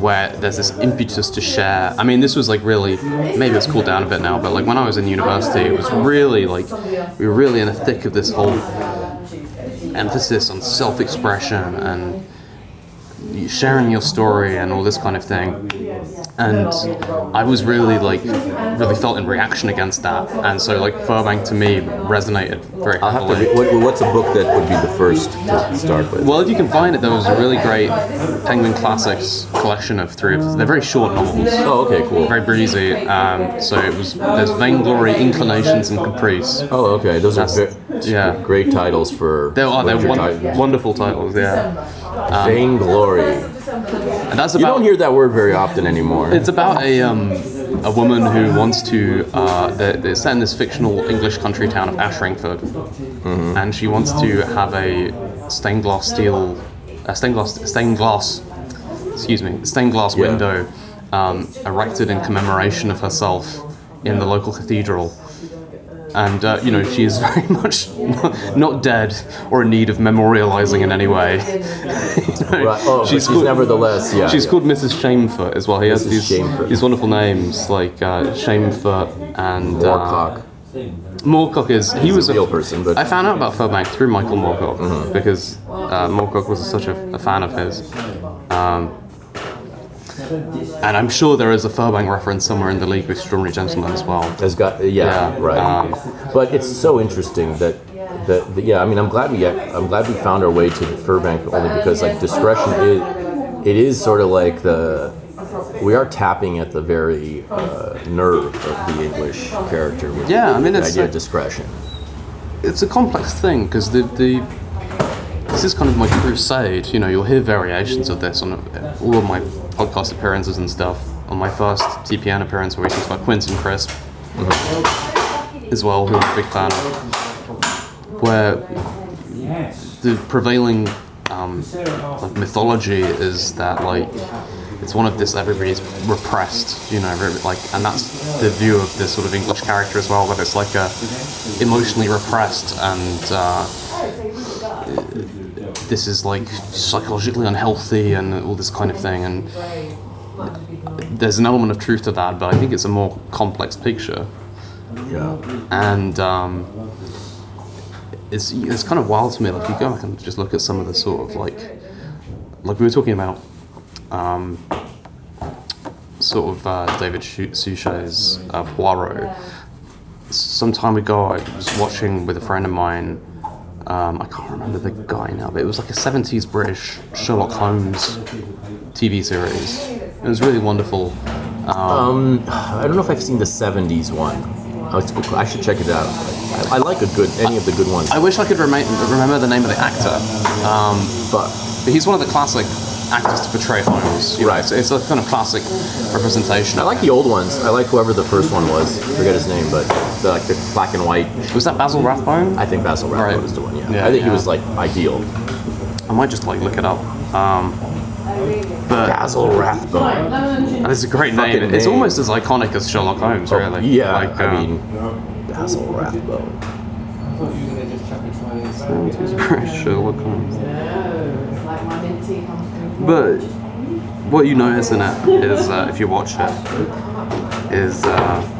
where there's this impetus to share. I mean, this was like really maybe it's cooled down a bit now, but like when I was in university, it was really like we were really in the thick of this whole emphasis on self-expression and sharing your story and all this kind of thing. And I was really like really felt in reaction against that, and so like Firbank to me resonated very I'll have to. What, what's a book that would be the first to start with? Well, if you can find it, there was a really great Penguin Classics collection of three of. They're very short novels. Oh, okay, cool. Very breezy. Um, so it was. There's Vainglory, Inclinations, and Caprice. Oh, okay. Those are That's- ve- yeah. great titles for. They are. They're won- titles. wonderful titles. Yeah. Vainglory. And that's You don't hear that word very often anymore. It's about a um, a woman who wants to. Uh, they're, they're set in this fictional English country town of Ashringford, and she wants to have a stained glass steel, a stained glass stained glass, excuse me, stained glass Yeah. window um, erected in commemoration of herself in the local cathedral. And uh, you know she is very much not, not dead or in need of memorializing in any way. You know, Right. Oh, she's, called- nevertheless, yeah. She's yeah. called Mrs. Shamefoot as well. He has these, Shamefoot. these wonderful names like uh, Shamefoot and Moorcock. Uh, Moorcock is he He's was a real person, but- I found out about Firbank through Michael Moorcock because uh, Moorcock was such a, a fan of his. Um, and I'm sure there is a Firbank reference somewhere in the League of Extraordinary Gentlemen as well. Has got yeah, Yeah, right. um, but it's so interesting that that that- yeah. I mean, I'm glad we I'm glad we found our way to the Firbank only because like discretion is it is sort of like the we are tapping at the very uh, nerve of the English character. With Yeah, I mean, the it's idea like- of discretion. it's a complex thing because the, the this is kind of my crusade. You know, you'll hear variations of this on all of my podcast appearances and stuff. On my first TPN appearance, where we talked about Quentin Crisp as well, who I'm a big fan of, where the prevailing um, like mythology is that like it's one of this everybody's repressed, you know, like, and that's the view of this sort of English character as well. That it's like a emotionally repressed and uh, this is like psychologically unhealthy and all this kind of thing. And there's an element of truth to that, but I think it's a more complex picture Yeah. and um, it's it's kind of wild to me. Like you go back and just look at some of the sort of like like we were talking about um, sort of uh, David Shu- Suchet's uh, Poirot. Some time ago, I was watching with a friend of mine. Um, I can't remember the guy now, but it was like a 70s British Sherlock Holmes TV series. It was really wonderful. Um, I don't know if I've seen the '70s one. Oh, I should check it out. I, I like a good any of the good ones. I wish I could remember the name of the actor, um, but but he's one of the classic actors to portray Holmes. you know, Right. It's, it's a kind of classic representation. I like the old ones. I like whoever the first one was. Forget his name, but the, like the black and white. Was that Basil Rathbone? I think Basil Rathbone Right. was the one. Yeah. Yeah, I think he was like ideal. I might just like look it up. Um, but Basil Rathbone. and it's a great Fucking name. It's almost as iconic as Sherlock Holmes, really. Yeah, Like, I uh, mean, Basil Rathbone. Sherlock Holmes. But what you notice in it is, uh, if you watch it, is uh,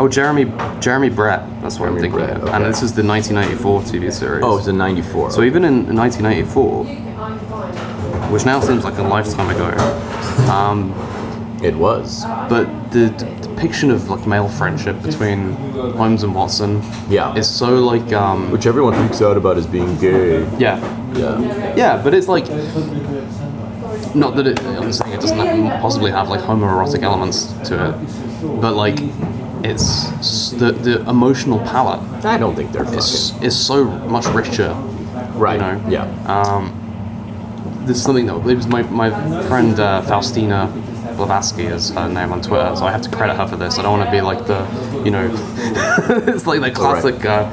oh Jeremy Jeremy Brett. That's what Jeremy I'm thinking. Brett, of. And okay. this is the 1994 TV series. Oh, it's in '94. So even in 1984, which now seems like a lifetime ago, um, it was. but the d- depiction of like male friendship between Holmes and Watson, Yeah. is so like um, Which everyone freaks out about as being gay. yeah, Yeah. yeah, but it's like not that it, I'm saying it doesn't possibly have like homoerotic elements to it, but like it's the the emotional palette I don't think they're is fucking. is so much richer. Right. you know. Yeah. This is something that it was my my friend uh, Faustina Blavatsky is her name on Twitter, so I have to credit her for this. I don't want to be like the you know it's like the classic. Uh,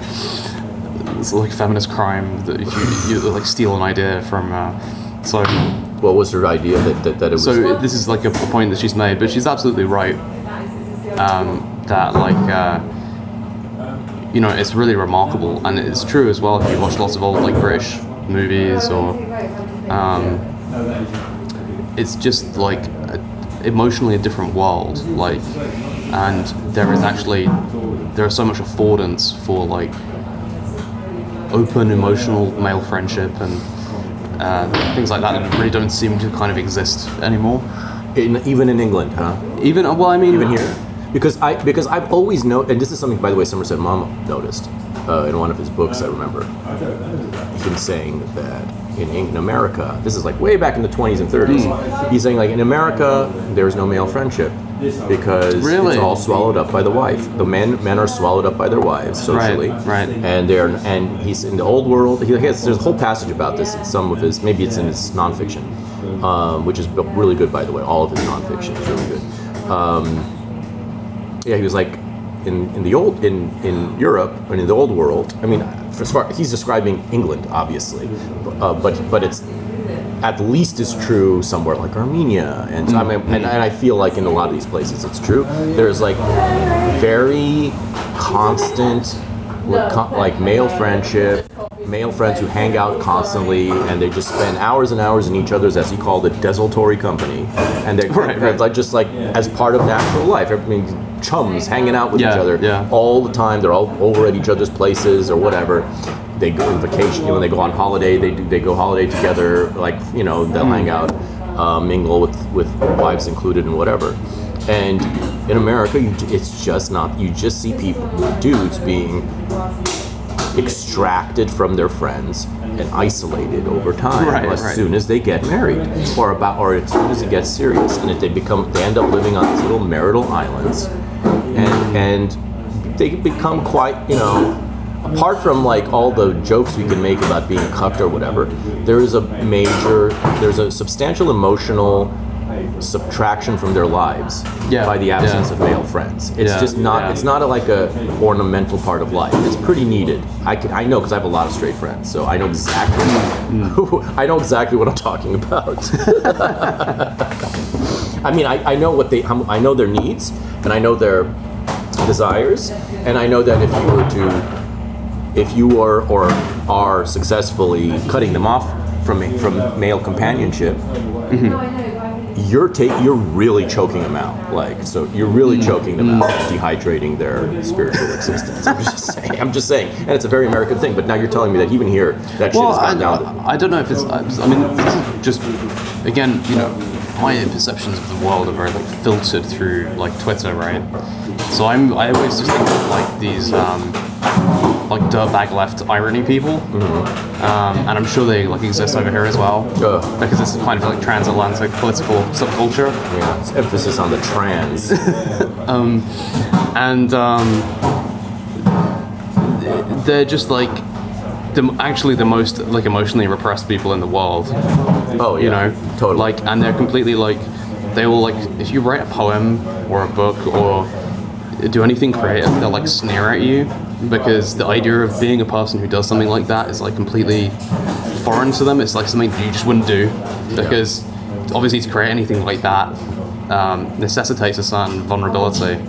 it's like feminist crime that you, you like steal an idea from. Uh, so what was her idea that that, that it was? so this is like a point that she's made, but she's absolutely right. Um, that like uh, you know it's really remarkable, and it's true as well if you watch lots of old like British movies or um, it's just like a, emotionally a different world. Like, and there is actually there is so much affordance for like open emotional male friendship and uh, things like that that really don't seem to kind of exist anymore. in, even in England, huh? Even well, I mean, Even here, because I because I've always known, and this is something by the way Somerset Maugham noticed uh, in one of his books. I remember him saying that in, in America, this is like way back in the 20s and 30s. Hmm. He's saying like in America, there's no male friendship because Really? it's all swallowed up by the wife. The men men are swallowed up by their wives socially, right. And they're and he's in the old world. He has there's a whole passage about this in some of his maybe it's in his nonfiction, um, which is really good by the way. All of his nonfiction is really good. Um, yeah, he was like in, in the old in, in Europe and in the old world. I mean, for as far he's describing England, obviously, uh, but but it's at least as true somewhere like Armenia, and I mean, and, and I feel like in a lot of these places it's true. There's like very constant, like, male friendship, male friends who hang out constantly, and they just spend hours and hours in each other's, as he called it, desultory company, and they're Right, right. like just like as part of natural life. I mean, chums hanging out with each other yeah. all the time. They're all over at each other's places or whatever. They go on vacation. You know, when they go on holiday, they do they go holiday together. Like you know, they'll Hmm. hang out, uh, mingle with with wives included and whatever. And in America, you, it's just not. You just see people, dudes being extracted from their friends and isolated over time Right, as right. soon as they get married or about or as soon as it gets serious and if they become they end up living on these little marital islands and and they become quite you know apart from like all the jokes we can make about being cucked or whatever there is a major there's a substantial emotional subtraction from their lives Yeah, by the absence yeah. of male friends it's Yeah, just not yeah. it's not a, like a ornamental part of life it's pretty needed i can i know because i have a lot of straight friends so i know exactly Mm. i know exactly what i'm talking about I mean, I, I know what they. I know their needs, and I know their desires, and I know that if you were to, if you are or are successfully cutting them off from from male companionship, you're take you're really choking them out. Like so, you're really choking them out, dehydrating their spiritual existence. I'm just saying. I'm just saying, and it's a very American thing. But now you're telling me that even here, that shit Well, has I, gone down. to- I don't know if it's. I mean, this is just again, you know, my perceptions of the world are very like filtered through like Twitter, right? So I'm. I always just think of like these. Um, like dirtbag left irony people, um, and I'm sure they like exist over here as well, Ugh. because it's kind of like transatlantic political subculture. Yeah, it's emphasis on the trans. and um, they're just like the actually the most like emotionally repressed people in the world. Oh, you know, totally. Like, and they're completely like they will like if you write a poem or a book or do anything creative, they'll like sneer at you because the idea of being a person who does something like that is like completely foreign to them. It's like something you just wouldn't do because obviously to create anything like that um, necessitates a certain vulnerability.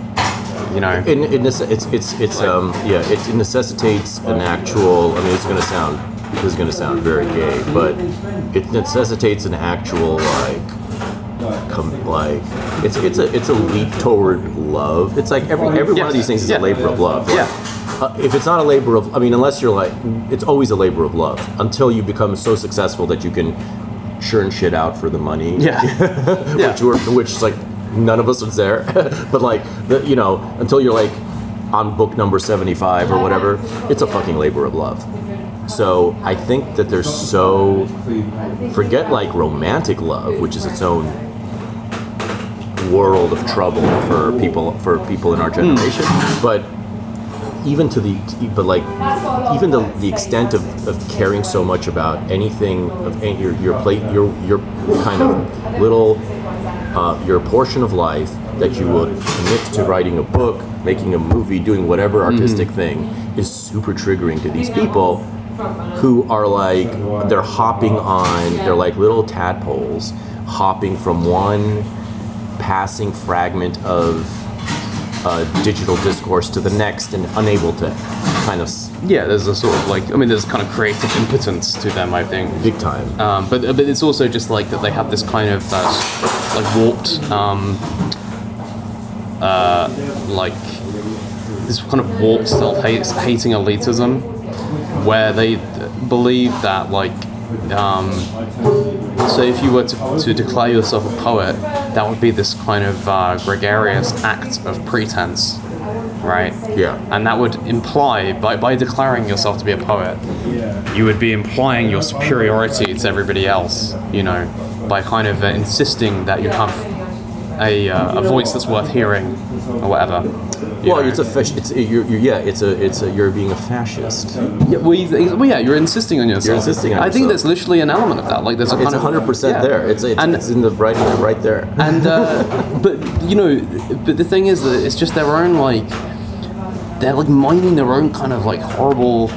You know, In, in this, it's it's it's um yeah it, it necessitates an actual. I mean, it's gonna sound this is gonna sound very gay, but it necessitates an actual like com, like it's it's a it's a leap toward love. It's like every every one of these things is Yeah. a labor of love. Like, Yeah. Uh, if it's not a labor of, I mean, unless you're like, it's always a labor of love until you become so successful that you can churn shit out for the money. yeah, yeah. which were which is like none of us was there but like the, you know until you're like on book number 75 or whatever it's a fucking labor of love so i think that there's so forget like romantic love which is its own world of trouble for people for people in our generation but even to the but like even the, the extent of, of caring so much about anything of any, your your plate your your kind of little uh, your portion of life that you would commit to writing a book making a movie doing whatever artistic thing is super triggering to these people who are like they're hopping on they're like little tadpoles hopping from one passing fragment of uh, digital discourse to the next and unable to kind of yeah. There's a sort of like I mean, there's kind of creative impotence to them. I think. big time Um, but but it's also just like that they have this kind of uh, like warped um, uh, like this kind of warped self-hating elitism where they believe that like um, so if you were to, to declare yourself a poet that would be this kind of uh, gregarious act of pretense right Yeah. and that would imply by, by declaring yourself to be a poet you would be implying your superiority to everybody else you know by kind of uh, insisting that you have a, uh, a voice that's worth hearing or whatever well know. it's a fish it's you're, you're, yeah it's a it's a you're being a fascist Yeah, well, well, yeah, you're insisting on yourself. You're insisting on I think there's literally an element of that. Like, there's a it's 100% yeah. there it's it's, and it's in the writing right there and uh, but you know, but the thing is that it's just their own like they're like mining their own kind of like horrible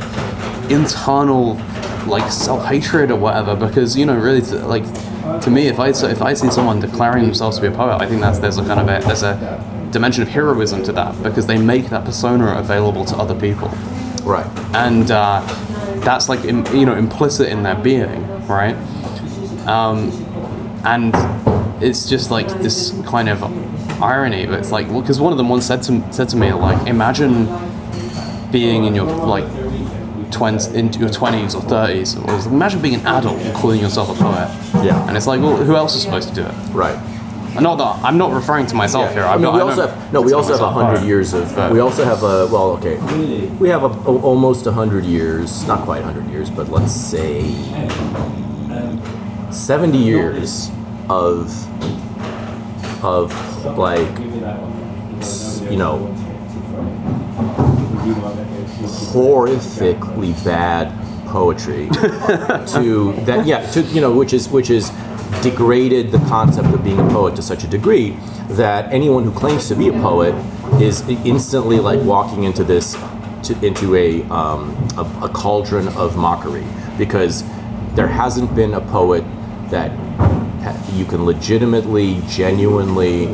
internal like self hatred or whatever. Because you know, really, like to me, if I if I see someone declaring themselves to be a poet, I think that's there's a kind of a there's a dimension of heroism to that because they make that persona available to other people right and uh, that's like im- you know implicit in their being, right? Um, and it's just like this kind of irony. But it's like because one of them once said to said to me like, imagine being in your like twenty into your twenties or thirties, or imagine being an adult and calling yourself a poet. Yeah. And it's like, well, who else is supposed to do it? right And not that I'm not referring to myself here. I I'm mean, not, we I also have no. We also have a hundred years of. But- We also have a well. Okay, we have a, a, almost a hundred years. Not quite a hundred years, but let's say seventy years of of like you know horrifically bad poetry to that yeah to you know which is which is degraded the concept of being a poet to such a degree that anyone who claims to be a poet is instantly like walking into this to, into a, um, a a cauldron of mockery because there hasn't been a poet that you can legitimately genuinely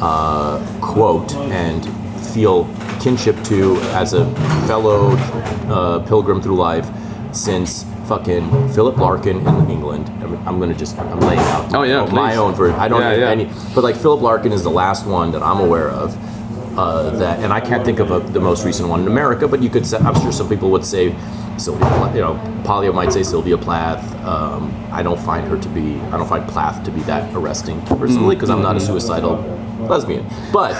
uh, quote and feel kinship to as a fellow uh, pilgrim through life since fucking Philip Larkin in England. I'm, gonna just I'm laying out Oh, yeah, my please. own version. I don't Yeah, have yeah. any, but like Philip Larkin is the last one that I'm aware of. Uh, that and I can't think of a, the most recent one in America, but you could say I'm sure some people would say Sylvia, Plath, you know, Paglia might say Sylvia Plath. Um, I don't find her to be, I don't find Plath to be that arresting personally because I'm not a suicidal lesbian. But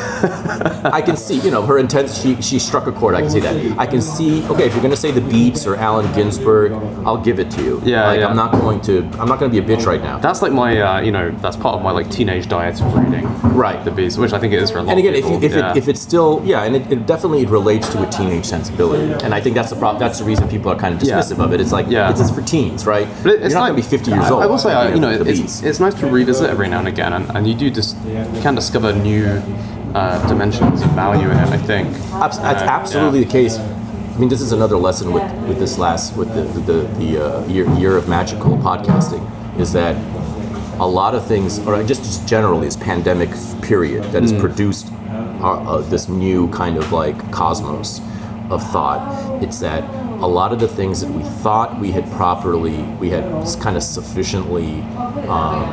I can see, you know, her intent. She she struck a chord. I can see that. I can see. Okay, if you're gonna say the Beats or Allen Ginsberg, I'll give it to you. Yeah, like yeah. I'm not going to. I'm not going to be a bitch right now. That's like my, uh, you know, that's part of my like teenage diet of reading. Right. The Beats, which I think it is for a lot and again, of if, you, if, yeah. it, if it's still yeah, and it, it definitely it relates to a teenage sensibility, and I think that's the problem. That's the reason people are kind of Yeah. dismissive of it. It's like Yeah. it's just for teens, right? But it- it's not like, to be 50 years I- old. I will say, you know, it's, it's nice to revisit every now and again, and, and you do just you can discover new uh, dimensions of value in it. I think Abs- that's Uh, absolutely yeah. the case. I mean, this is another lesson with, with this last with the the, the, uh, year, year of magical podcasting is that a lot of things, or just, just generally, this pandemic period that Mm. has produced uh, uh, this new kind of like cosmos of thought. It's that a lot of the things that we thought we had properly, we had kind of sufficiently um,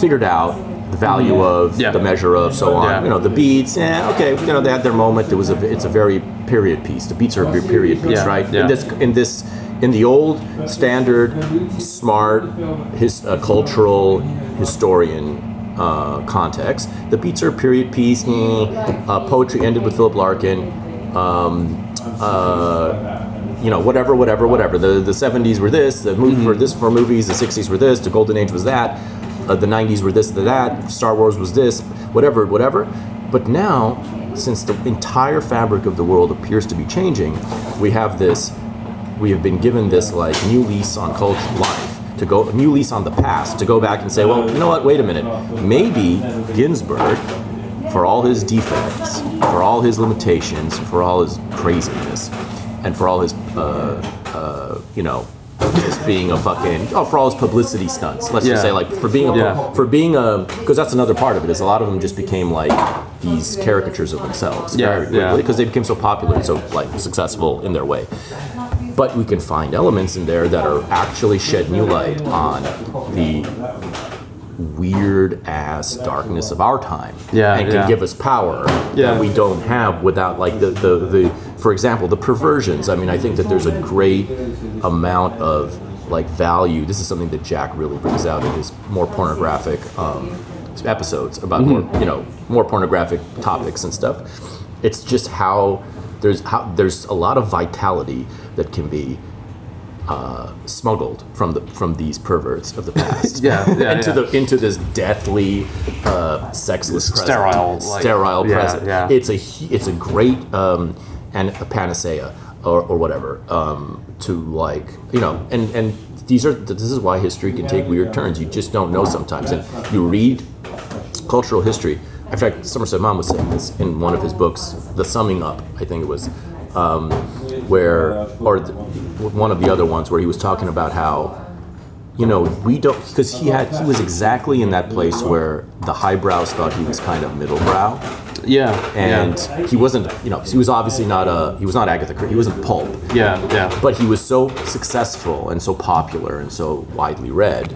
figured out the value of, Yeah. the measure of, so on. Yeah. You know, the beats, yeah, okay, you know, they had their moment. It was a, it's a very period piece. The beats are a period piece, Yeah, right? yeah. In this, in this, in the old standard, smart, his uh, cultural historian uh, context, the beats are a period piece. eh, Uh, poetry ended with Philip Larkin. Um, uh, you know, whatever, whatever, whatever. The the seventies were this, the movie for this for movies, the sixties were this, the golden age was that, uh, the nineties were this, the that, Star Wars was this, whatever, whatever. But now, since the entire fabric of the world appears to be changing, we have this, we have been given this like new lease on culture life. To go, a new lease on the past. To go back and say, well, you know what? Wait a minute. Maybe Ginsberg, for all his defects, for all his limitations, for all his craziness, and for all his, uh, uh, you know, just being a fucking, oh, for all his publicity stunts. Let's just say, like, for being a, Yeah. for being a, because that's another part of it is a lot of them just became like these caricatures of themselves Yeah, very yeah. because they became so popular and so like successful in their way. But we can find elements in there that are actually shed new light on the weird ass darkness of our time Yeah, and can yeah. give us power Yeah. that we don't have without like the, the, the for example the perversions i mean i think that there's a great amount of like value this is something that jack really brings out in his more pornographic um, episodes about more you know more pornographic topics and stuff it's just how there's how there's a lot of vitality that can be uh, smuggled from the from these perverts of the past Yeah, yeah, into yeah. the into this deathly uh, sexless present. Sterile, like- sterile yeah, present yeah. it's a it's a great um, and a panacea or, or whatever um, to like you know and and these are this is why history can take weird turns you just don't know sometimes and you read cultural history. In fact, Somerset Maugham was saying this in one of his books, The Summing Up, I think it was, um, where, or one of the other ones where he was talking about how, you know, we don't, because he had, he was exactly in that place where the highbrows thought he was kind of middlebrow. Yeah, And he wasn't, you know, he was obviously not a, he was not Agatha Christie, he wasn't pulp. yeah, yeah. But he was so successful and so popular and so widely read.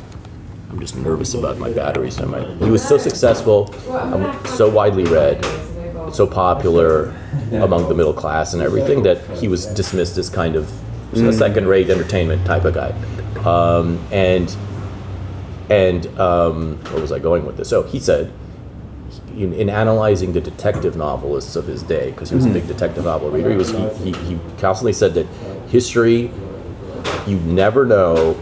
I'm just nervous about my batteries. I might. He was so successful, um, so widely read, so popular among the middle class and everything that he was dismissed as kind of a second-rate entertainment type of guy. Um, and and um, where was I going with this? So he said in, in analyzing the detective novelists of his day, because he was a big detective novel reader, he was he, he, he constantly said that history, you never know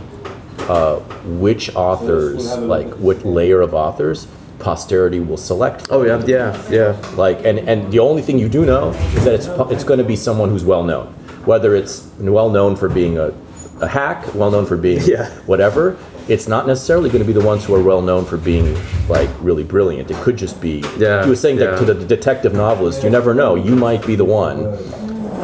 uh, which authors, like what layer of authors, posterity will select. Oh yeah, yeah, yeah. Like, and and the only thing you do know is that it's it's going to be someone who's well known, whether it's well known for being a, a hack, well known for being Yeah. whatever. It's not necessarily going to be the ones who are well known for being like really brilliant. It could just be. Yeah, He was saying that to the detective novelist, you never know. You might be the one.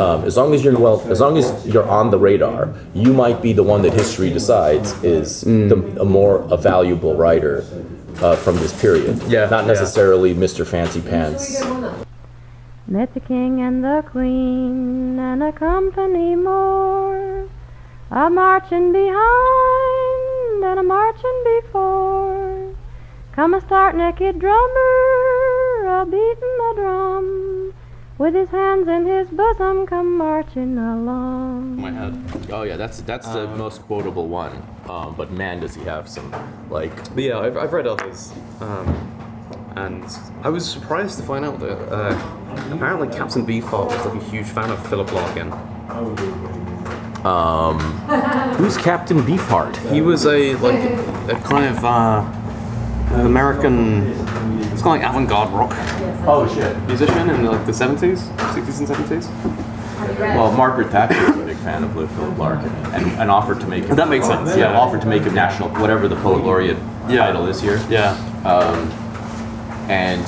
Um, as long as you're well, as long as you're on the radar, you might be the one that history decides is Mm. the, a more a valuable writer uh, from this period. Yeah, not yeah. necessarily Mr. Fancy Pants. Met the king and the queen and a company more, a marching behind and a marching before. Come a start naked drummer, a beating the drum. with his hands in his bosom, come marching along. My head. Oh yeah, that's that's the most quotable one. Um, but man, does he have some like yeah, I've, I've read others, um, and I was surprised to find out that uh, apparently Captain Beefheart was like a huge fan of Philip Larkin. who's Captain Beefheart? He was a like a kind of uh, American, it's kind of like avant-garde rock Oh shit. musician in like the seventies, sixties and seventies. Well, Margaret Thatcher was a big fan of Philip Larkin and, and offered to make him. That makes sense, Yeah, yeah. offered to make him national, whatever the poet laureate Yeah. title is here. Yeah, And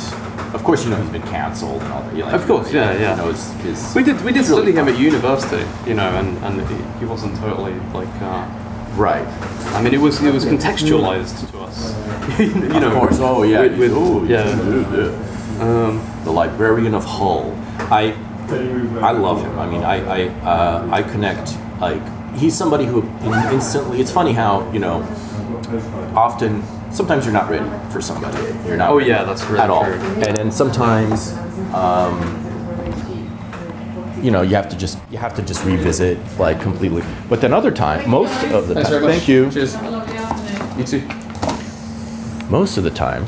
of course, you know he's been cancelled and all that. You know, Of course, yeah, yeah. You know, his, his we did we did It's really study him at university, you know, and, and he, wasn't totally like. Uh, right. I mean, it was it was contextualized to us. you know, of course. Oh yeah. with- with- oh yeah. Um, the librarian of Hull. I I love him. I mean, I I uh, I connect like he's somebody who instantly. It's funny how you know often sometimes you're not ready for somebody. You're not. Oh, ready yeah, that's really at all. true. And then sometimes. Um, you know, you have to just you have to just revisit like completely. But then other time, most of the time, thank you. Cheers. You too. most of the time.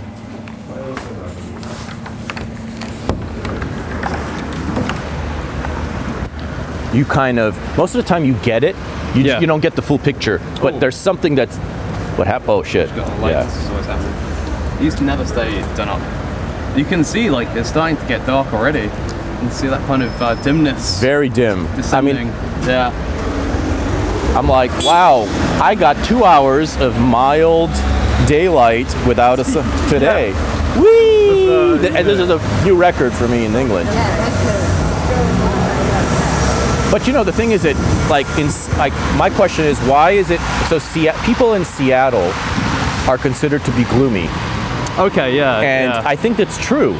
You kind of most of the time you get it. You, Yeah. you don't get the full picture, but Oh. there's something that's what happened. Oh shit! Got the light. Yeah. This is always happening. These never stay done up. You can see like it's starting to get dark already. You can see that kind of uh, dimness. Very dim. I descending. mean, yeah. I'm like, wow, I got two hours of mild daylight without a sun today. Whee! Th- and this is a new record for me in England. But you know, the thing is that, like, in like, my question is, why is it so? Se- people in Seattle are considered to be gloomy, Okay, yeah. and yeah. I think that's true.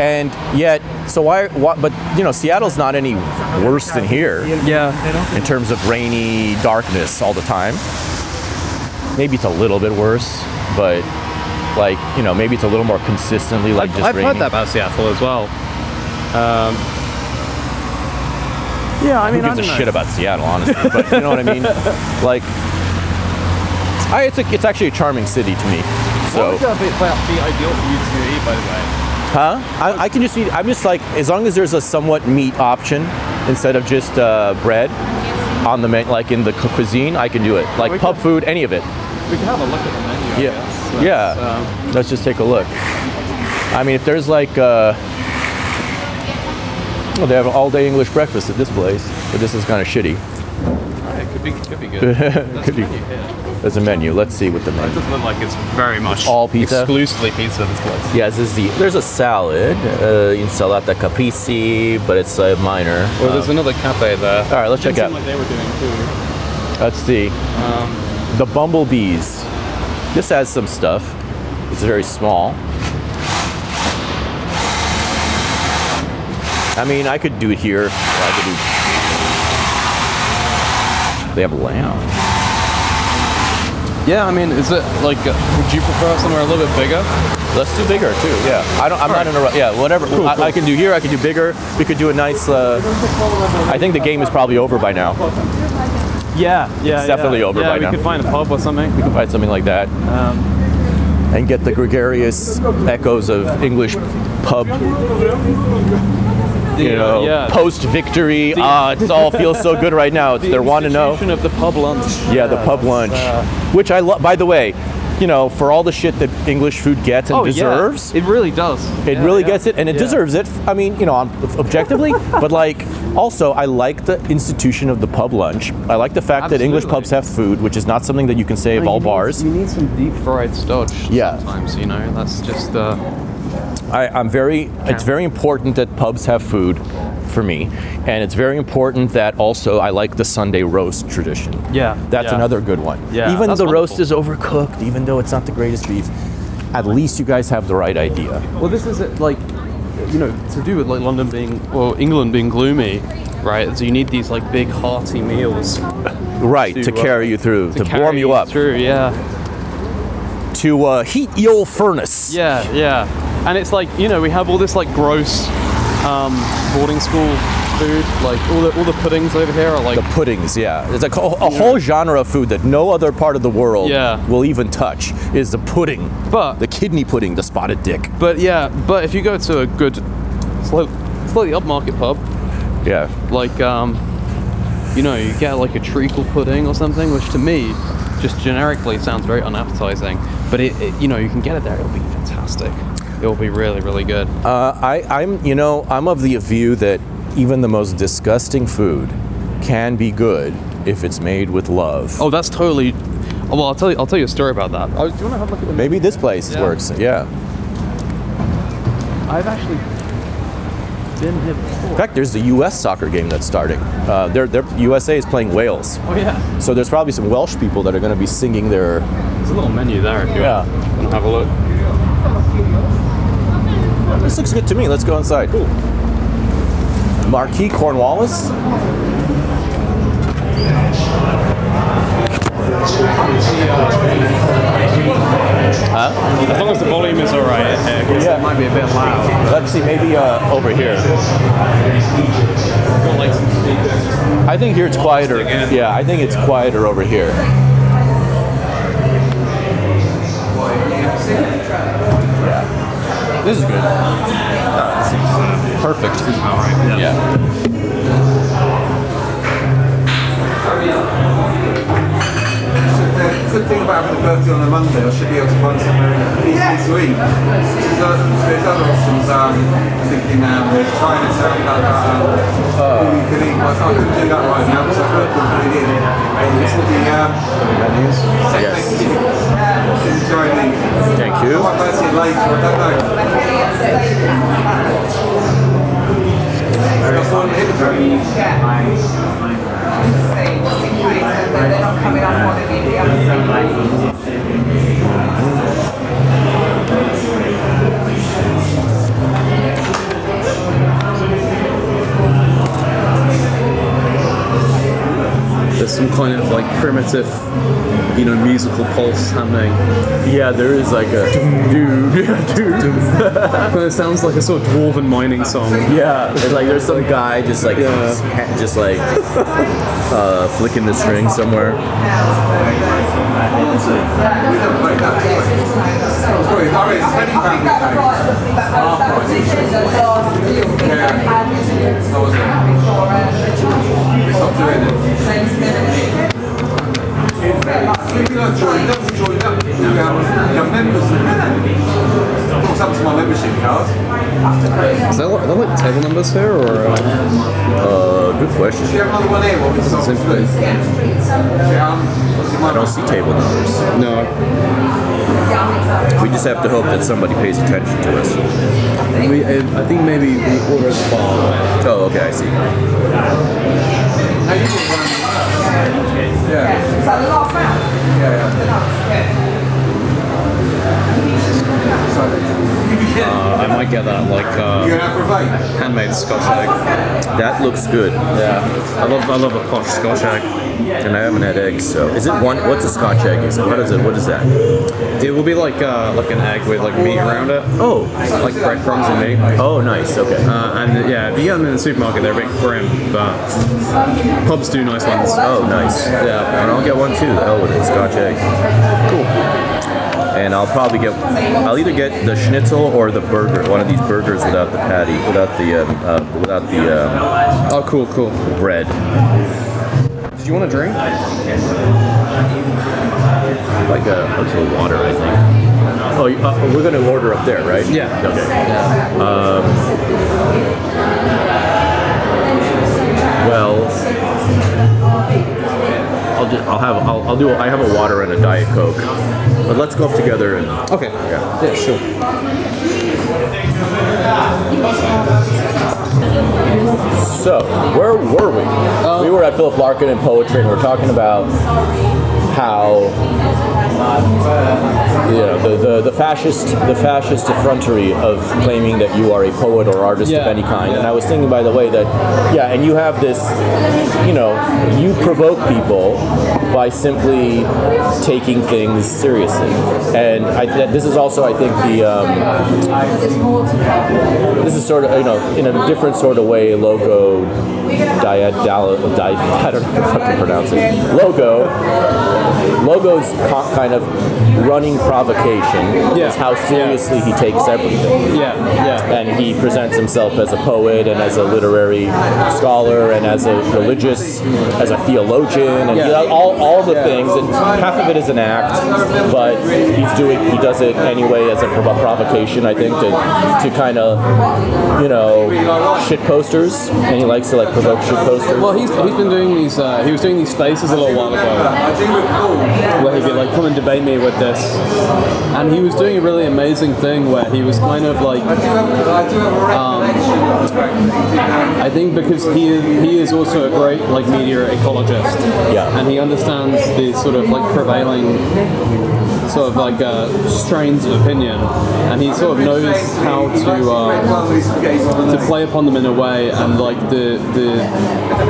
And yet, so why, why? But you know, Seattle's not any worse than here yeah. in terms of rainy darkness all the time. Maybe it's a little bit worse, but like you know, maybe it's a little more consistently like I've, just I've rainy. heard that about Seattle as well. Um, yeah, I Who mean, I gives a don't know. shit about Seattle, honestly? but you know what I mean? Like, I, it's a, it's actually a charming city to me. What So, would be, be ideal for you to eat, by the way? huh? I, I can just eat. I'm just like as long as there's a somewhat meat option instead of just uh, bread on the menu, like in the cu- cuisine, I can do it. Like pub could- food, any of it. We can have a look at the menu. I Yeah. guess. That's, Yeah. um, Let's just take a look. I mean, if there's like, uh, well, they have an all-day English breakfast at this place, but this is kind of shitty. It could be could be good. That's Could be. menu here. There's a menu. Let's see what the It menu. doesn't look like it's very much all pizza? Exclusively pizza. This place. Yeah, this is the. There's a salad, uh, insalata caprese, but it's uh, minor. Well, there's Um, another cafe there. all right, let's check out. like they were doing too. Let's see. the bumblebees. This has some stuff. It's very small. I mean, I could do it here. I could do. They have a lamb. Yeah, I mean, is it like? Uh, would you prefer somewhere a little bit bigger? Let's do bigger too. Yeah, I don't. I'm not in a. ru- Yeah, whatever. I, I can do here. I can do bigger. We could do a nice. Uh, I think the game is probably over by now. Yeah, yeah. It's definitely yeah. over yeah, by we now. could find a pub or something. We could find something like that. Um, and get the gregarious echoes of English pub. You know, yeah. post victory. Ah, it's all feels so good right now. It's the their want to know. institution of the pub lunch. Yeah, the pub lunch, uh, which I love. By the way, you know, for all the shit that English food gets and oh, deserves, Yeah. It really does. it Yeah, really yeah. gets it, and it deserves it. I mean, you know, objectively, but like, also, I like the institution of the pub lunch. I like the fact that English pubs have food, which is not something that you can say of all need- bars. you need some deep fried stodge. Yeah. Sometimes you know that's just. Uh, I, I'm very. It's very important that pubs have food for me, and it's very important that also I like the Sunday roast tradition. Yeah, that's yeah. another good one. Yeah, even the roast is overcooked, even though it's not the greatest beef. At least you guys have the right idea. well, this is it, like, you know, to do with like London being, or England being gloomy, right? So you need these like big hearty meals Right to, To, uh, carry you through, to, carry warm you up, through. Yeah, to uh, heat your furnace. Yeah, yeah. And it's like, you know, we have all this like gross um, boarding school food. Like all the all the puddings over here are like The puddings, yeah. It's like a, a whole genre of food that no other part of the world Yeah. will even touch is the pudding. But- the kidney pudding, the spotted dick. But yeah, but if you go to a good, slight, slightly upmarket pub, Yeah. like um, you know, you get like a treacle pudding or something, which to me, just generically sounds very unappetizing. But it, it you know, you can get it there. It'll be fantastic. It will be really, really good. Uh, I, I'm, you know, I'm of the view that even the most disgusting food can be good if it's made with love. Oh, that's totally. oh, Well, I'll tell you. I'll tell you a story about that. Oh, do you want to have a look at the? Maybe this place Yeah. works. Yeah. I've actually been here before. In fact, there's the U.S. soccer game that's starting. Uh, they're, they're, USA is playing Wales. Oh yeah. So there's probably some Welsh people that are going to be singing their. There's a little menu there if you Yeah. want to have a look. This looks good to me. Let's go inside. Cool. Marquis Cornwallis. Huh? As long as the volume is alright, because Yeah. it might be a bit loud. Let's see, maybe uh, over here. Got like some speakers. I think here it's quieter. Yeah, I think it's quieter over here. This is good. Perfect. Yeah. The good thing about having a birthday on a Monday, I should be able to find somewhere easily to eat. There's, uh, there's other options. Um, thinking um, there's Chinatown, that, that, um, all you can eat. But I couldn't do that right now because I've got to put it in. It's the um, Menus? yes. Thank you. There's some kind of like primitive, you know, musical pulse happening. Yeah, there is like a dude. Yeah, dude. it sounds like a sort of dwarven mining song. Yeah, it's like there's some guy just like Yeah. just like uh, flicking the string somewhere. Sorry, How was it? We stopped doing it. If you don't join up, join up. You have, members. What's up to my membership card? Is there, like- are there like table numbers here or? Uh, Uh, good question. Do you have another one here? What was Doesn't it? seem to be. Yeah, what's it, I don't see table numbers. no. We just have to hope that somebody pays attention to us. We, I think maybe the order is bar. Oh, okay, I see. Yeah. Uh, I might get that like uh, You going out for a vape? handmade Scotch egg. That looks good. Yeah, I love I love a posh Scotch egg. And I haven't had eggs, so is it one? What's a Scotch egg? Is it? What is it? What is that? It will be like uh, like an egg with like meat around it, Oh, like breadcrumbs and meat. oh, nice. Okay. Uh, and yeah, if you get them in the supermarket, they're a bit grim, but pubs do nice ones. Oh, nice. Yeah. And I'll get one too. The hell with it, Scotch egg. Cool. And I'll probably get. I'll either get the schnitzel or the burger. One of these burgers without the patty, without the um, uh, without the um, Oh, cool, cool. bread. Did you want a drink? Like a, like a water, I think. Oh, you- uh, we're gonna order up there, right? Yeah. Okay. Yeah. Well, I'll just, I'll have I'll, I'll do I have a water and a diet coke, but let's go up together and Okay. Yeah. Yeah, sure. So, where were we? we were at Philip Larkin and poetry, and we are talking about how you know the, the, the fascist the fascist effrontery of claiming that you are a poet or artist of any kind. And. I was thinking, by the way, that yeah, and you have this, you know, you provoke people by simply taking things seriously, and I, that this is also, I think, the um, this is sort of you know in a different sort of way logo diad di, I don't know how to fucking pronounce it logo logo's co- kind of running provocation Yeah. is how seriously he takes everything Yeah, yeah. and he presents himself as a poet and as a literary scholar and as a religious, as a theologian, and Yeah. he- all, all the Yeah. things. And half of it is an act, but he's doing he does it anyway as a provocation, I think, to to kind of you know shit posters, and he likes to like provoke shit posters. Well, he's, he's been doing these. Uh, he was doing these spaces a little while ago, where he'd be like, "Come and debate me with this," and he was doing a really amazing thing where he was kind of like, um, I think because he is, he is also a great like media ecologist, Yeah. and he understands the sort of like prevailing sort of like uh, strains of opinion, and he sort of knows how to um, to play upon them in a way, and like the the,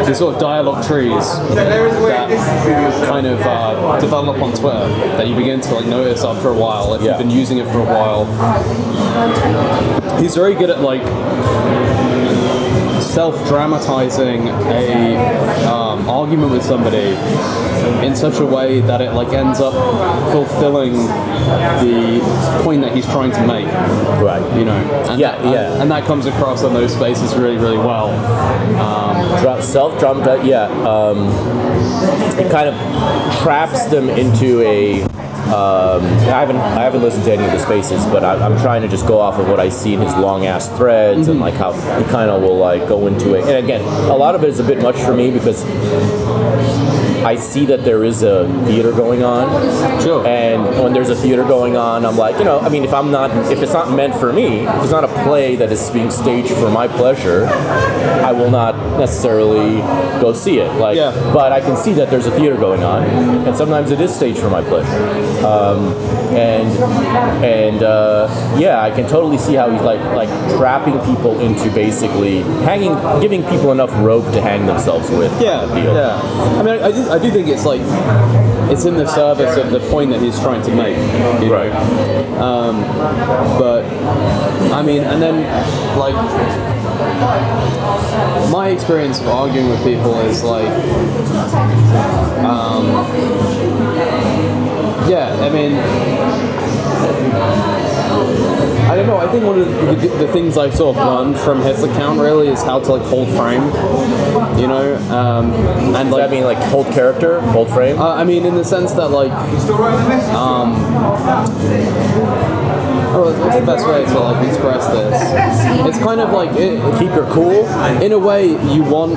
the sort of dialogue trees that kind of uh, develop on Twitter that you begin to like notice after a while if Yeah. you've been using it for a while. He's very good at like self-dramatizing a um, argument with somebody in such a way that it like ends up fulfilling the point that he's trying to make. right. You know, and Yeah, that, yeah. and, that comes across on those spaces really, really well. Um, Dra- self-dramatize, yeah. Um, it kind of traps them into a. Um, I haven't I haven't listened to any of the spaces, but I, I'm trying to just go off of what I see in his long ass threads and like how he kind of will like go into it. And again, a lot of it is a bit much for me because I see that there is a theater going on. Sure. And when there's a theater going on, I'm like, you know, I mean, if I'm not, if it's not meant for me, if it's not a play that is being staged for my pleasure, I will not necessarily go see it. Like, Yeah. but I can see that there's a theater going on, and sometimes it is staged for my pleasure. Um, and and uh, yeah, I can totally see how he's like like trapping people into basically hanging, giving people enough rope to hang themselves with. yeah, kind of yeah. I mean, I, I, I do think it's like it's in the service of the point that he's trying to make. you know? Right. Um, but I mean, and then like my experience of arguing with people is like, um, yeah, I mean. I don't know. I think one of the, the, the things I've sort of learned from his account really is how to like hold frame, you know, um, and like that mean like hold character, hold frame? uh, I mean, in the sense that, like, um, what's the best way to like express this? It's kind of like it, Keep your cool. in a way you want,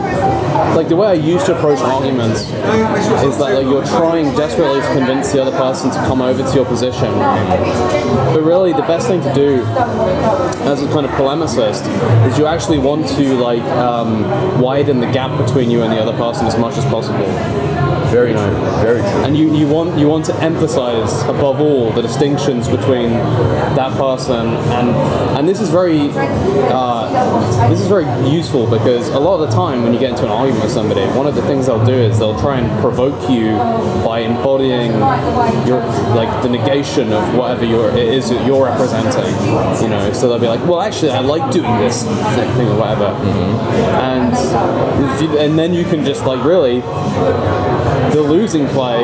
like the way I used to approach arguments is that like you're trying desperately to convince the other person to come over to your position, but really the best thing to do as a kind of polemicist is you actually want to like um, widen the gap between you and the other person as much as possible Very true. Very true. and you, you want you want to emphasize above all the distinctions between that person and and this is very uh, this is very useful because a lot of the time when you get into an argument with somebody one of the things they'll do is they'll try and provoke you by embodying your like the negation of whatever you're, it is that you're representing you know so they'll be like well actually I like doing this thing or whatever and if you- and then you can just like really the losing play,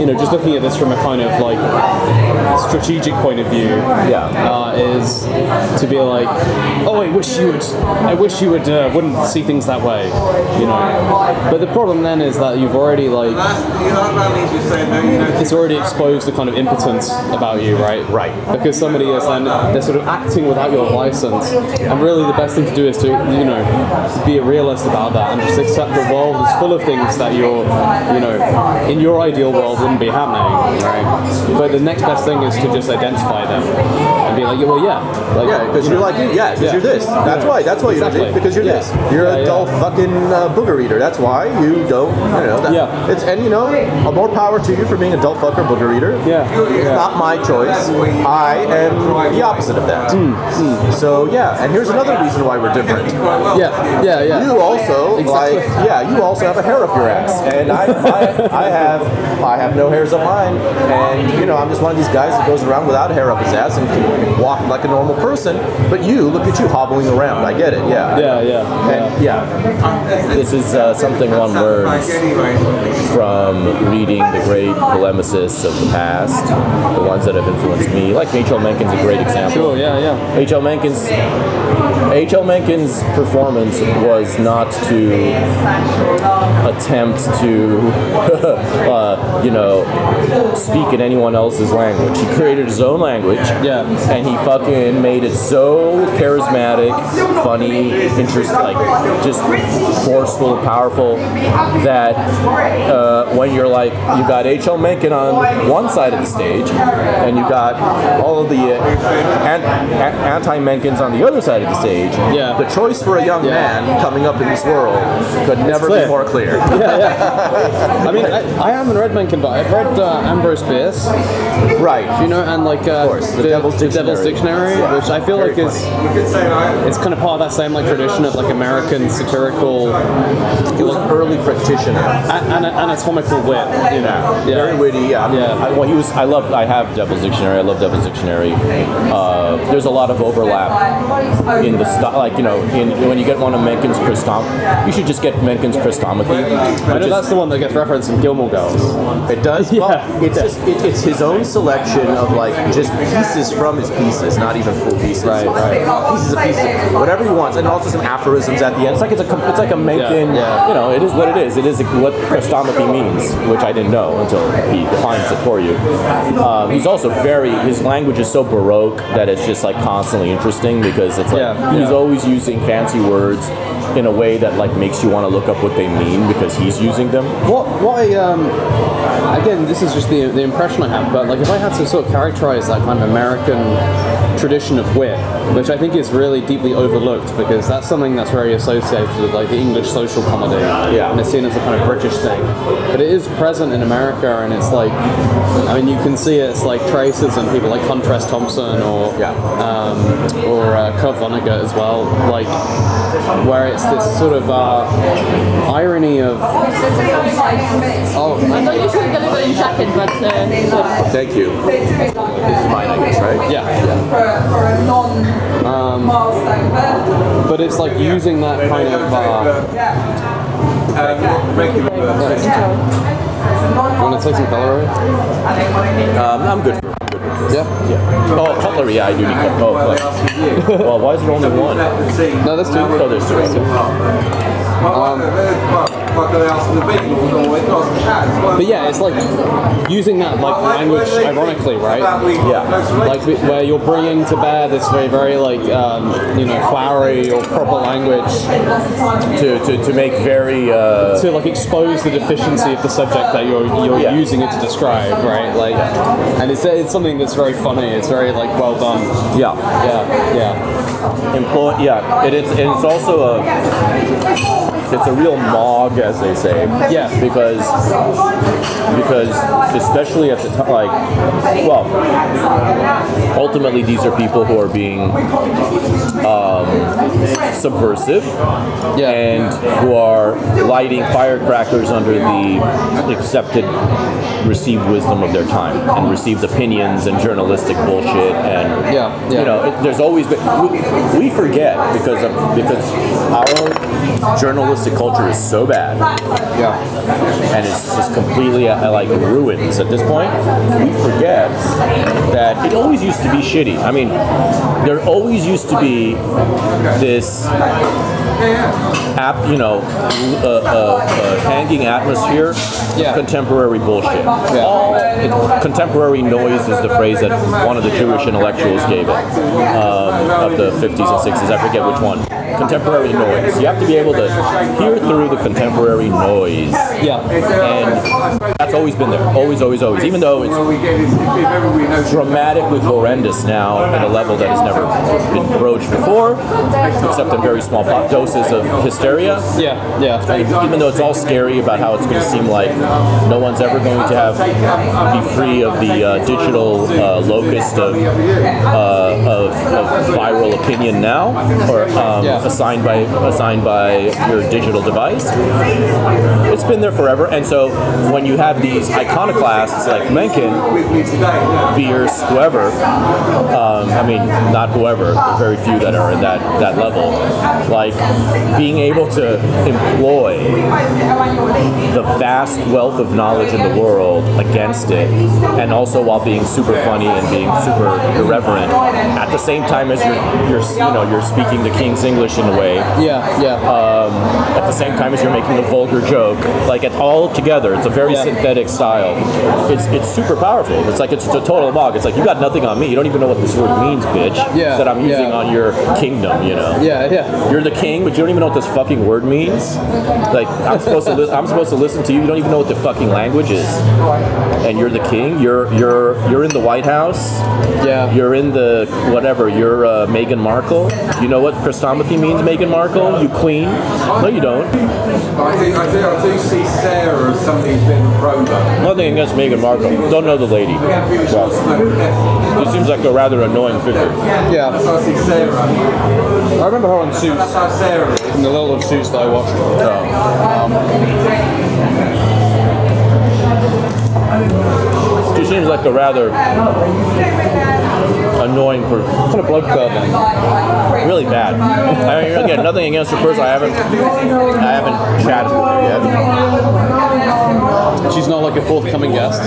you know, just looking at this from a kind of like strategic point of view, Yeah. uh, is to be like, oh, I wish you would, I wish you would, uh, wouldn't see things that way, you know. But the problem then is that you've already like, That, you know, that means you're saying, no, you know, it's already exposed the kind of impotence about you, right? Right. Because somebody is then they're sort of acting without your license, and really the best thing to do is to you know be a realist about that and just accept the world is full of things that you're you know, in your ideal world wouldn't be happening, right? But the next best thing is to just identify them and be like, well, yeah, like, Yeah, because you're like, yeah, because Yeah. you're this. That's Yeah. why. That's why you're Exactly. because you're Yeah. this. You're a dull fucking uh, booger eater. That's why you don't. You know. That, Yeah. It's and you know, more power to you for being a dull fucker booger eater. Yeah. It's not my choice. I am the opposite of that. Hmm, So yeah, and here's another reason why we're different. yeah, yeah, yeah. You also Exactly. like yeah, you also have a hair up your ass, and I, I, I have I have no hairs up mine, and you know I'm just one of these guys that goes around without hair up his ass and can walk like a normal person. But you look at you hobbling around. I get it. Yeah. yeah, yeah, And yeah, this is uh, something one learns from reading the great polemicists of the past, the ones that have influenced me. Like H.L. Mencken's a great example. Sure, yeah, yeah. H.L. Mencken's H.L. Mencken's performance was not to attempt to, uh, you know, speak in anyone else's language. He created his own language, Yeah. and he fucking made it so charismatic, funny, interest, like just forceful, powerful that uh, when you're like, you got H.L. Mencken on one side of the stage, and you got all of the uh, an- a- anti-Menckens on the other side of the stage. Yeah. The choice for a young Yeah. man coming up in this world could never clear. be more clear. yeah, yeah. I mean, I, I haven't read Mencken, but I've read uh, Ambrose Bierce, right. you know, and like uh, course, The Devil's Devil's Dictionary. Dictionary, Yeah. which I feel Very like is it's kind of part of that same like tradition of like American satirical He was an early practitioner. a- ana- anatomical wit, you know. Very witty. Yeah. Yeah. I, well, he was. I love. I have Devil's Dictionary. I love Devil's Dictionary. Uh, there's a lot of overlap in the. Like you know, in when you get one of Mencken's Christom, you should just get Mencken's Chrestomathy. I know that's the one that gets referenced in Gilmore Girls. It does. Yeah. Well, it's just it, it's his own selection of like just pieces from his pieces, not even full pieces. Right, right. Pieces of pieces, whatever he wants, and also some aphorisms at the end. It's like it's a it's like a Mencken. Yeah. You know, it is what it is. It is what Chrestomathy means, which I didn't know until he defines it for you. Um, he's also very his language is so baroque that it's just like constantly interesting because it's like Yeah, he's always using fancy words in a way that like makes you want to look up what they mean because he's using them. What what I um again this is just the the impression I have, but like if I had to sort of characterize that kind of American tradition of wit, which I think is really deeply overlooked because that's something that's very associated with like the English social comedy. Yeah. And it's seen as a kind of British thing. But it is present in America and it's like I mean you can see it's like traces in people like Hunter S. Thompson or Yeah. um, or uh, Kurt Vonnegut as well, like where it's this sort of uh, irony of oh I thought you should deliver in jacket, but uh. Thank you. This is mine, I guess, right? yeah, For, for a non Um, milestone birthday. but it's like using that kind of uh, regular birthday. want to take some cutlery? Um, I'm good. I'm good. Yeah. Yeah. Oh, cutlery. Yeah, I do need cutlery. Oh, Well, they fuck. ask you. Well, why is there only one? No, that's two. Oh, there's two. Well, like they asked the beat, or it was cats. But yeah, it's like using that like language ironically, right? Yeah. Like where you're bringing to bear this very, very like um, you know flowery or proper language To, to, to make very. Uh, to like expose the deficiency of the subject that you're you're Yeah. using it to describe, right? Like, and it's it's something that's very funny. It's very like well done. yeah. Yeah, yeah, Employ. Yeah. It is. It's also a. It's a real mog, as they say. Yeah. Because. Because especially at the time, like, well, ultimately these are people who are being um, subversive yeah. and who are lighting firecrackers under the accepted received wisdom of their time and received opinions and journalistic bullshit and Yeah, yeah. you know it, there's always been we, we forget because of because our journalistic culture is so bad yeah, and it's just completely uh, like ruins at this point. We forget that it always used to be shitty. I mean, there always used to be this app, you know, uh, uh, uh, hanging atmosphere, Yeah. contemporary bullshit. All it, contemporary noise is the phrase that one of the Jewish intellectuals gave it um, of the 50s and 60s. I forget which one. contemporary noise. You have to be able to hear through the contemporary noise. Yeah. And that's always been there. Always, always, always. Even though it's dramatically horrendous now at a level that has never been broached before, except in very small doses of hysteria. Yeah, yeah. And even though it's all scary about how it's going to seem like no one's ever going to have be free of the uh, digital uh, locust of, uh, of, of viral opinion now, or um, Yeah. assigned by assigned by your digital device. It's been there forever, and so when you have these iconoclasts like Mencken, Bierce, whoever, um, I mean, not whoever, very few that are in that, that level, like being able to employ the vast wealth of knowledge in the world against it, and also while being super funny and being super irreverent, at the same time as you're, you're you know, you're speaking the King's English in a way, Yeah, yeah. um, at the same time as you're making a vulgar joke. Like it's all together. It's a very Yeah. synthetic style. It's it's super powerful. It's like it's a total mog. It's like you got nothing on me. You don't even know what this word means, bitch. Yeah, That I'm using yeah. on your kingdom. You know. yeah, yeah. You're the king, but you don't even know what this fucking word means. Like I'm supposed to, li- I'm supposed to listen to you. You don't even know what the fucking language is, and you're the king. You're you're you're in the White House. Yeah. You're in the whatever. You're uh, Meghan Markle. You know what Chrestomathy means, Meghan Markle? You queen? No, you don't. I do, I do, I do see Sarah as somebody who's been a pro. Nothing against Meghan Markle. Don't know the lady. Well, she seems like a rather annoying figure. Yeah. That's how I see Sarah. I remember her on Suits, That's how Sarah is. in the little of Suits that I watched. She seems like a rather annoying person. Kind of blood curdling. Really bad. I mean, again, nothing against her person. I haven't, I haven't chatted with her yet. She's not like a forthcoming guest.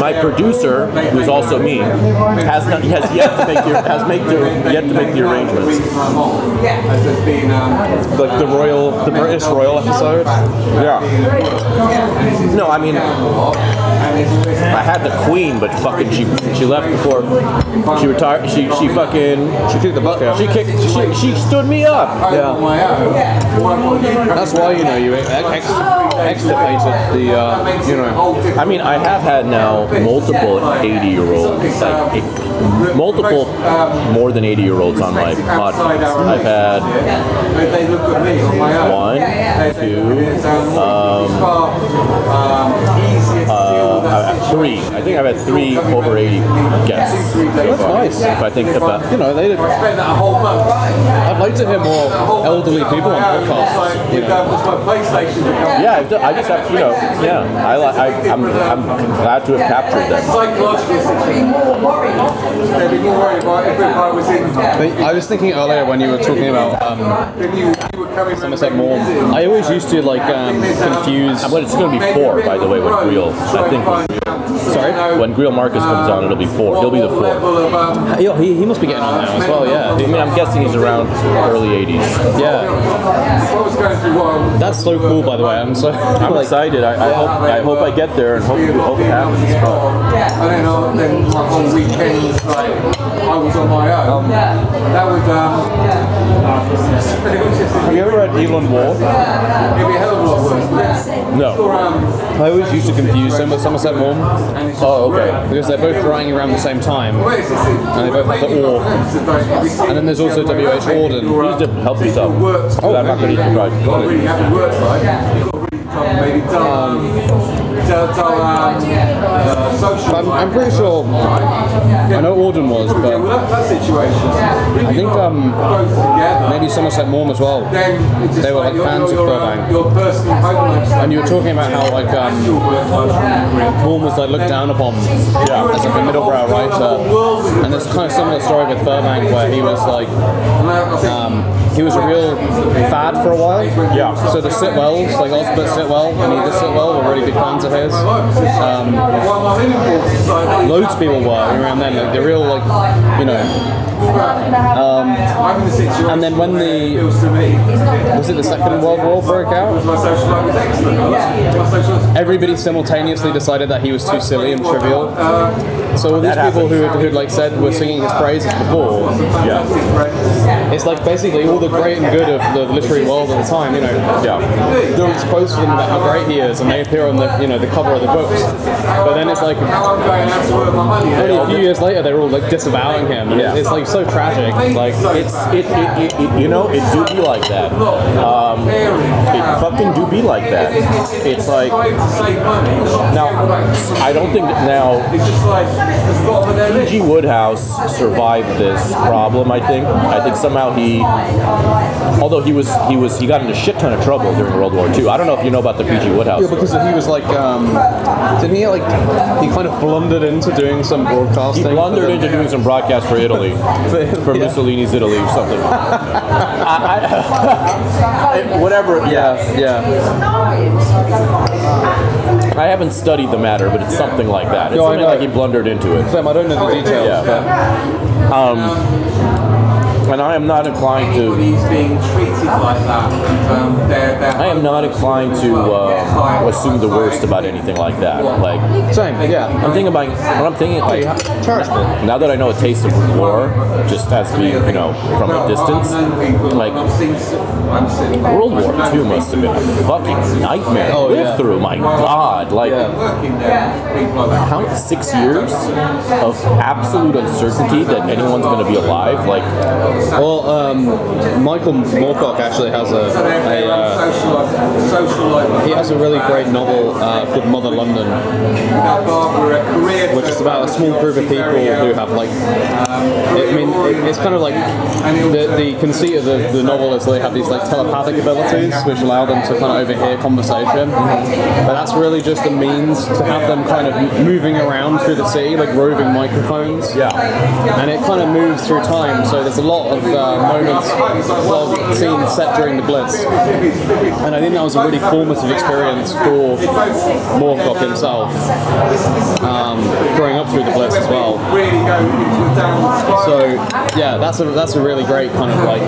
My producer, who's also me, has not, has yet to make the, has make the, yet to make the arrangements. As there's been, Like the royal, the British royal episode. Yeah. No, I mean, I had the queen, but fucking she she left before she retired. She she fucking She kicked the bucket. she kicked she, she stood me up. Yeah. That's why you know you ex- the uh, you know. I mean, I have had now multiple 80 year olds, like multiple more than 80 year olds on my podcast. I've had They look at me on my own. one, two, um, easier to deal uh, I've three. I think I've had three over 80 guests. So That's far. nice. If I think about You know, they. Spend that whole month. I'd like to hear more elderly people on podcasts. You know. my PlayStation. Yeah, I've done, I just have, you know, yeah, I, I, I'm, I'm glad to have captured them. Psychologically, they'd be more worried about if I was in. I was thinking earlier when you were talking about um, Then you, you were coming Somerset Maugham. I always used to like um, confuse. But it's going to be four, by the way, with Greil, I think, Sorry. when Greil Marcus comes on, it'll be four. He'll be the fourth. He, he, he must be getting on now as well. Yeah. I mean, I'm guessing he's around early 80s. Yeah. I was going through what I That's so cool, by the way. I'm so. I'm like, excited. I, I hope I hope I get there and hope, hope it happens. And then, uh, then my whole weekend, like, I was on my own. That would, um, it was just, Have you ever read Evelyn Waugh? it'd be a hell of a lot worse. Or, No. um, I always used to confuse him with Somerset Maugham and it's Oh, okay. because they're both writing around the same time. Well, it's just- And they both have the or. And then there's also W.H. Auden. Please do help yourself. Works. Oh, I'm not going to eat your You've really fries. works like. You've got really come maybe tell, um, tell, tell, um, uh, social. I'm, I'm pretty sure. I know Auden was, but that, that situation. I think um, maybe Somerset Maugham as well. It's They were like fans of Firbank. your personal home life stuff. And you were talking about how like um, Maugham was like looked down upon Yeah. as like a middlebrow writer, and there's kind of similar story with Firbank where he was like um, he was a real fad for a while. Yeah. So the Sitwells, like Osbert Sitwell and Edith Sitwell, were really big fans of his. Um, loads of people were around then. Like the real like you know Um, and then when the was it the Second World War broke out, everybody simultaneously decided that he was too silly and trivial. So all these That people who who'd like said were singing his praises before. Yeah. It's like basically all the great and good of the literary world at the time, you know. Yeah. There was quotes from him about how great he is, and they appear on the you know the cover of the books. But then it's like only a few years later they're all like disavowing him. Yeah. It's like so tragic. Like It's it, it, it, it you know it do be like that. Um, it fucking do be like that. It's like now I don't think that now P.G. Wodehouse survived this problem. I think I think somehow he, although he was he was he got into a shit ton of trouble during World War II. I don't know if you know about the P.G. Wodehouse. Yeah, because he was like, um, didn't he like, he kind of blundered into doing some broadcasting. He blundered into doing some broadcast for Italy, for Yeah. Mussolini's Italy or something. I, I, whatever. Yeah, yeah. I haven't studied the matter, but it's something like that. It's No, I something know. like he blundered into it. Sam, I don't know the details. Yeah. Um, and I am not inclined to. He's being treated like that. Um, they're, they're I am not inclined to uh, assume the worst about anything like that. Like, same. Yeah. I'm thinking about what I'm thinking. Like, charitable. now that I know a taste of war, just as being, you know, from a distance, like World War II must have been a fucking nightmare to Oh, live yeah. through. My God, like working there. People how six years of absolute uncertainty that anyone's going to be alive. Like, Well, um, Michael Moorcock actually has a, a uh, Social life, social life. he has a really great novel uh, called Mother London, Barbara, a career which is about a small group of people who have like, I mean, it's kind of like the, the conceit of the, the novel is they have these like telepathic abilities which allow them to kind of overhear conversation, but that's really just a means to have them kind of moving around through the city like roving microphones. yeah, and it kind of moves through time. So there's a lot of uh, moments of scenes set during the Blitz, and I think that was a really formative experience for Moorcock himself, um, growing up through the Blitz as well. So yeah, that's a that's a really great kind of like.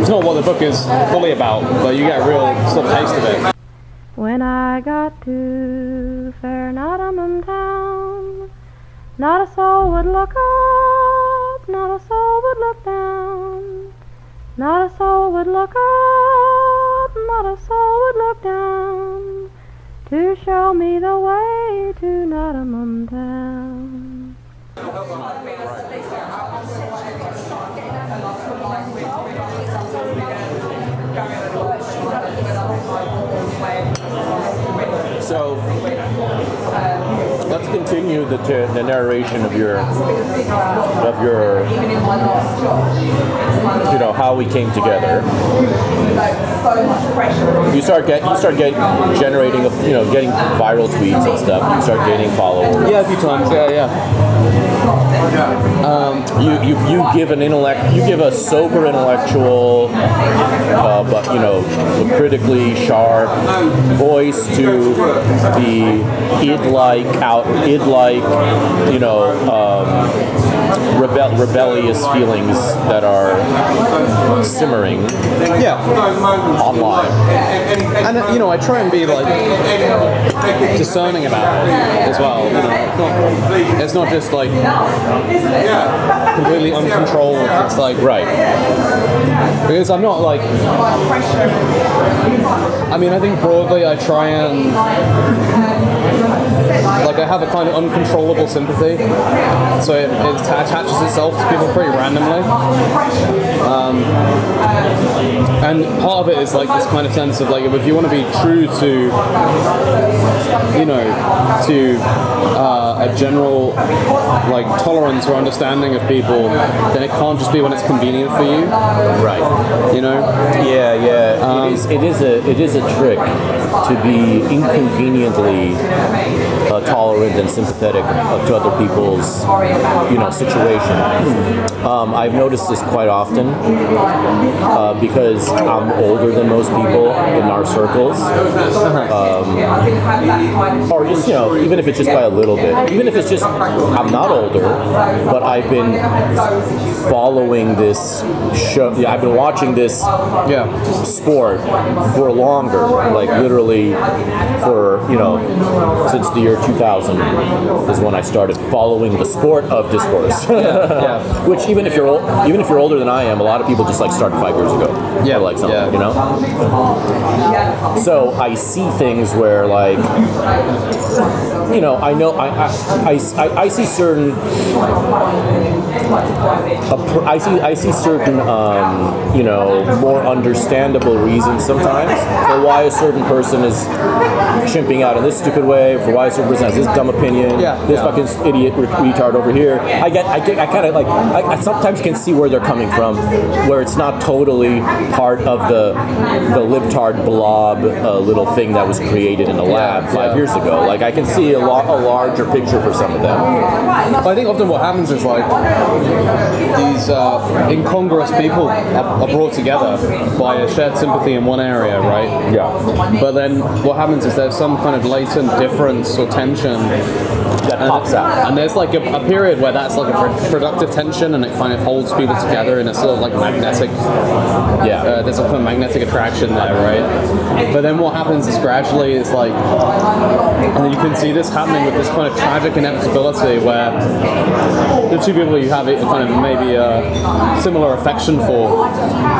It's not what the book is fully about, but you get a real sort of taste of it. When I got to fair Nottamun town, not a soul would look up, not a soul would look down. Not a soul would look up, not a soul would look down to show me the way to Nottamun town. So let's continue the, t- the narration of your of your you know how we came together. You start get you start get generating you know getting viral tweets and stuff. You start gaining followers. Yeah, a few times. Yeah, yeah. You, you you give an intellect you give a sober intellectual uh, but you know critically sharp voice to the id like out id like you know um, rebel, rebellious feelings that are simmering Yeah. online And uh, you know, I try and be like discerning about it as well. You know, it's not, it's not just like completely uncontrolled. It's like right because I'm not like. I mean, I think broadly I try and like I have a kind of uncontrollable sympathy, so it, it attaches itself to people pretty randomly. Um, and part of it is like this kind of sense of like if you want to be true to, you know, to uh, a general like tolerance or understanding of people, then it can't just be when it's convenient for you. right You know. Yeah, yeah. it is. It is a. It is a trick to be inconveniently uh, tolerant and sympathetic uh, to other people's, you know, situation. Um, I've noticed this quite often uh, because I'm older than most people in our circles, um, or just you know, even if it's just by a little bit, even if it's just I'm not older, but I've been following this show. Yeah, I've been watching this Yeah. sport for longer, like literally for you know since the year 2000 is when I started following the sport of discourse. yeah. Which even if you're old, even if you're older than I am, a lot of people just like started five years ago. Yeah, like something, yeah. you know. So I see things where like. You know, I know I, I, I, I- I see certain pr- I see I see certain um, you know more understandable reasons sometimes for why a certain person is chimping out in this stupid way, for why a certain person has this dumb opinion, Yeah, this yeah. fucking idiot retard over here. I get I get I kind of like I, I sometimes can see where they're coming from, where it's not totally part of the the libtard blob uh, little thing that was created in the lab five yeah. years ago. Like I can see a, lo- a larger picture for some of them. I think often what happens is like these uh, incongruous people are, are brought together by a shared sympathy in one area, right? Yeah. But then what happens is there's some kind of latent difference or tension That and pops out. And there's like a, a period where that's like a pro- productive tension and it kind of holds people together in a sort of like magnetic, Yeah. uh, there's a kind of magnetic attraction there, right? But then what happens is gradually it's like, and you can see this happening with this kind of tragic inevitability where the two people you have kind of maybe a similar affection for,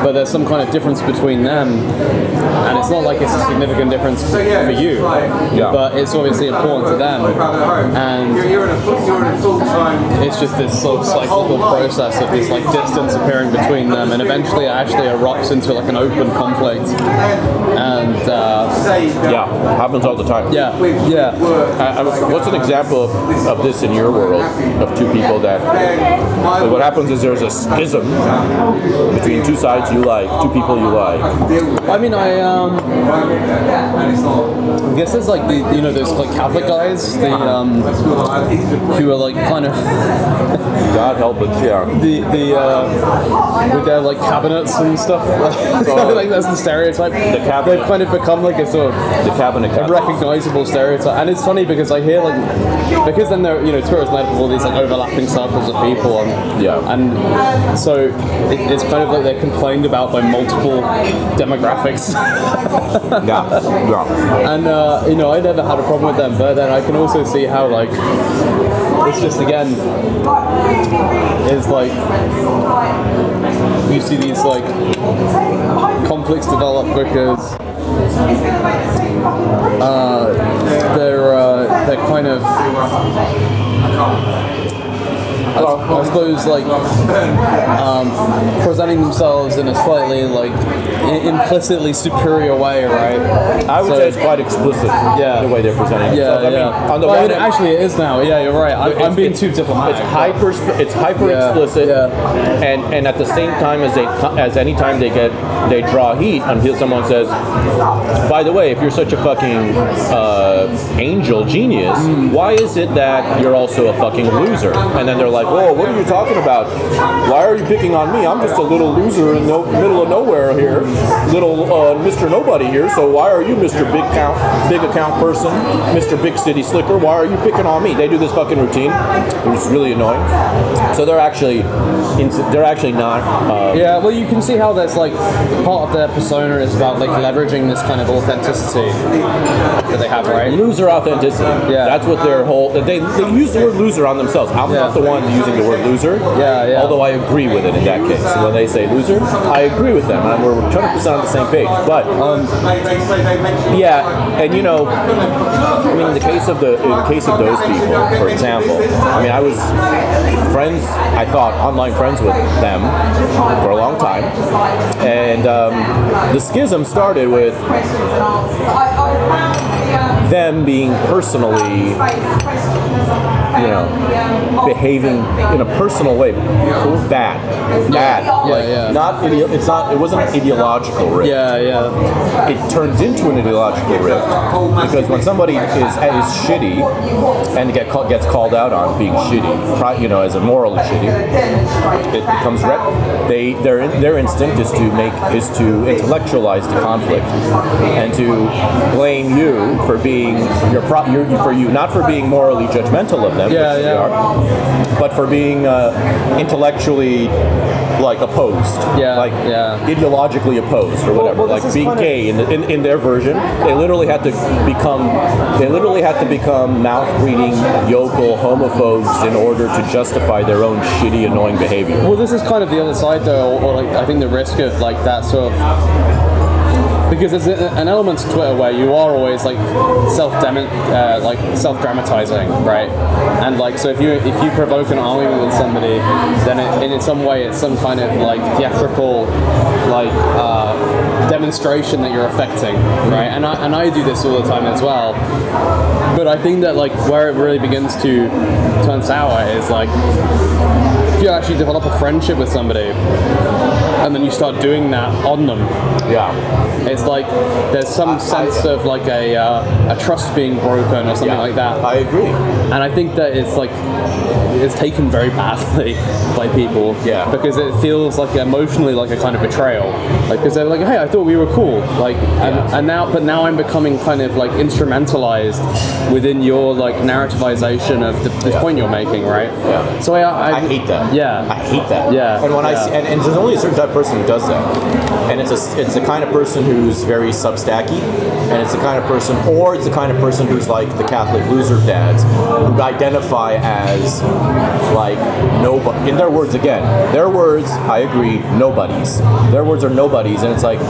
but there's some kind of difference between them, and it's not like it's a significant difference for you, Yeah. but it's obviously important to them, and You're, you're in a full, you're in a full time. it's just this sort of cyclical process of this like distance appearing between them, and eventually it actually erupts into like an open conflict, and uh, Yeah, happens all the time. yeah, yeah. I, I, what's an example of, of this in your world of two people that like what happens is there's a schism between two sides you like, two people you like. I mean, I um, I guess there's like the you know those like Catholic guys, the um, who are like kind of God help us, yeah. the the uh, with their like cabinets and stuff. like that's the stereotype. The cabinet. They've kind of become like a sort of The cabinet. a recognizable stereotype. And it's funny because I hear like because then there are, you know Twitter's made up of all these like overlapping circles of people and Yeah. and so it, it's kind of like they're complained about by multiple demographics. Yeah, yeah. and uh, you know I never had a problem with them, but then I can also see how like it's just again is like you see these like conflicts develop because uh, they're uh, they're kind of I, I suppose like um, presenting themselves in a slightly like i- implicitly superior way, right? I would So- say it's quite explicit. Yeah. the way they're presenting Yeah, themselves. I yeah. mean, on the Well, I mean, hand- actually, it is now. Yeah, you're right. I, I'm being too diplomatic. It's hyper. It's hyper Yeah, explicit. yeah. And and at the same time as they as any time they get they draw heat until someone says, by the way, if you're such a fucking uh, angel genius, Hmm. why is it that you're also a fucking loser? And then they're like, whoa, what are you talking about? Why are you picking on me? I'm just a little loser in the middle of nowhere here, little uh, Mr. Nobody here. So why are you Mr. Big Count, Big Account person, Mr. Big City Slicker? Why are you picking on me? They do this fucking routine, It's really annoying. So they're actually, they're actually not. Uh, Yeah, well, you can see how there's like part of their persona is about like leveraging this kind of authenticity that they have, right? Loser authenticity. Yeah. That's what their whole. They, they use the word loser on themselves. I'm Yeah. not the one using the word loser. Yeah, yeah. Although I agree with it in that case. So when they say loser, I agree with them. And we're 100% on the same page. But um, They, they say they mention Yeah, and you know, I mean, in the case of the in case of those people, for example, I mean, I was friends. I thought online friends with them for a long time, and um, the schism started with them being personally you know, behaving in a personal way, bad, bad. like, yeah. Not ideo- it's not. It wasn't an ideological rift. Yeah, yeah. It turns into an ideological rift because when somebody is is shitty and get call, gets called out on being shitty, you know, as a morally shitty, it becomes re- they their their instinct is to make is to intellectualize the conflict and to blame you for being your pro- your, for you not for being morally judgmental of them, Yeah, which they yeah. are, but for being uh, intellectually like opposed, Yeah, like yeah. ideologically opposed or whatever, well, this like being kind gay in, the, in in their version, they literally had to become they literally had to become mouth breathing yokel homophobes in order to justify their own shitty annoying behavior. Well, this is kind of the other side, though, or, or like I think the risk of like that sort of because there's a- an element to Twitter where you are always like self uh, like self dramatizing, right? And like so if you if you provoke an argument with somebody, then it, in some way it's some kind of like theatrical like uh, demonstration that you're affecting, right? And I and I do this all the time as well. But I think that like where it really begins to turn sour is like if you actually develop a friendship with somebody and then you start doing that on them Yeah, it's like there's some sense of like a, uh, a trust being broken or something yeah, like that I agree. and I think that it's like it's taken very badly by people Yeah. because it feels like emotionally like a kind of betrayal like because they're like hey I thought we were cool like and, Yeah. and now but now I'm becoming kind of like instrumentalized within your like narrativization of the, this Yeah. point you're making right Yeah. so I, I, I hate that. yeah I hate that. Yeah, And when I see, and, and there's only a certain type of person who does that, and it's a it's the kind of person who's very substacky, and it's the kind of person, or it's the kind of person who's like the Catholic loser dads who identify as like nobody. In their words, again, their words. I agree. Nobodies. Their words are nobodies, and it's like,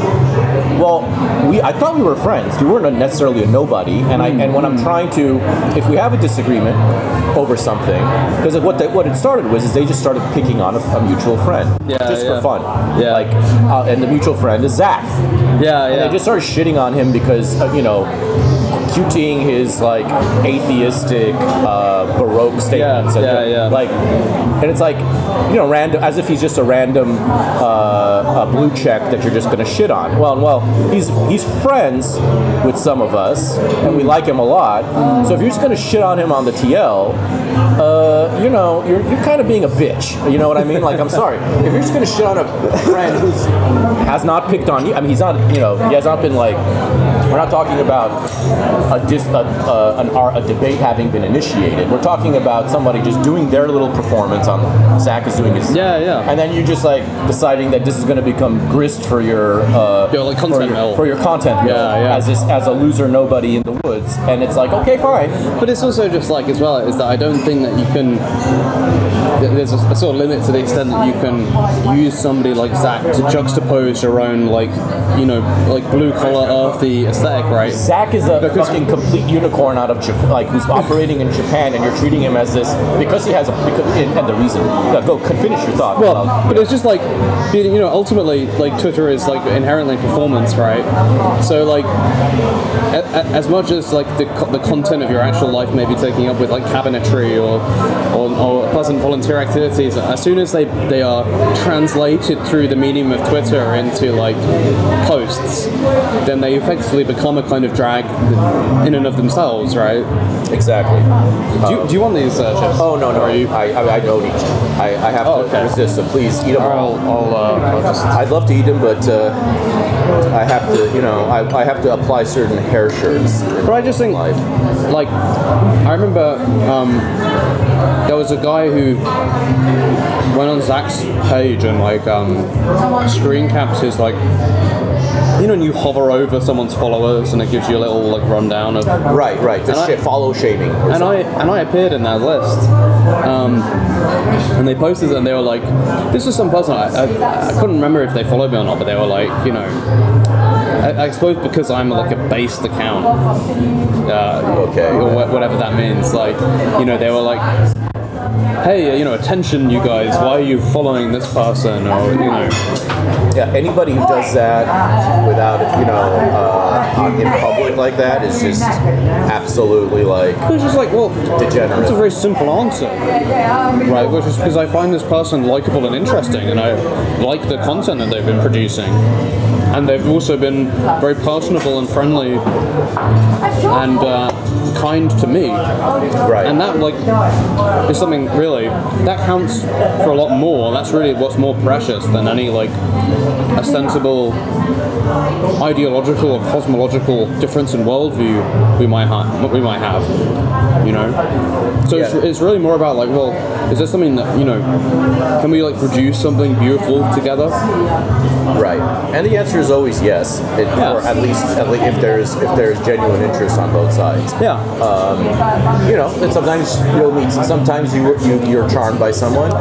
well, we. I thought we were friends. You weren't necessarily a nobody, and I. And when I'm trying to, if we have a disagreement over something, because what they, what it started was is they just started picking on a, a mutual friend, Yeah, just yeah. for fun. Yeah. Like, uh, and the mutual friend is Zach. yeah And yeah they just started shitting on him because, uh, you know, QTing his like atheistic, uh, baroque statements. and, yeah, yeah. Like, and it's like, you know, random, as if he's just a random uh, a blue check that you're just going to shit on. Well, well, he's he's friends with some of us, and we like him a lot. So if you're just going to shit on him on the TL, uh, you know, you're, you're kind of being a bitch. You know what I mean? Like, I'm sorry. If you're just going to shit on a friend who has not picked on you, I mean, he's not, you know, he has not been like, we're not talking about a, dis, a, a, an, a debate having been initiated. We're talking about somebody just doing their little performance on Zach is doing his. Yeah, yeah. And then you just like deciding that this is going to become grist for your uh, Your, like, for content your, mill. for your content mill Yeah, yeah. as this as a loser nobody in the woods. And it's like, okay, fine. But it's also just like as well is that I don't think that you can. There's a, a sort of limit to the extent that you can use somebody like Zach to juxtapose your own like you know like blue collar earthy aesthetic, right? Zach is a Because- fucking complete unicorn out of Japan, like who's operating in Japan, and you're treating him as this because he has a because, and, and the reason. Yeah, go finish your thought. Well, I'll- but it's just like, you know, ultimately, like Twitter is like inherently performance, right? So like, a, a, as much as like the, co- the content of your actual life may be taking up with like cabinetry or, or or pleasant volunteer activities, as soon as they they are translated through the medium of Twitter into like posts, then they effectively become a kind of drag in and of themselves, right? exactly. Do you, do you want these uh, chips? Oh no no! Or you? I, I I don't eat. I, I have Oh, to okay. resist. So please eat them I'll, I'll, uh, I'll just. I'd love to eat them, but uh, I have to. You know, I, I have to apply certain hair shirts. But I just think, Life. like, I remember um, there was a guy who went on Zach's page and like um, screen caps his like, you know, when you hover over someone's followers and it gives you a little like rundown of. Right, right. The shit follow shaming. or And I and I appeared in that list, um, and they posted it and they were like, "This was some person I, I, I couldn't remember if they followed me or not, but they were like, you know, I, I suppose because I'm like a based account, uh, Okay. or wha- whatever that means. Like, you know, they were like, hey, you know, attention, you guys, why are you following this person? Or, you know, Yeah, anybody who does that without, you know, uh, in public like that is just absolutely like it's just like, well, degenerate. It's a very simple answer, right? Which is because I find this person likable and interesting, and I like the content that they've been producing, and they've also been very personable and friendly and uh, kind to me. Right. And that like is something really that counts for a lot more. That's really what's more precious than any like ostensible ideological or cosmological difference in worldview we might have. We might have, you know. So it's, Yeah. it's really more about like, well, is there something that you know? Can we like produce something beautiful together? Right, and the answer is always yes, it, or at least at least if there's if there's genuine interest on both sides. Yeah. Um, you know, and sometimes you'll meet. Sometimes you, you you're charmed by someone,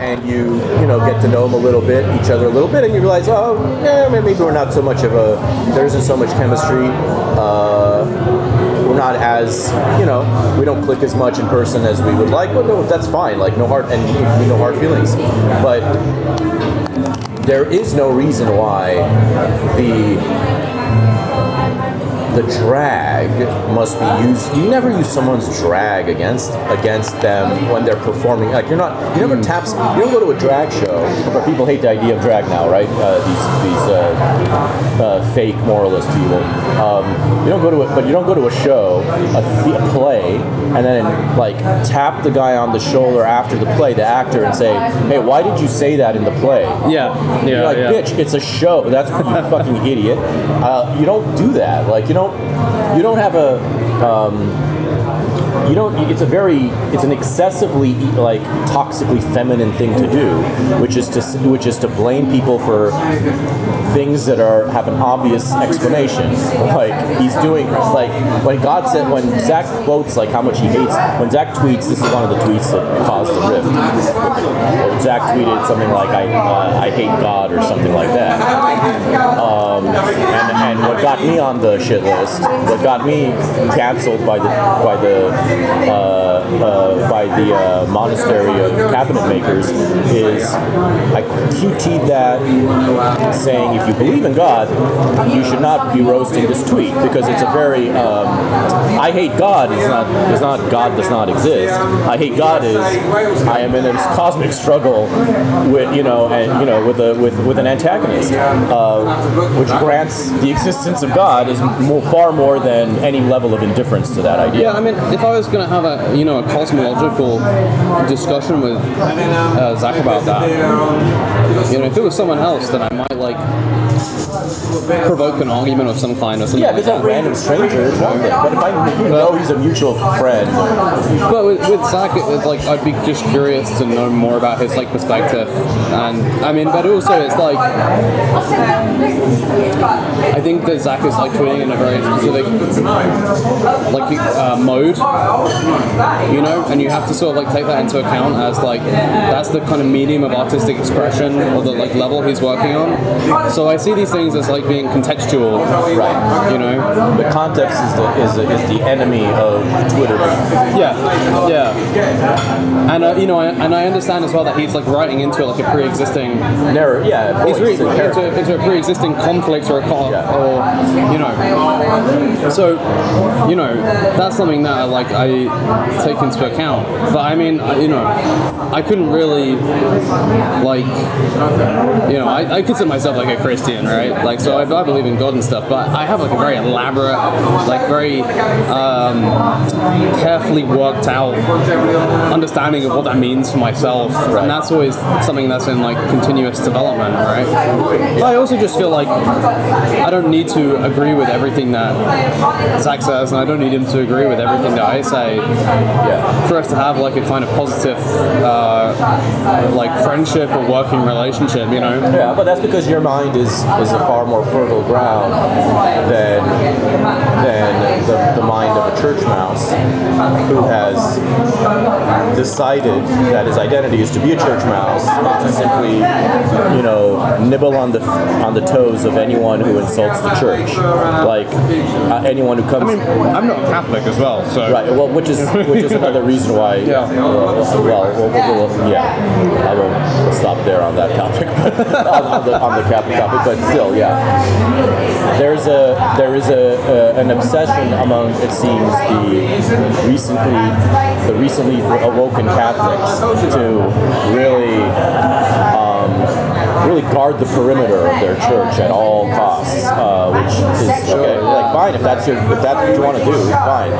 and you you know get to know them a little bit, each other a little bit, and you realize, oh, yeah, maybe we're not so much of a. There isn't so much chemistry. Uh, we're not as you know we don't click as much in person as we would like, but no, that's fine. Like no hard and no hard feelings, but there is no reason why the the drag must be used. You never use someone's drag against against them when they're performing. Like you're not. You never taps. You don't go to a drag show. But people hate the idea of drag now, right? Uh, these these uh, uh, fake moralist people. Um, you don't go to it, but you don't go to a show, a, the- a play, and then like tap the guy on the shoulder after the play, the actor, and say, "Hey, why did you say that in the play?" Yeah. Yeah. You're like, yeah. bitch, it's a show. That's you fucking idiot. Uh, you don't do that. Like, you don't, you don't have a, um, you don't. It's a very, it's an excessively like toxically feminine thing to do, which is to which is to blame people for things that are have an obvious explanation. Like he's doing like when God said when Zach quotes like how much he hates when Zach tweets. This is one of the tweets that caused the rift. Zach tweeted something like I uh, I hate God or something like that. Um, and, and what got me on the shit list, what got me canceled by the by the uh, uh, by the uh, monastery of cabinet makers is I QT'd that saying if you believe in God, you should not be roasting this tweet because it's a very um, I hate God is not is not God does not exist. I hate God is I am in a cosmic struggle with you know and you know with a with with an antagonist, uh, which grants the existence of God is more, far more than any level of indifference to that idea. Yeah, I mean, if I was to have a you know a cosmological discussion with uh, Zach about that, you know, if it was someone else, then I might like provoke an argument of some kind or something. Yeah, like because a random stranger is one thing, but if I you know he's a mutual friend, But with, with Zach, it's like I'd be just curious to know more about his like perspective, and I mean, but also it's like I think that Zach is like tweeting in a very specific like uh, mode, you know, and you have to sort of like take that into account as like that's the kind of medium of artistic expression or the like level he's working on. So I see these things as like being contextual, right? You know, the context is the is the, is the enemy of Twitter. Yeah, yeah, and uh, you know, I, and I understand as well that he's like writing into like a pre-existing narrative. Yeah, he's and into, into a pre-existing conflict or a con- or you know. So, you know, that's something that like I take into account. But I mean, I- you know, I couldn't really like, you know, I, I consider myself like a Christian, right? Like, so I, I believe in God and stuff. But I have like a very elaborate, like very um, carefully worked out understanding of what that means for myself, and that's always something that's in like continuous development, right? But I also just feel like I don't need to agree with everything that Zach says, and I don't need him to agree with everything that I say. For us to have like a kind of positive, uh, like friendship or working relationship, you know. Yeah, but that's because your mind is is a far more fertile ground than than the, the mind of a church mouse who has decided that his identity is to be a church mouse and to simply, you know, nibble on the on the toes of anyone who insults the church, like uh, anyone who comes. I mean, I'm not Catholic as well, so Right. Well, which is which is another reason why. Yeah. Well, well, well, well, well, yeah. I won't stop there on that topic, but on, on the on the Catholic topic, but still, yeah. There's a there is a, a an obsession among it seems the recently the recently awoken Catholics to really. Um, Really guard the perimeter of their church at all costs, uh, which is okay. Like fine if that's your if that's what you want to do, fine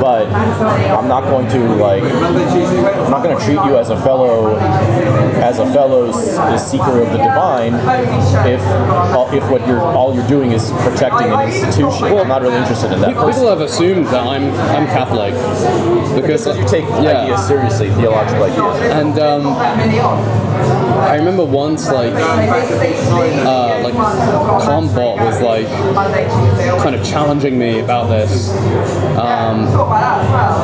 but I'm not going to like I'm not going to treat you as a fellow as a fellow s- seeker of the divine if if what you're all you're doing is protecting an institution. I'm not really interested in that. People have assumed that I'm I'm Catholic because you take ideas seriously, theological ideas. And um, I remember once like uh, like Combot was like kind of challenging me about this um,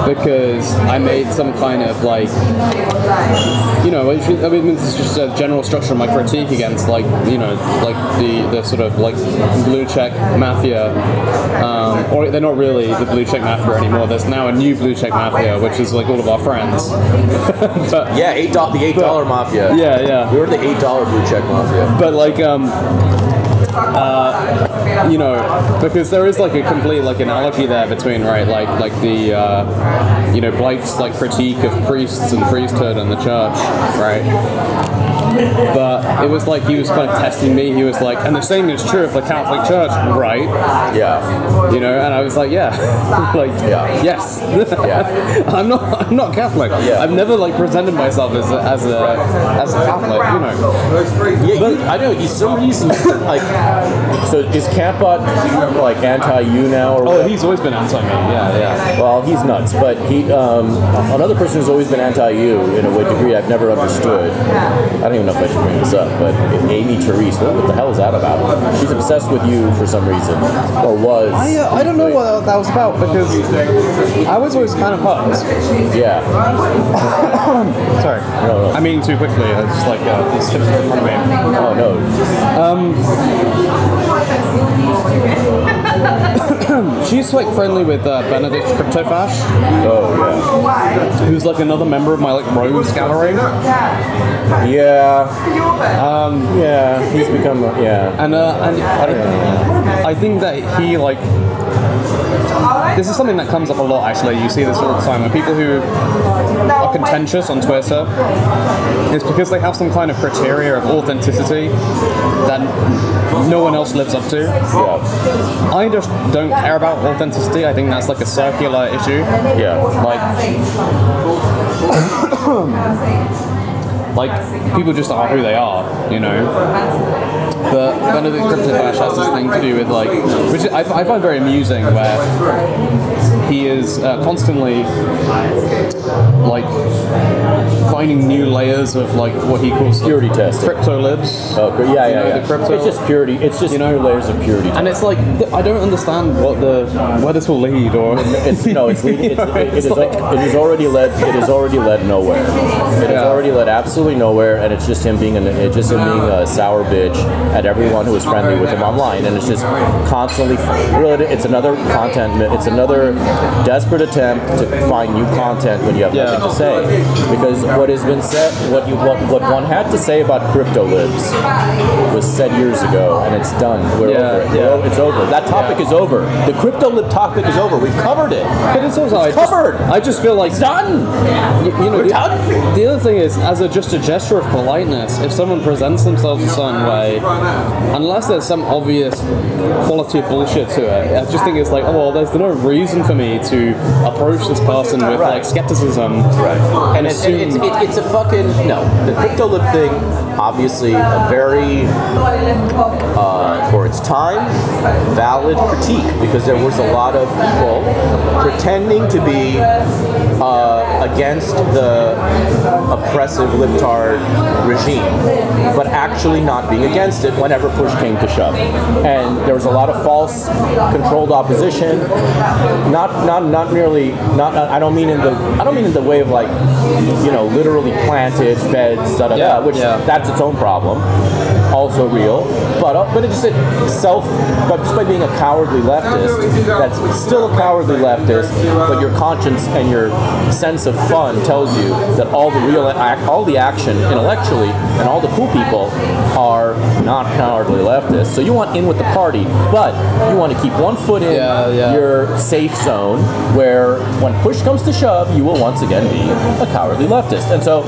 because I made some kind of like you know I mean this is just a general structure of my critique against like you know like the the sort of like blue check mafia um, or they're not really the blue check mafia anymore. There's now a new blue check mafia which is like all of our friends. but, yeah, eight dollar the eight dollar mafia. Yeah, yeah. We were the eight dollar blue check mafia. But like um uh, you know, because there is like a complete like analogy there between right, like like the uh, you know Blake's like critique of priests and priesthood and the church, right? But it was like he was kind of testing me. He was like, and the same is true of the Catholic Church, right? Yeah. You know, and I was like, yeah, like Yeah. yes, Yeah. I'm not I'm not Catholic. Yeah. I've never like presented myself as a, as a as a Catholic, you know. Yeah, you, I know. He's so reason like. So is Campbot like anti you now or? Oh, what? he's always been anti me. Yeah, yeah. Well, he's nuts, but he um, another person who's always been anti-you in a way degree I've never understood. I don't even know if I should bring this up, but Amy Therese, what, what the hell is that about? She's obsessed with you for some reason, or was. I, uh, I don't know what that was about because I was always kind of hurt. Yeah. Sorry. No, no. I mean too quickly. It's just like uh, these tips are in front of me. Oh no. She's like friendly with uh, Benedict Cryptofash, Oh who's like another member of my like rogues gallery. yeah. Yeah. Um. Yeah. He's become. a- Yeah. And uh, and I, I think that he like this is something that comes up a lot actually. You see this all the time when people who are contentious on Twitter it's because they have some kind of criteria of authenticity that no one else lives up to. Yeah. I just don't care about authenticity. I think that's like a circular issue. Yeah. Like, like people just are who they are, you know. But Benedict Cryptofash has this thing to do with like, which I, I find very amusing, where he is uh, constantly like finding new layers of like what he calls Purity testing. crypto libs. Oh, yeah, You yeah, know, yeah. the crypto- It's just purity. It's just You know- layers of purity. And it's like I don't understand what the where this will lead, or It's no, it's, leading, it's, You know, it, it's like- it has already led it has already led nowhere. It has already led absolutely nowhere, and it's just him being an, it's just him being a sour bitch at everyone who is friendly with him online, and it's just constantly really it's another content it's another desperate attempt to find new content when you have Yeah. nothing to say because what has been said what you what, what one had to say about crypto libs was said years ago, and it's done. We're Yeah, over it. Yeah. It's over. That topic Yeah. is over. The crypto lib topic is over. We've covered it. But it's also I It's just- covered. I just feel like Done. you, you know We're the, done. the other thing is as a just a gesture of politeness, if someone presents themselves a certain way, unless there's some obvious quality of bullshit to it, I just think it's like oh well, there's no reason for me to approach this person with Right. like skepticism. Right. And it's, assume- it's, it, it's a fucking no. The crypto lib thing, obviously, a very uh, for its time valid critique because there was a lot of people pretending to be uh, against the oppressive libtard regime, but actually not being against it whenever push came to shove. And there was a lot of false, controlled opposition. Not not not merely not. I don't mean in the I don't mean in the way of like you know literally planted, fed, da da da, which yeah. that's its own problem. Also real. But uh, but it just it self, but just by being a cowardly leftist, that's still a cowardly leftist, but your conscience and your sense of fun tells you that all the real ac- all the action intellectually and all the cool people are not cowardly leftists. So you want in with the party, but you want to keep one foot in Yeah, yeah. your safe zone, where when push comes to shove, you will once again be a cowardly leftist. And so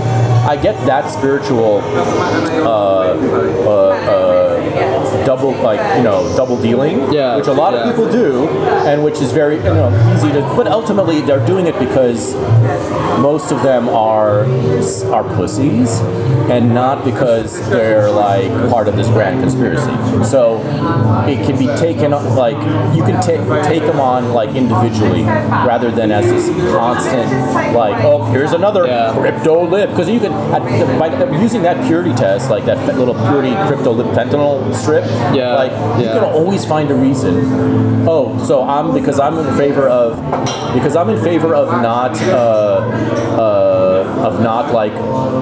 I get that spiritual uh, uh, uh, double, like you know, double dealing, Yeah, which a lot yeah. of people do, and which is very you know easy to. But ultimately, they're doing it because most of them are are pussies, and not because they're like part of this grand conspiracy. So it can be taken like you can take take them on like individually rather than as this constant like oh here's another Yeah. crypto lib because you can at by using that purity test like that little purity crypto lib fentanyl strip Yeah, like you can always find a reason. Oh so I'm because I'm in favor of because I'm in favor of not uh, uh, of not like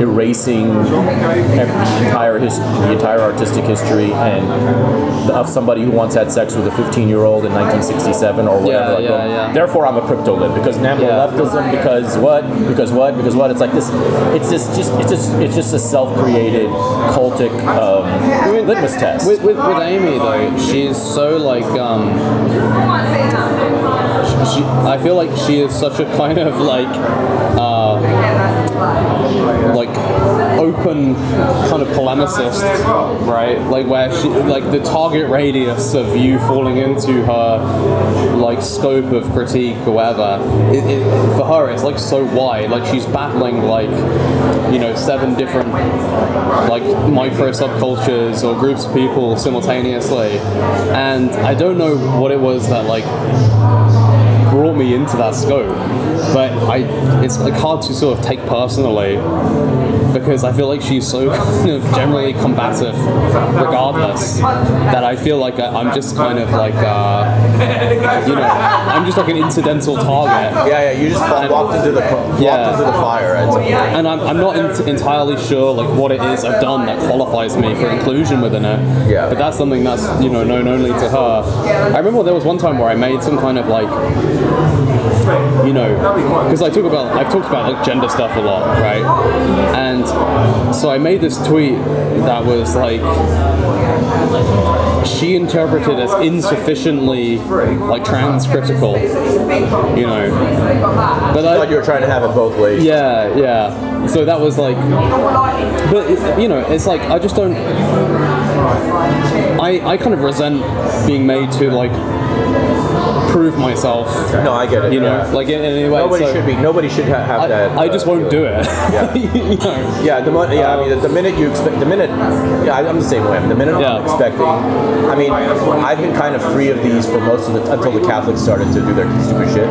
erasing entire his, the entire artistic history and of somebody who once had sex with a 15 year old in 1967 or whatever. Yeah, like, yeah, well, yeah. Therefore, I'm a crypto lib because namo Yeah. leftism because what because what because what it's like this it's just just it's just it's just a self created cultic um, litmus test. With, with, with Amy though, she's so like um. She, I feel like she is such a kind of like uh, like open kind of polemicist, right? Like where she like the target radius of you falling into her like scope of critique or whatever. It, it, for her, it's like so wide. Like she's battling like you know seven different like micro subcultures or groups of people simultaneously, and I don't know what it was that like brought me into that scope, but I it's like hard to sort of take personally because I feel like she's so kind of generally combative, regardless, that I feel like I- I'm just kind of like uh, you know I'm just like an incidental target. yeah, yeah, you just walked into the walked Yeah. into the fire. And I'm, I'm not ent- entirely sure like what it is I've done that qualifies me for inclusion within it. Yeah. But that's something that's you know known only to her. I remember there was one time where I made some kind of like you know because I talk about I've talked about like gender stuff a lot, right? And so I made this tweet that was like she interpreted as insufficiently like trans critical, you know. But I, thought you were trying to have it both ways. yeah, yeah. So that was like, but it, you know, it's like I just don't. I I kind of resent being made to like prove myself. No, I get it. You know, yeah. like in, in any way. nobody so should be. Nobody should ha- have I, that. I just uh, won't do it. Yeah. you know. Yeah, the mo- yeah. I mean, the, the minute you expect, the minute, yeah, I- I'm the same way. The minute Yeah. I'm expecting, I mean, I've been kind of free of these for most of the until the Catholics started to do their stupid shit,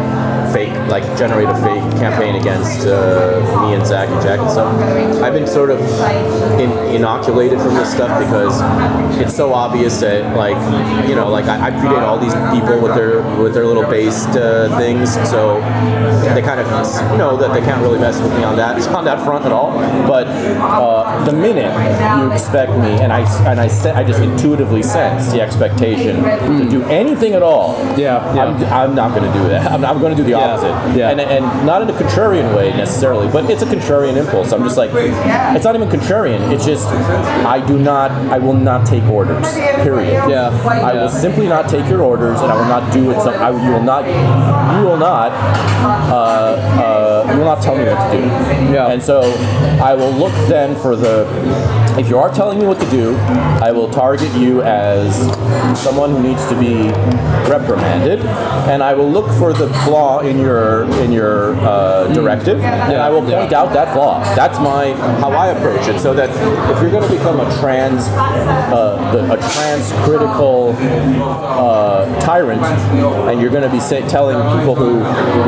fake, like generate a fake campaign against uh, me and Zach and Jack and stuff. I've been sort of in, inoculated from this stuff because it's so obvious that, like, you know, like I, I predate all these people with their with their little based uh, things, so they kind of know that they can't really mess with me on that on that front at all. But uh, the minute you expect me, and I and I se- I just intuitively sense the expectation to do anything at all. Yeah, yeah. I'm, I'm not going to do that. I'm, I'm going to do the Yeah, opposite. yeah. And and not in a contrarian way necessarily, but it's a contrarian impulse. I'm just like, it's not even contrarian. It's just I do not. I will not take orders. Period. Yeah, I yeah. will simply not take your orders, and I will not do it. Some, I, you will not. You will not. Uh, uh, you will not tell me what to do. Yeah. And so I will look then for the. If you are telling me what to do, I will target you as someone who needs to be reprimanded, and I will look for the flaw in your in your uh, directive, and I will point out that flaw. That's my how I approach it. So that if you're going to become a trans uh, the, a trans critical uh, tyrant, and you're going to be say, telling people who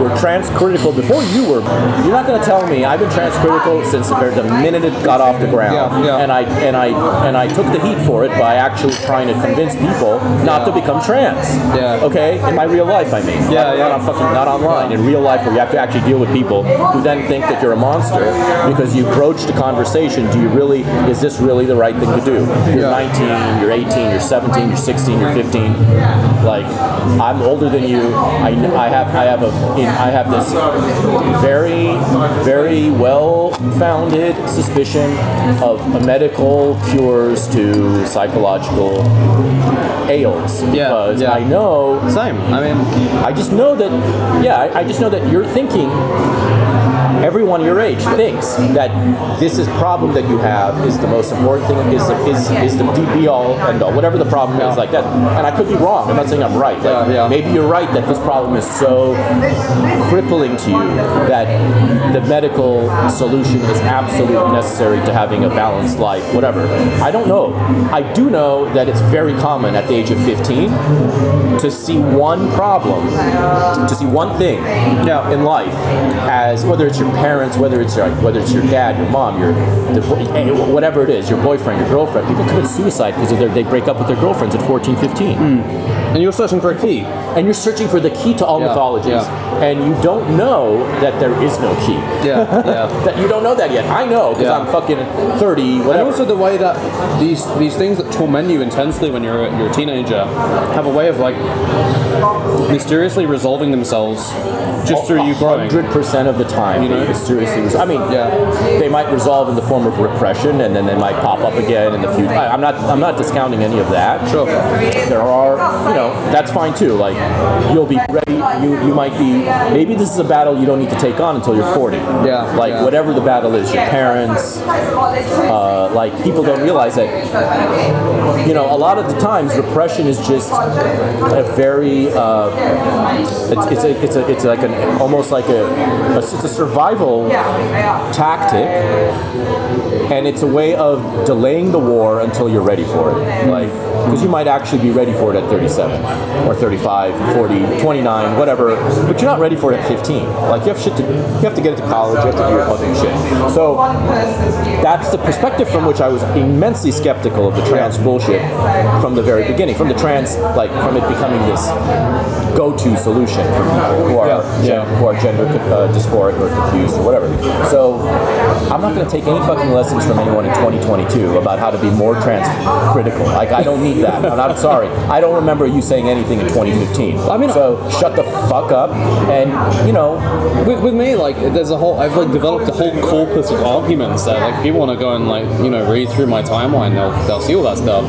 were trans critical before you were, you're not going to tell me I've been trans critical since the, minute it got off the ground, Yeah, yeah. and I I and I and I took the heat for it by actually trying to convince people not to become trans. Yeah. Okay, in my real life, I mean. Yeah, not, yeah. Not on fucking not online. In real life, where you have to actually deal with people who then think that you're a monster because you broached a conversation. Do you really? Is this really the right thing to do? You're 19. You're 18. You're 17. You're 16. You're 15. Like I'm older than you. I, I have I have a in, I have this very very well founded suspicion of medical cures to psychological ails Yeah, because yeah. I know Same. I mean, I just know that yeah I, I just know that you're thinking everyone your age thinks that this is problem that you have is the most important thing is is, is the be all end all whatever the problem is like that. And I could be wrong. I'm not saying I'm right. Like, Yeah, yeah. maybe you're right that this problem is so crippling to you that the medical solution is absolutely necessary to having a balanced life whatever. I don't know. I do know that it's very common at the age of 15 to see one problem to see one thing in life as whether it's your parents, whether it's your whether it's your dad, your mom, your eh, whatever it is, your boyfriend, your girlfriend. People commit suicide because they break up with their girlfriends at 14, 15. And you're searching for a key. And you're searching for the key to all Yeah, mythologies. yeah. And you don't know that there is no key. Yeah, yeah. that you don't know that yet. I know because Yeah. I'm fucking 30, And whatever. also the way that these these things that torment you intensely when you're a, you're a teenager have a way of like mysteriously resolving themselves just through you growing. Hundred percent of the time, You know? mysteriously. res- I mean, Yeah. they might resolve in the form of repression, and then they might pop up again in the future. I'm not. I'm not discounting any of that. Sure. There are, you know, that's fine too. Like, you'll be ready. You you might be. Maybe this is a battle you don't need to take on until you're 40. Yeah, Like yeah. whatever the battle is, your parents. Uh, like people don't realize that. You know, a lot of the times repression is just a very. Uh, it's, it's a it's a it's like an almost like a, a it's a survival tactic and it's a way of delaying the war until you're ready for it like because you might actually be ready for it at 37 or 35 40 29 whatever but you're not ready for it at 15 like you have shit to you have to get into college you have to do your fucking shit so that's the perspective from which I was immensely skeptical of the trans bullshit from the very beginning from the trans like from it becoming this go-to solution for people who are Yeah, gen- who are gender uh, dysphoric or confused or whatever. So I'm not going to take any fucking lessons from anyone in 2022 about how to be more trans critical. Like I don't need that. And I'm sorry. I don't remember you saying anything in 2015. I mean, so shut the fuck up and you know With, with me, like, there's a whole. I've like developed a whole corpus of arguments that, like, people want to go and like, you know, read through my timeline, they'll they'll see all that stuff.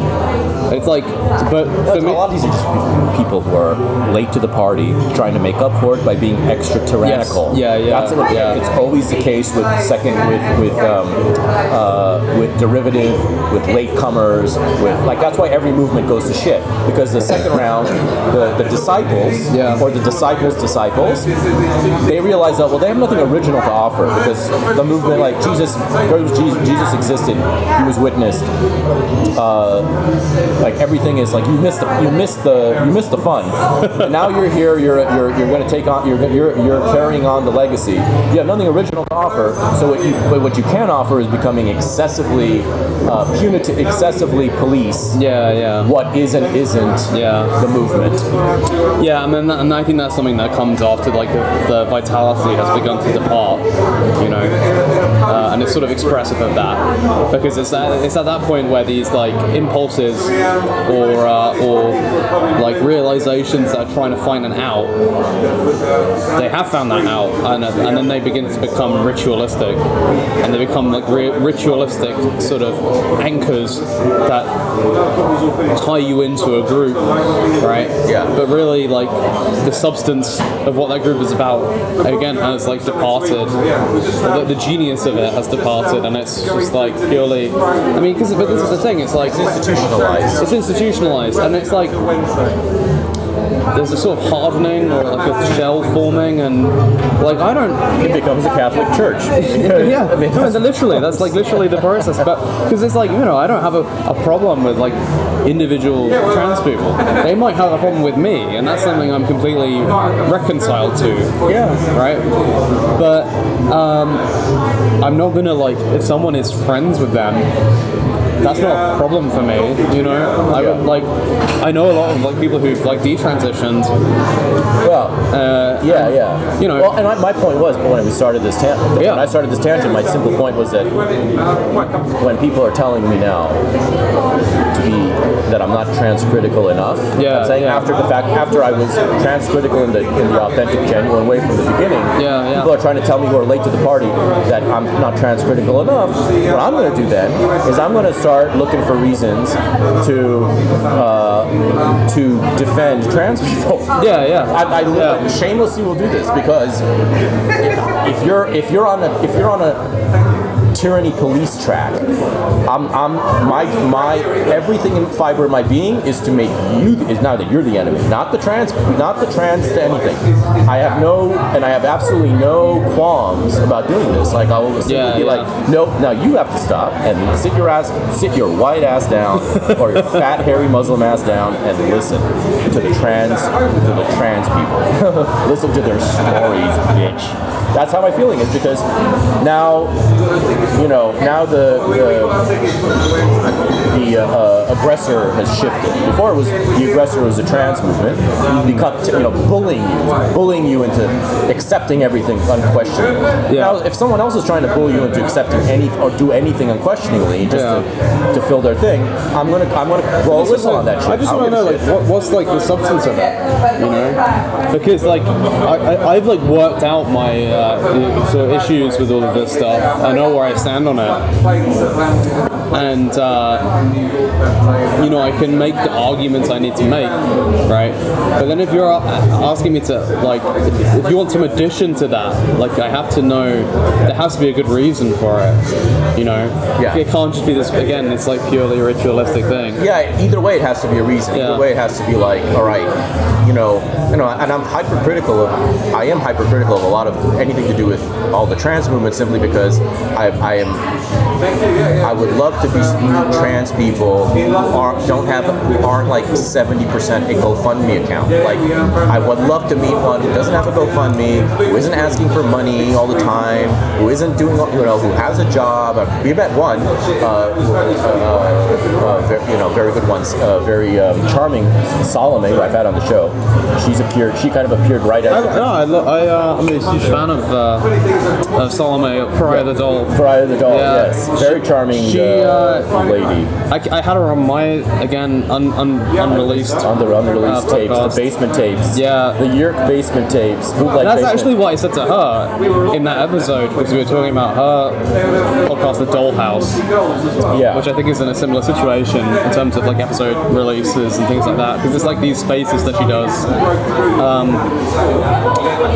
It's like, but for a me, lot of these are just people who are late to the party, trying to make up for it by being extra tyrannical. Yes. Yeah, yeah, That's what- yeah. It's always the case with second, with with um, uh, with derivative, with latecomers, with like that's why every movement goes to shit because the second round, the the disciples Yeah. or the disciples' disciples, they realize that well they have nothing original to offer because the movement like Jesus, Jesus, Jesus existed, he was witnessed like everything is like you missed the you missed the you missed the fun. now you're here. You're you're you're going to take on. You're you're you're carrying on the legacy. You have nothing original to offer. So what you but what you can offer is becoming excessively uh, punitive, excessively police. yeah, yeah. What is and isn't Yeah. The movement. Yeah, and then and I think that's something that comes after like the, the vitality has begun to depart, you know, uh, and it's sort of expressive of that. Because it's at, it's at that point where these like impulses or uh, or like realizations that are trying to find an out, they have found that out, and, and then they begin to become ritualistic, and they become like ri- ritualistic sort of anchors that tie you into a group, right? Yeah. But really, like the substance of what that group is about, again, has like departed. The, the genius of it has departed, and it's just like purely. I mean, because but this is the thing. It's like institutionalized. It's institutionalized, and it's like there's a sort of hardening or like a shell forming, and like I don't. It becomes a Catholic church. yeah, no, that's literally that's like literally the process. But because it's like you know, I don't have a, a problem with like individual trans people. They might have a problem with me, and that's something I'm completely reconciled to. Yeah. Right. But um, I'm not gonna like if someone is friends with them. that's not a problem for me. You know, I would like. I know a lot of like people who've like detransitioned. Well, uh, yeah, yeah. You know, well, and my, my point was when we started this tangent. When I started this tangent, my simple point was that when people are telling me now be that I'm not transcritical enough, Yeah, I'm saying yeah. after the fact, after I was transcritical in the in the authentic, genuine way from the beginning, Yeah, yeah. people are trying to tell me who are late to the party that I'm not transcritical enough. What I'm going to do then is I'm going to start looking for reasons to uh, to defend trans people. Yeah, yeah. I, I shamelessly will do this because if you're if you're on a if you're on a tyranny police track, I'm, I'm my my everything in fiber of my being is to make you is now that you're the enemy, not the trans, not the trans to anything. I have no and I have absolutely no qualms about doing this. Like I will Yeah, be yeah. like, nope, now you have to stop and sit your ass, sit your white ass down or your fat hairy Muslim ass down and listen to the trans to the trans people. listen to their stories, bitch. That's how my feeling is because now, you know, now the the, the uh, aggressor has shifted. Before it was the aggressor was the trans movement. You become, you know, bullying you, bullying you into accepting everything unquestioningly. Now, if someone else is trying to bully you into accepting any or do anything unquestioningly just to, to fill their thing, I'm gonna I'm gonna blow a whistle on that shit. I just want to know, like, what, what's like the substance of it, you know? Because like, I, I, I've like worked out my uh, sort of issues with all of this stuff. I know where I stand on it, and uh, you know, I can make the arguments I need to make, right? But then if you're asking me to like, if, you want some addition to that, like, I have to know there has to be a good reason for it, you know? Yeah. It can't just be this again. It's like purely ritualistic thing. Yeah, either way, it has to be a reason. Either way, it has to be like, all right, you know, you know, and I'm hypercritical of, I am hypercritical of a lot of anything to do with all the trans movement simply because I, I am, I would love to be trans people who aren't, don't have, who aren't like 70% a GoFundMe account. Like, I would love to meet one who doesn't have a GoFundMe, who isn't asking for money all the time, who isn't doing, you know, who has a job. We met one, uh, who, uh, uh, ve- you know, very good ones, uh, very um, charming Salome, who I've had on the show. She's appeared, she kind of appeared right I, as no, I, lo- I, uh, I'm a huge fan of uh, of Salome Pariah the Doll. Pariah the Doll, Yeah. yes. Very charming She, uh, uh, lady. I, I had her on my again un, un, unreleased on the unreleased uh, tapes, podcast. the basement tapes. Yeah, the Yerk basement tapes. Bootleg That's basement. actually what I said to her in that episode because we were talking about her podcast, The Dollhouse. Yeah. Which I think is in a similar situation in terms of like episode releases and things like that because it's like these spaces that she does. Um,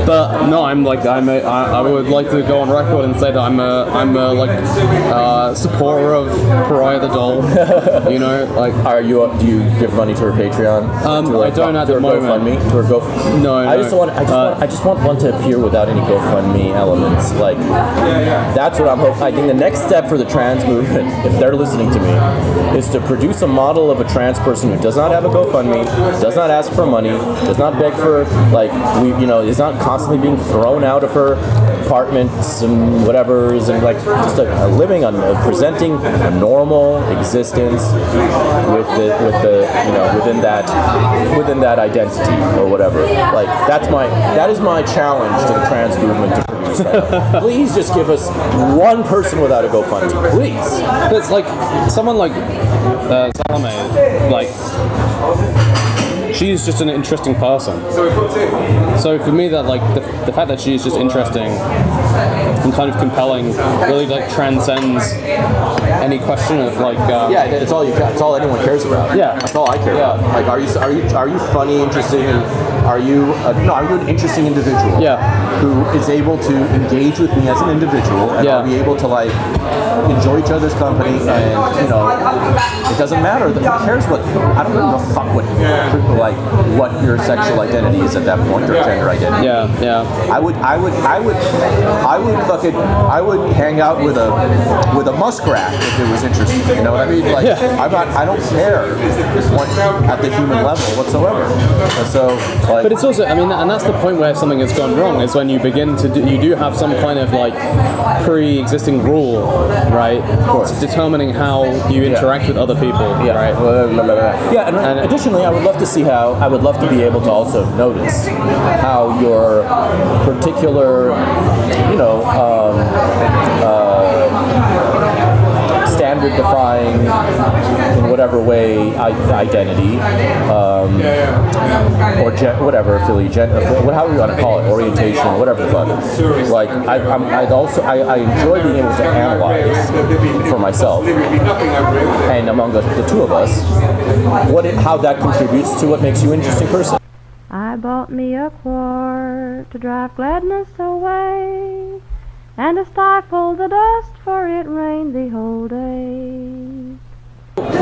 but no, I'm like I'm a, I, I would like to go on record and say that I'm a I'm a like uh, supporter of Pariah the Doll. you know, like are you? Do you give money to her Patreon? Um, to I don't at to the her moment. GoFundMe, to her Go. No, I no. just want. I just Uh, want. I just want one to appear without any GoFundMe elements. Like that's what I'm hoping. I think the next step for the trans movement, if they're listening to me, is to produce a model of a trans person who does not have a GoFundMe, does not ask for money, does not beg for like we, you know, is not constantly being thrown out of her apartments and whatever's and like just a, a living on uh, presenting a normal existence with the with the you know within that within that identity or whatever like that's my that is my challenge to the trans movement to produce that. please just give us one person without a GoFundMe please it's like someone like uh, Salome, like she's just an interesting person. So for me, that like the, the fact that she's just interesting and kind of compelling really like transcends any question of like uh, yeah it's all you it's all anyone cares about. Yeah. that's all I care about. Like are you are you are you funny interesting and are you uh, no are you an interesting individual Yeah. who is able to engage with me as an individual and Yeah. are we able to like enjoy each other's company and you know it doesn't matter who cares what I don't give a fuck what like what your sexual identity is at that point or gender identity yeah yeah I would I would I would I would fucking I would hang out with a with a muskrat if it was interesting. You know what I mean? Like I'm not I don't care at the human level whatsoever. And so like But it's also, I mean, and that's the point where something has gone wrong is when you begin to do, you do have some kind of like pre-existing rule, right? Of course. determining how you interact with other people, Yeah. right? Blah, blah, blah. Yeah, and, And- additionally, I would love to see how I would love to be able to also notice how your particular, you know, um, standard-defying in whatever way identity, um, or gen- whatever affiliation, whatever you want to call it, orientation, whatever the fuck. Like I, I'm, I'd also I, I enjoy being able to analyze for myself and among the, the two of us, what it, how that contributes to what makes you an interesting person. I bought me a quart to drive gladness away, and to stifle the dust, for it rained the whole.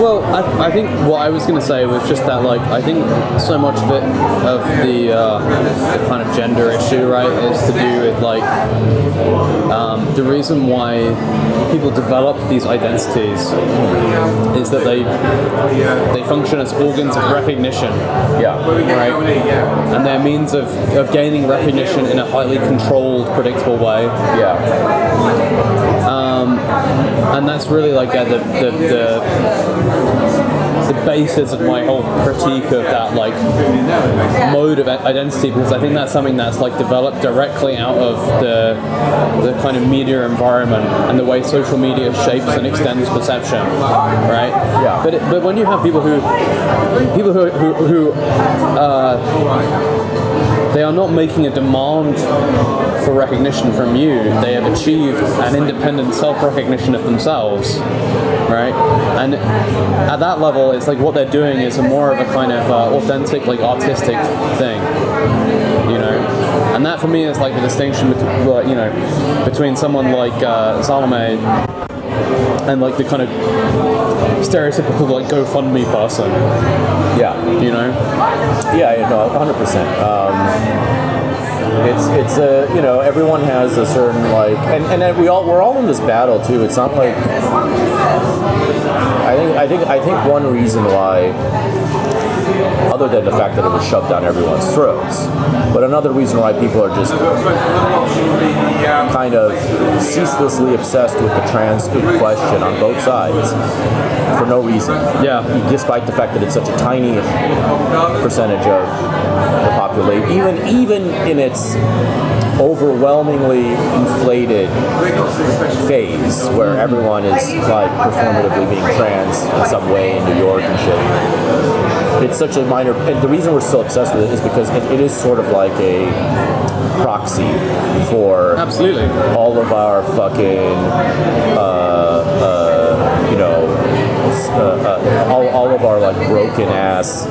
Well, I, I think what I was going to say was just that, like, I think so much of it, of the, uh, the kind of gender issue, right, is to do with, like, um, the reason why people develop these identities is that they they function as organs of recognition, Yeah. right? And they're means of, of gaining recognition in a highly controlled, predictable way. Yeah. And that's really like uh, the, the, the the basis of my whole critique of that like mode of identity because I think that's something that's like developed directly out of the the kind of media environment and the way social media shapes and extends perception, right? Yeah. But it, but when you have people who people who who, who uh, they are not making a demand for recognition from you. They have achieved an independent self-recognition of themselves, right? And at that level, it's like what they're doing is a more of a kind of uh, authentic, like artistic thing, you know. And that for me is like the distinction between, like, you know, between someone like uh, Salome and like the kind of stereotypical like GoFundMe person, Yeah. you know. Yeah, yeah, no, 100%. Um, it's it's a you know everyone has a certain like and, and we all we're all in this battle too. It's not like I think I think I think one reason why other than the fact that it was shoved down everyone's throats, but another reason why people are just kind of ceaselessly obsessed with the trans question on both sides for no reason. Yeah. Despite the fact that it's such a tiny percentage of the population, even even in its overwhelmingly inflated phase where everyone is like performatively being trans in some way in New York and shit. It's such a minor, and the reason we're so obsessed with it is because it, it is sort of like a proxy for Absolutely. all of our fucking, uh, uh, you know, uh, uh, all, all of our like broken ass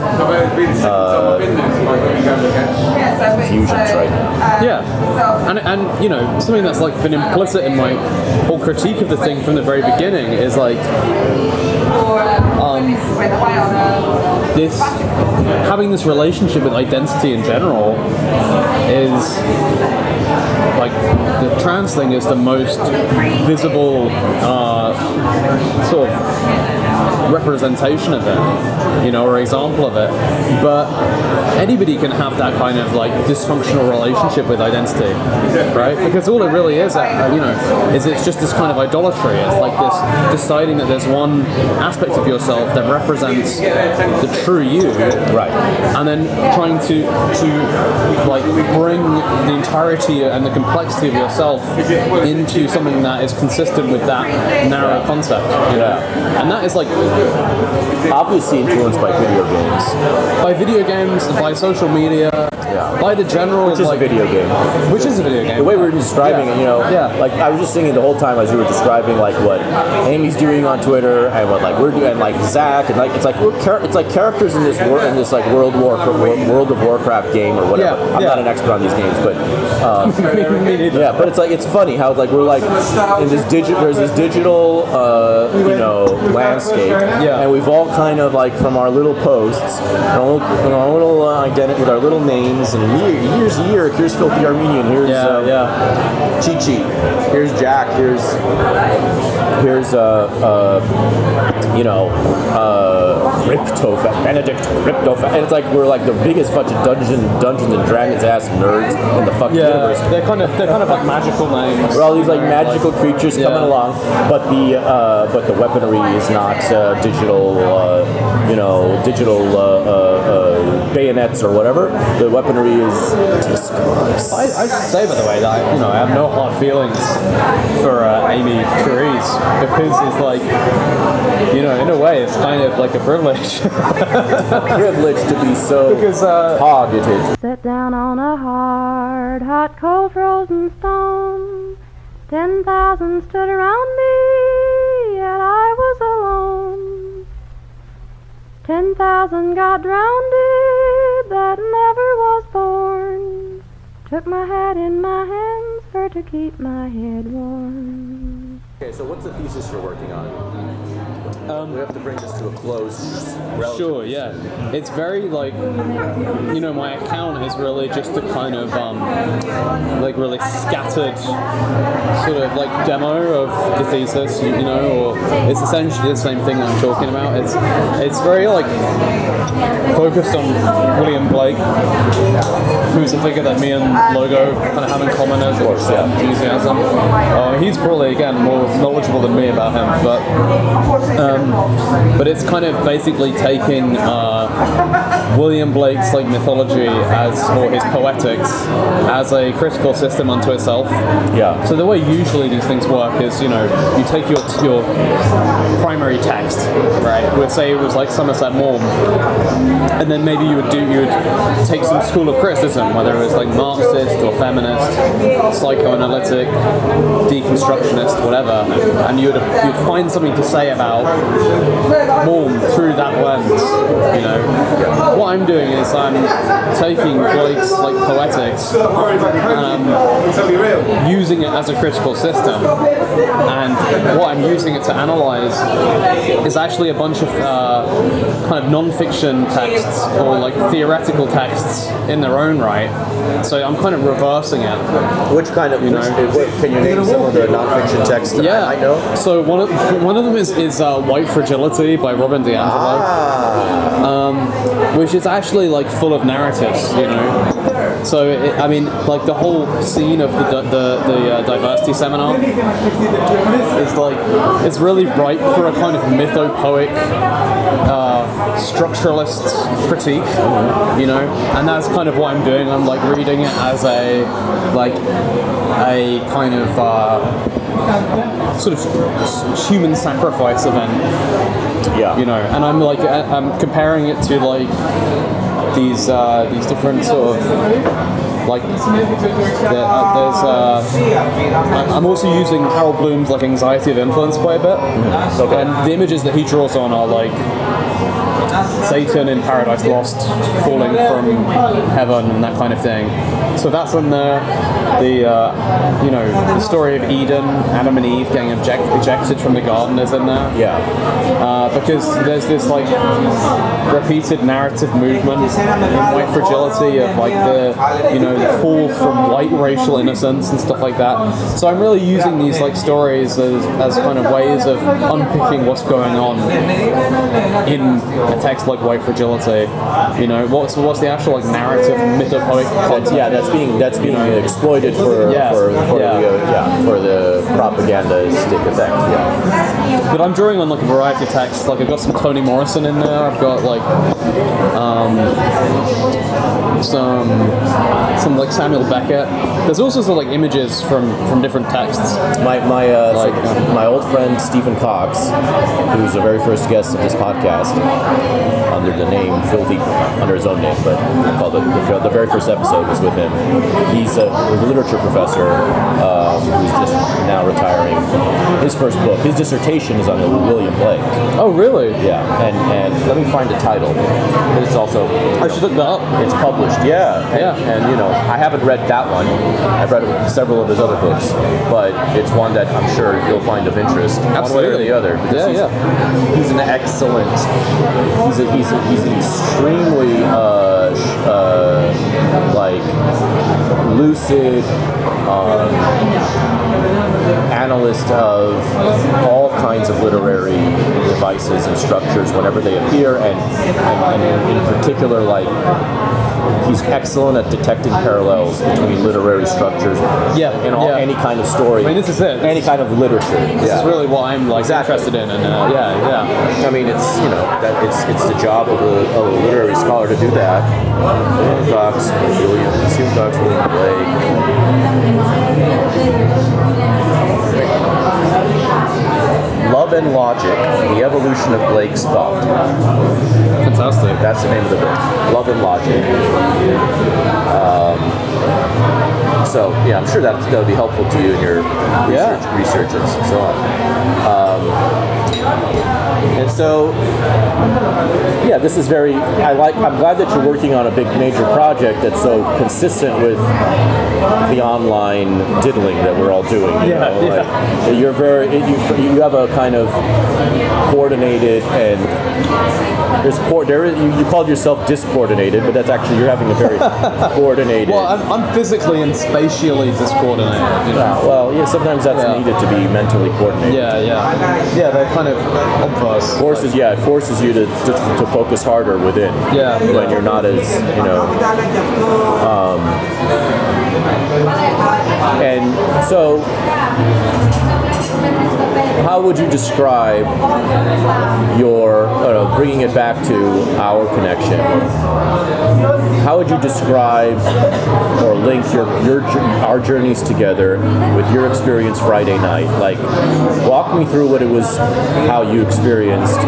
fusions right now. Yeah, and and you know something that's like been implicit in my whole critique of the thing from the very beginning is like this having this relationship with identity in general is like the trans thing is the most visible uh, sort of representation of it, you know, or example of it. But anybody can have that kind of like dysfunctional relationship with identity, right? Because all it really is, uh, you know, is it's just this kind of idolatry. It's like this deciding that there's one aspect of yourself that represents the true you, Right. and then trying to to like bring the entirety and the complexity of yourself into something that is consistent with that narrow concept. You know? Yeah. And that is like Obviously influenced by video games. by video games, by social media, Yeah. by the general Which is like, a video game. which is a video game. The way we were describing Yeah. it, you know, Yeah. like I was just thinking the whole time as you were describing like what Amy's doing on Twitter and what like we're doing, and like Zach, and like it's like we're char- it's like characters in this wor- in this like World War World of Warcraft game or whatever. Yeah, I'm yeah. not an expert on these games, but um, yeah, but it's like it's funny how like we're like in this digital there's this digital uh, you know landscape Yeah. And we've all kind of like from our little posts, our little, our little uh, identity, with our little names, and here, here's a Year, here's Filthy Armenian, here's Yeah, um, yeah. Chi Chi, here's Jack, here's here's uh, uh you know uh Cryptofat, Benedict Cryptofat, and it's like we're like the biggest bunch of Dungeon Dungeons and Dragons ass nerds in the fucking Yeah, universe. they're kind of they're kind of like magical names. We're all these like magical creatures Yeah. coming along, but the uh, but the weaponry is not uh, digital, uh, you know, digital uh, uh, bayonets or whatever. The weaponry is disguise. I, I should say, by the way, that I, you know I have no hard feelings for uh, Amy Therese because it's like, you know, in a way, it's kind of like a privilege. privilege to be so because uh, targeted. Sat down on a hard, hot, cold, frozen stone. Ten thousand stood around me, yet I was alone. Ten thousand got drowned that never was born. Took my hat in my hands for to keep my head warm. Okay, so what's the thesis you're working on? We have to bring this to a close. Sure, yeah. It's very like, you know, my account is really just a kind of, um, like, really scattered sort of like demo of the thesis, you, you know, or it's essentially the same thing I'm talking about. It's it's very like focused on William Blake, who's a figure that me and Logo kind of have in common as well. yeah. enthusiasm. Uh, he's probably again more knowledgeable than me about him, but um, but it's kind of basically taking uh, William Blake's like mythology as or his poetics as a critical system unto itself. Yeah. So the way usually these things work is, you know, you take your your primary text, right? We'd say it was like Somerset Maugham, and then maybe you would do you would take some school of criticism, whether it was like Marxist or feminist, psychoanalytic, deconstructionist, whatever, and you would you'd find something to say about Maugham through that lens. You know, what I'm doing is I'm taking Blake's like poetics and using it as a critical system, and what I'm using it to analyze is actually a bunch of uh, kind of non-fiction texts or like theoretical texts in their own right. So I'm kind of reversing it. Which kind of, You know. can you name some of the nonfiction texts that Yeah, I, I know? So one of one of them is is uh, White Fragility by Robin DiAngelo, um, which is actually like full of narratives, you know. So it, I mean, like the whole scene of the the, the uh, diversity seminar is like it's really ripe for a kind of mythopoeic uh, structuralist critique, you know, and that's kind of what I'm doing. I'm like reading it as a like a kind of uh, sort of human sacrifice event, Yeah. you know, and I'm like I'm comparing it to like these uh, these different sort of like there, uh, there's uh, I'm- also using Harold Bloom's like anxiety of influence quite a bit, and the images that he draws on are like Satan in Paradise Lost falling from heaven and that kind of thing. So that's in there. The uh, you know the story of Eden, Adam and Eve getting eject- ejected from the garden is in there. Yeah. Uh, because there's this like repeated narrative movement in white fragility of like the you know the fall from white racial innocence and stuff like that. So I'm really using these like stories as, as kind of ways of unpicking what's going on in a text like White Fragility. You know, what's what's the actual like narrative mythopoeic content? yeah, that's being that's being exploited for Yeah. for, for Yeah. the uh, yeah for the propagandistic effect. Yeah. But I'm drawing on like a variety of texts. Like I've got some Toni Morrison in there. I've got like um, some some like Samuel Beckett. There's also some like images from from different texts. My my uh, so Like- my old friend Stephen Cox, who was the very first guest of this podcast, under the name Filthy, under his own name, but called it the, the very first episode was with him. He's a, a literature professor um, who's just now retiring. His first book, his dissertation is on the William Blake. Oh really? Yeah, and and let me find the title. It's also I should look that up. it's published. Yeah, and, Yeah. and you know, I haven't read that one. I've read several of his other books, but it's one that I'm sure you'll find of interest, one way or the other. Yeah, he's, yeah. He's an excellent. He's a, he's a, he's an extremely uh, uh, like lucid. Um, analyst of all kinds of literary devices and structures whenever they appear, and, and, and in particular, like he's excellent at detecting parallels between literary structures Yeah, in all, yeah. any kind of story. I mean, this is it. Any kind of literature. This yeah. is really what I'm like Exactly. interested in, and uh, yeah, yeah. I mean, it's you know that it's it's the job of a, of a literary scholar to do that. William Cox, William Cox, William Blake. Love and Logic: The Evolution of Blake's Thought. Fantastic. That's the name of the book. Love and Logic. Um, so yeah, I'm sure that that'll be helpful to you in your research, Yeah. researches and so on. Um, and so, yeah, this is very. I like. I'm glad that you're working on a big major project that's so consistent with the online diddling that we're all doing. You Yeah, know? yeah. Like, you're very. You, you have a kind of coordinated and there's co- there is, you, you called yourself discoordinated, but that's actually you're having a very coordinated. Well, I'm, I'm physically and spatially discoordinated. You know? Yeah, well, yeah, sometimes that's Yeah. needed to be mentally coordinated. Yeah, yeah, yeah. They're kind of obverse. Forces, yeah, it forces you to, to, to focus harder within. Yeah. When you're not as, you know. Um, and so, how would you describe your, uh, bringing it back to our connection? How would you describe or link your, your our journeys together with your experience Friday night? Like, walk me through what it was, how you experienced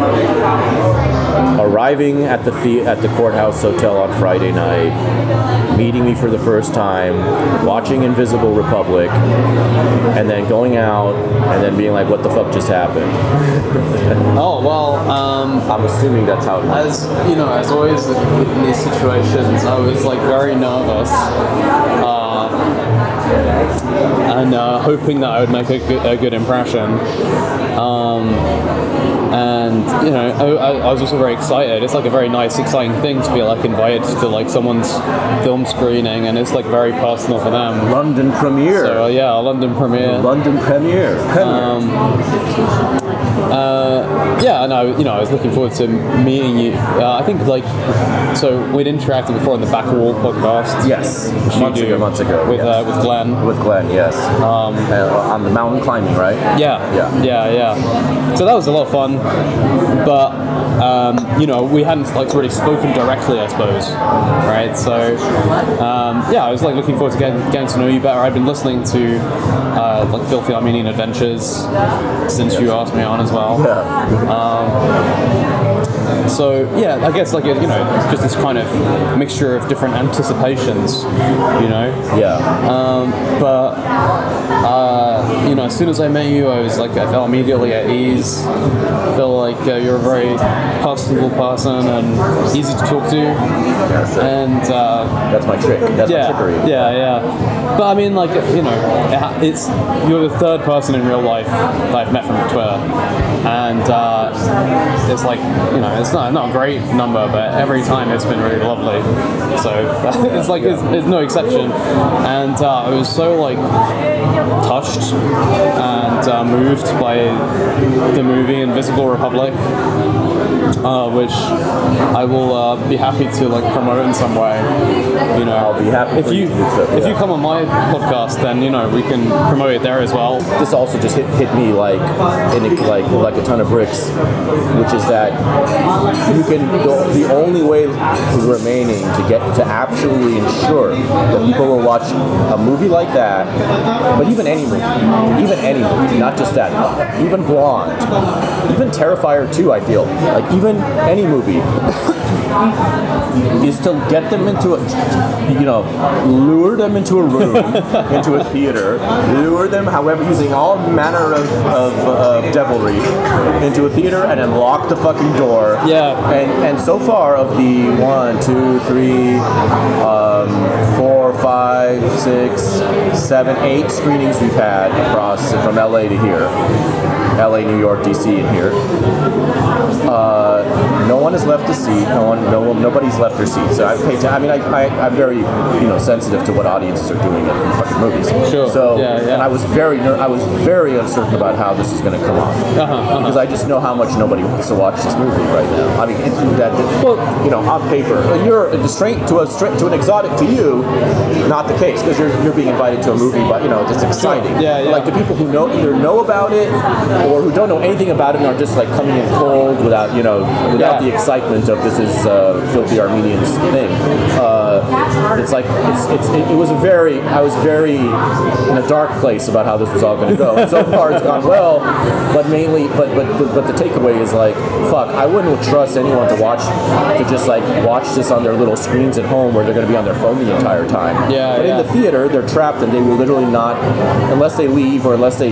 arriving at the, the at the courthouse hotel on Friday night, meeting me for the first time, watching Invisible Republic, and then going out and then being like, "What the fuck just happened?" Oh well, um, I'm assuming that's how it went. as you know, as always in these situations, I was like very nervous. Uh, and uh, hoping that I would make a good, a good impression. Um, and you know, I, I, I was also very excited. It's like a very nice, exciting thing to be like invited to like someone's film screening, and it's like very personal for them. London premiere. So yeah, a London premiere. London premiere. Um, uh, yeah, and I, you know, I was looking forward to meeting you. Uh, I think like, so we'd interacted before in the Back Wall podcast. yes, months ago, months ago. with yes. uh, with Glenn. with Glenn, yes. Um, on the mountain climbing, right? Yeah, Yeah. yeah, yeah. So that was a lot of fun, but um, you know, we hadn't like really spoken directly, I suppose, right? So um, yeah, I was like looking forward to getting, getting to know you better. I've been listening to uh, like Filthy Armenian Adventures since you asked me on as well. Um, so yeah, I guess like you know, just this kind of mixture of different anticipations, you know. Yeah. Um, but uh, you know, as soon as I met you, I was like, I felt immediately at ease. I feel like uh, you're a very personable person and easy to talk to. That's. And uh, That's my trick. That's yeah, my trickery. yeah, yeah. But I mean, like you know, it's you're the third person in real life that I've met from Twitter, and uh, it's like you know, it's not not a great number, but every time it's been really lovely. So it's like it's, it's no exception, and uh, I was so like touched and uh, moved by the movie Invisible Republic. Uh, which I will uh, be happy to like promote in some way. You know, I'll be happy if you you if yeah. you come on my podcast, then you know we can promote it there as well. this also just hit, hit me like in a, like like a ton of bricks, which is that you can the, the only way remaining to get to absolutely ensure that people will watch a movie like that, but even any movie, even any movie, not just that, even Blonde, even Terrifier 2, I feel like even any movie is to get them into a, you know, lure them into a room, into a theater, lure them, however, using all manner of, of, of devilry, into a theater and then lock the fucking door. Yeah. And and so far of the one, two, three, um, four, five, six, seven, eight screenings we've had across from LA to here, LA, New York, DC, and here. Uh, no one has left a seat. No one, no one, nobody's left their seat. So I pay. T- I mean, I, I, I'm very, you know, sensitive to what audiences are doing these fucking movies. Sure. So, Yeah, yeah. and I was very, ner- I was very uncertain about how this is going to come off Uh-huh, because I just know how much nobody wants to watch this movie right now. I mean, it's that, that you know, on paper, you're a straight to a straight to an exotic to you, not the case because you're you're being invited to a movie, but you know, it's exciting. Yeah, But, yeah. Like the people who know either know about it or who don't know anything about it and are just like coming in cold without you know without Yeah. the excitement of this is uh, filthy Armenians thing. Uh, it's like it's, it's it, it was a very I was very in a dark place about how this was all going to go. And so far it's gone well, but mainly but but but, but the takeaway is like fuck I wouldn't trust anyone to watch to just like watch this on their little screens at home where they're going to be on their phone the entire time. Yeah, But yeah. in the theater they're trapped and they will literally not unless they leave or unless they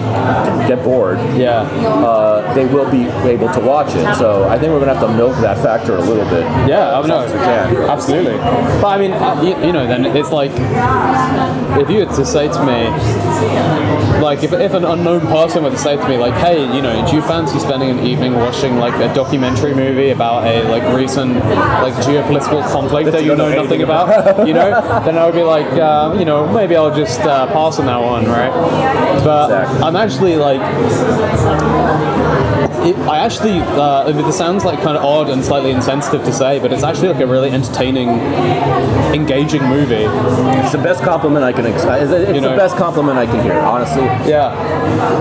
get bored. Yeah. Uh, they will be able to watch it. So I think we're gonna have to milk that factor a little bit. Yeah, I as know. as we can. Absolutely. But I mean, uh, you, know, then it's like if you were to say to me, like, if, if an unknown person were to say to me, like, hey, you know, do you fancy spending an evening watching like a documentary movie about a like recent like geopolitical conflict that you know nothing anything about, you know, then I would be like, uh, you know, maybe I'll just uh, pass on that one, right? But Exactly. I'm actually like it, I actually, uh, I mean, this sounds like kind of odd and slightly insensitive to say, but it's actually like a really entertaining, engaging movie. It's the best compliment I can. Ex- it's it's You know- the best compliment I can hear, honestly. Yeah.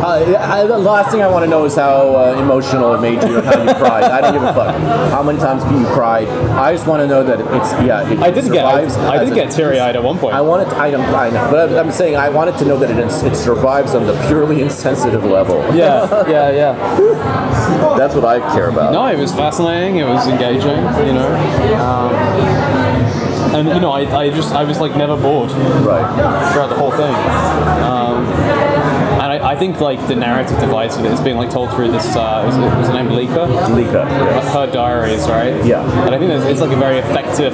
Uh, I, the last thing I want to know is how uh, emotional it made you and how you cried. I don't give a fuck how many times did you cried. I just want to know that it's yeah. It I did get, I, I did a- get teary eyed at one point. I wanted. To, I, don't- I know, but I'm, I'm saying I wanted to know that it, it survives on the purely insensitive level. yeah, yeah, yeah. That's what I care about. No, it was fascinating. It was engaging. You know, um, and you know, I, I just I was like never bored Right. throughout the whole thing. Um, I, think like the narrative device of it is being like told through this. Uh, was, it, was her name Lika? Lika. Like her diaries, right? Yeah. And I think it's, it's like a very effective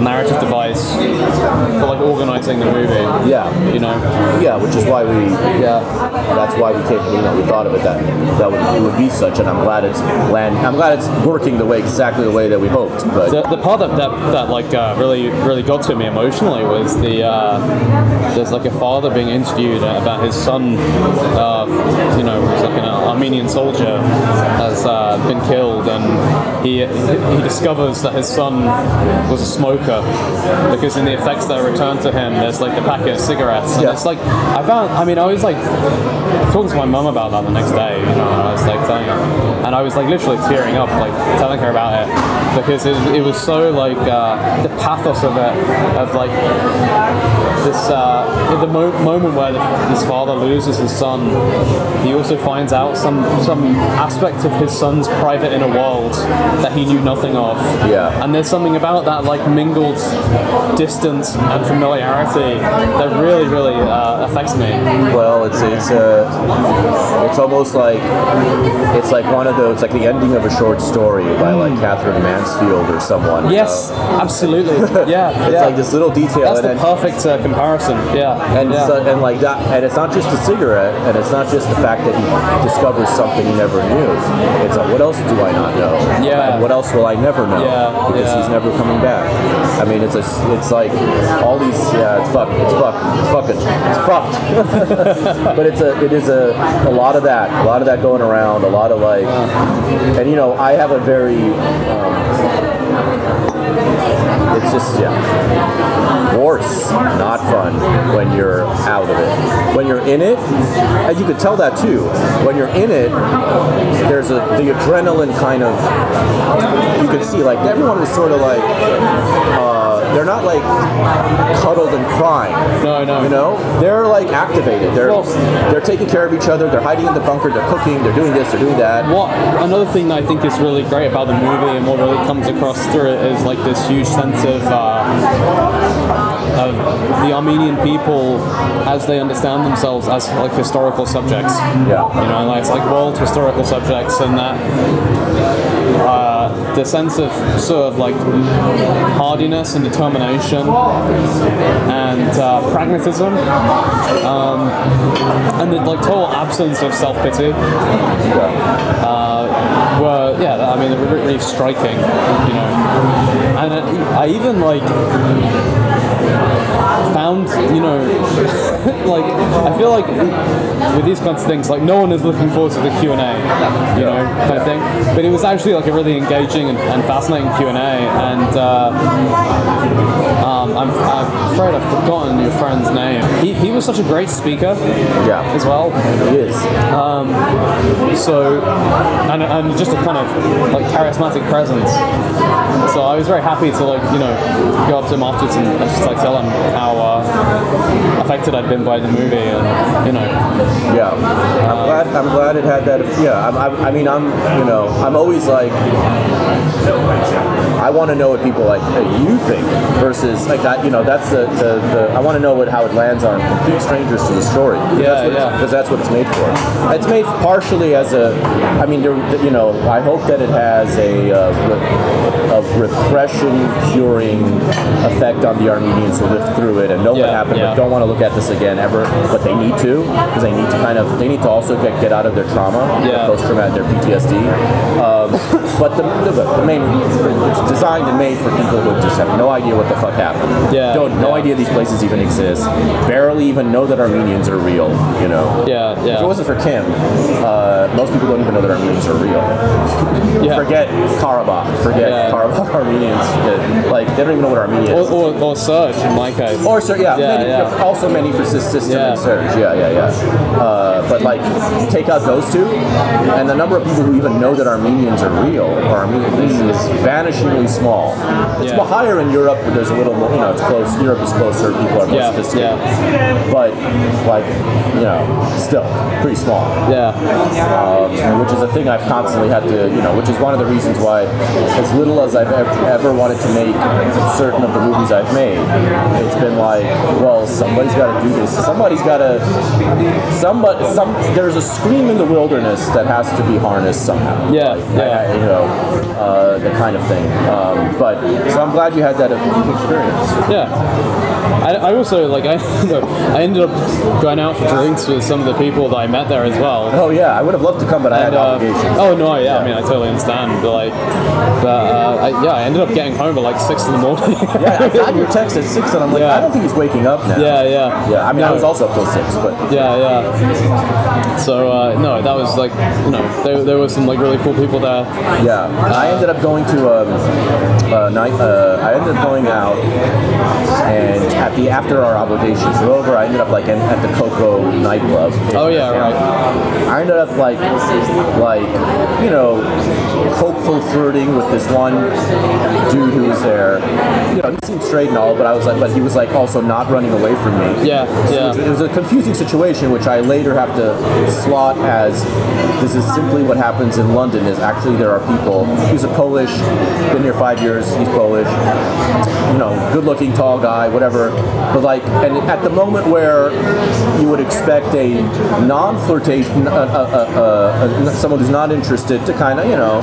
narrative device for like organizing the movie. Yeah. You know. Yeah, which is why we. Yeah. That's why we came. You know, we thought of it that that would it would be such, and I'm glad it's land. I'm glad it's working the way exactly the way that we hoped. But The, the part that, that, that like uh, really really got to me emotionally was the uh, there's like a father being interviewed about his son, uh, you know, who's like an Armenian soldier has uh, been killed, and he he discovers that his son was a smoker because in the effects that are returned to him, there's like the packet of cigarettes, and Yeah. it's like I found. I mean, I was like talking to my mum about that the next day, you know, and I was like telling her, and I was like literally tearing up, like telling her about it because it, it was so like uh, the pathos of it, of like this uh, in the mo- moment where this father loses his son, he also finds out some some aspect of his son's private inner world that he knew nothing of. Yeah. And there's something about that like mingled distance and familiarity that really really uh, affects me. Well, it's it's uh, it's almost like it's like one of those it's like the ending of a short story by like Katherine Mansfield or someone. Yes, absolutely. Yeah, It's yeah. like this little detail, That's the perfect uh, comparison. Yeah, and yeah. so, and like that, and it's not just a cigarette, and it's not just the fact that he discovers something he never knew. It's like, what else do I not know? Yeah. And what else will I never know? Yeah, Because yeah. he's never coming back. I mean, it's a, it's like all these, yeah, it's fucked, it's fucked, it's fucking, it's fucked. but it's a, it is a, a lot of that, a lot of that going around, a lot of like, and you know, I have a very. Um, it's just yeah. Worse not fun when you're out of it. When you're in it and you could tell that too when you're in it there's a the adrenaline kind of you could see like everyone was sort of like uh, they're not like cuddled and crying. No, no. You know, they're like activated. They're they're taking care of each other. They're hiding in the bunker. They're cooking. They're doing this. They're doing that. What another thing that I think is really great about the movie and what really comes across through it is like this huge sense of uh, of the Armenian people as they understand themselves as like historical subjects. Yeah. You know, like it's like world historical subjects, and that uh, the sense of sort of like hardiness and determination and uh, pragmatism, um, and the like total absence of self pity. Uh, were yeah, I mean, they were really striking, you know, and I, I even like found, you know, like I feel like with these kinds of things, like no one is looking forward to the Q and A, you know, kind of thing. But it was actually like a really engaging and, and fascinating Q and A, and uh, um, I'm, I'm afraid I've forgotten your friend's name. He, he was such a great speaker, Yeah. as well. He is. Um, so, and, and just a kind of like charismatic presence. So I was very happy to like you know go up to him afterwards and just like tell him how uh, affected I'd been by the movie, and you know, Yeah, I'm glad. I'm glad it had that. Yeah, I'm, I'm, I mean, I'm. You know, I'm always like, I want to know what people like you think versus like I, you know, that's the the, the I want to know what how it lands on complete strangers to the story. Yeah, yeah. Because that's what it's made for. It's made partially as a. I mean, there, you know, I hope that it has a. Uh, re- of repression curing effect on the Armenians who lived through it and know what happened, yeah. but don't want to look at this again ever. But they need to because they need to kind of they need to also get, get out of their trauma, Yeah. post traumatic, their PTSD. Um, but the, the, the main it's designed and made for people who just have no idea what the fuck happened. Yeah, Don't no yeah. idea these places even exist. Barely even know that Armenians are real. You know. yeah, If it wasn't for Kim, uh, most people don't even know that Armenians are real. yeah. Forget Karabakh. Forget Yeah. Karabakh Armenians. Like they don't even know what Armenia Or, is. or, or Serj in my case. Or sir, yeah, Yeah, many, yeah. also many for Sys- System Yeah. and Serj. Yeah, yeah, yeah. Uh, but like, take out those two, and the number of people who even know that Armenians are real or Armenian is, is vanishingly small. It's Yeah. higher in Europe, where there's a little more. You know, it's close. Europe is closer. People are more Yeah, sophisticated. yeah. But like, you know, still pretty small yeah, um, which is a thing I've constantly had to, you know, which is one of the reasons why, as little as I've ever, ever wanted to make certain of the movies I've made, it's been like, well, somebody's got to do this. Somebody's got to, somebody, some, there's a scream in the wilderness that has to be harnessed somehow. Yeah, Like, yeah. I- you know, uh, the kind of thing. Um, but so I'm glad you had that experience. yeah. I, I also like I I ended up going out for drinks with some of the people that I met there as well. Oh yeah, I would have loved to come, but I had uh, obligations. oh no, yeah, I mean I totally understand, but like, but uh, I, yeah, I ended up getting home at like six in the morning. Yeah, I got your text at six, and I'm like, Yeah. I don't think he's waking up now. yeah, yeah, Yeah, I mean, I was also up till six, but Yeah, yeah. So uh, no, that was like you know there, there were some like really cool people there. Yeah, I ended up going to um, a night. Uh, I ended up going out, and at the after our obligations were over, I ended up like in, at the KOKO nightclub. Oh yeah, right. I ended up like, like, you know, hopeful flirting with this one dude who was there. You know, he seemed straight and all, but I was like, but he was like also not running away from me. Yeah, yeah. It was a confusing situation, which I later have to slot as this is simply what happens in London. Is actually there are people. He's a Polish, been here five years. He's Polish. You know, good-looking, tall guy, whatever. But like, and at the moment where you would expect a non-flirtation, uh, uh, uh, uh, someone who's not interested to kind of, you know,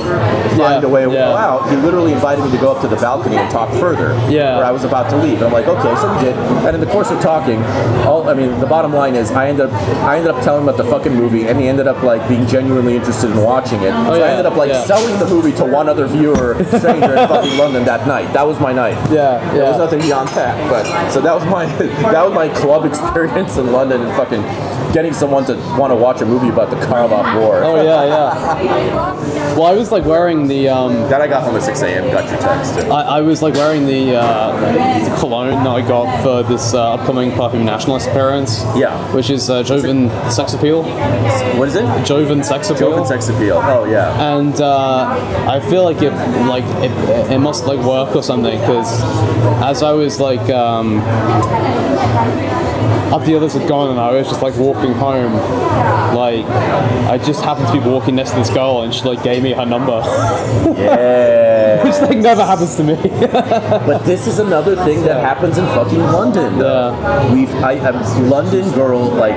find a way to yeah. out, he literally invited me to go up to the balcony and talk further. Yeah. Where I was about to leave. And I'm like, okay, so we did. And in the course of talking, all I mean, the bottom line is, I ended up, I ended up telling him about the fucking movie, and he ended up like being genuinely interested in watching it. so yeah, I ended up like yeah. selling the movie to one other viewer, stranger in fucking London that night. That was my night. Yeah, There was nothing beyond that. But so that was my that was my club experience in London and fucking getting someone to want to watch a movie about the Karabakh War. Oh yeah, yeah. Well, I was like wearing the. Um, Then I got home at 6 a.m. Got your text. I, I was like wearing the, uh, the cologne that I got for this uh, upcoming Perfume Nationalist appearance. Yeah. Which is uh, Jovan Sex Appeal. What is it? Jovan Sex Appeal. Jovan Sex Appeal. Oh yeah. And uh, I feel like it, like it, it must like work or something because as I was like, um, after the others had gone and I was just like walking home, like I just happened to be walking next to this girl and she like gave me her number. Yeah. Which like never happens to me. but this is another thing that happens in fucking London. Though. We've I, I'm London girl like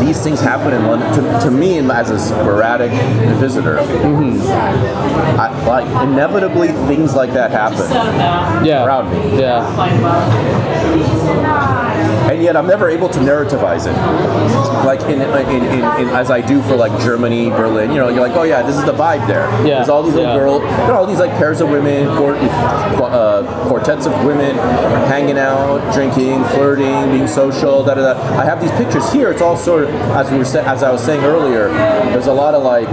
these things happen in London to, to me as a sporadic visitor. Mm-hmm. I, like inevitably things like that happen. Yeah. Around me. Yeah. And yet I'm never able to narrativize it. Like in, in, in, in as I do for like Germany, Berlin. You know, you're like, oh yeah, this is the vibe there. Yeah. There's all these little Yeah. girls. There are all these like pairs of women, quart- qu- uh, quartets of women, hanging out, drinking, flirting, being social. Da da da. I have these pictures here. It's all sort of as we were sa- as I was saying earlier. There's a lot of like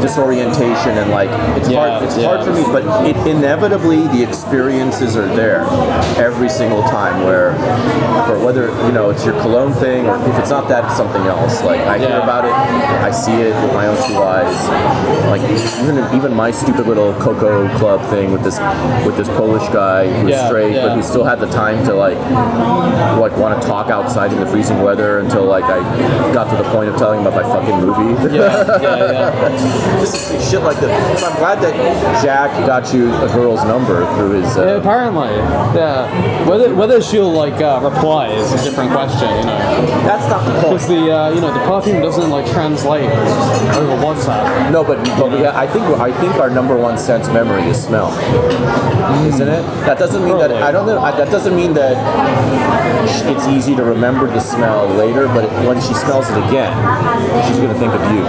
disorientation and like it's Yeah, hard. It's yeah. hard for me, but it inevitably the experiences are there every single time. Where for whether you know it's your cologne thing or if it's not that, it's something else. Like I hear Yeah. about it, I see it with my own two eyes. Like even even my stupid little KOKO Club thing with this with this Polish guy who's Yeah, straight, yeah. but who still had the time to like like want to talk outside in the freezing weather until like I got to the point of telling him about my fucking movie. Yeah, yeah, yeah. Just shit like that. So I'm glad that Jack got you a girl's number through his. Yeah, Uh, apparently. Yeah. Whether whether she'll like uh, reply is different question, you know. That's not the point. Because the uh, you know the perfume doesn't like translate over WhatsApp. No, but, but we, I think I think our number one sense memory is smell, isn't it? That doesn't mean that I don't know. I- That doesn't mean that it's easy to remember the smell later. But when she smells it again, she's gonna think of you,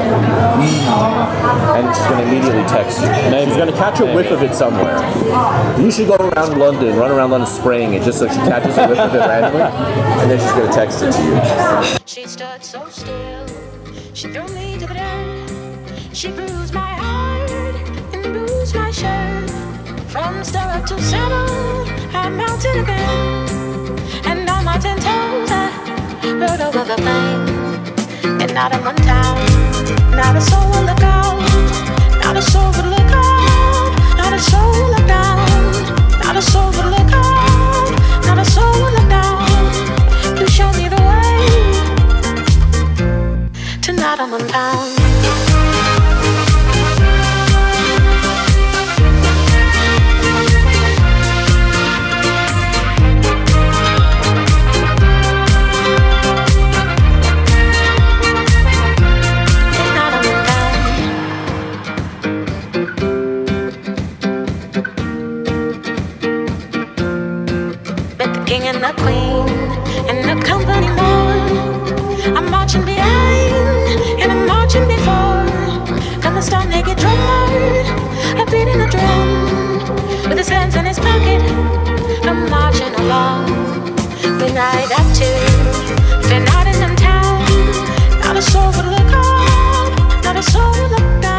and she's gonna immediately text you. She's gonna catch a whiff of it somewhere. You should go around London, run around London spraying it, just so she catches a whiff of it randomly, and then she's gonna text it to you. She stood so still. She threw me to the dirt. She bruised my heart and bruised my shirt. From stirrup to saddle, I mounted again. And on my ten toes, I rode over the plain. And Nottamun Town, not a soul would look out. Not a soul would look out. Not a soul would look down. Not a soul would look out. Not a soul would look down. To not on with his hands in his pocket. I'm marching along. When I got to, they're Nottamun Town. Not a soul would look up, not a soul would look down.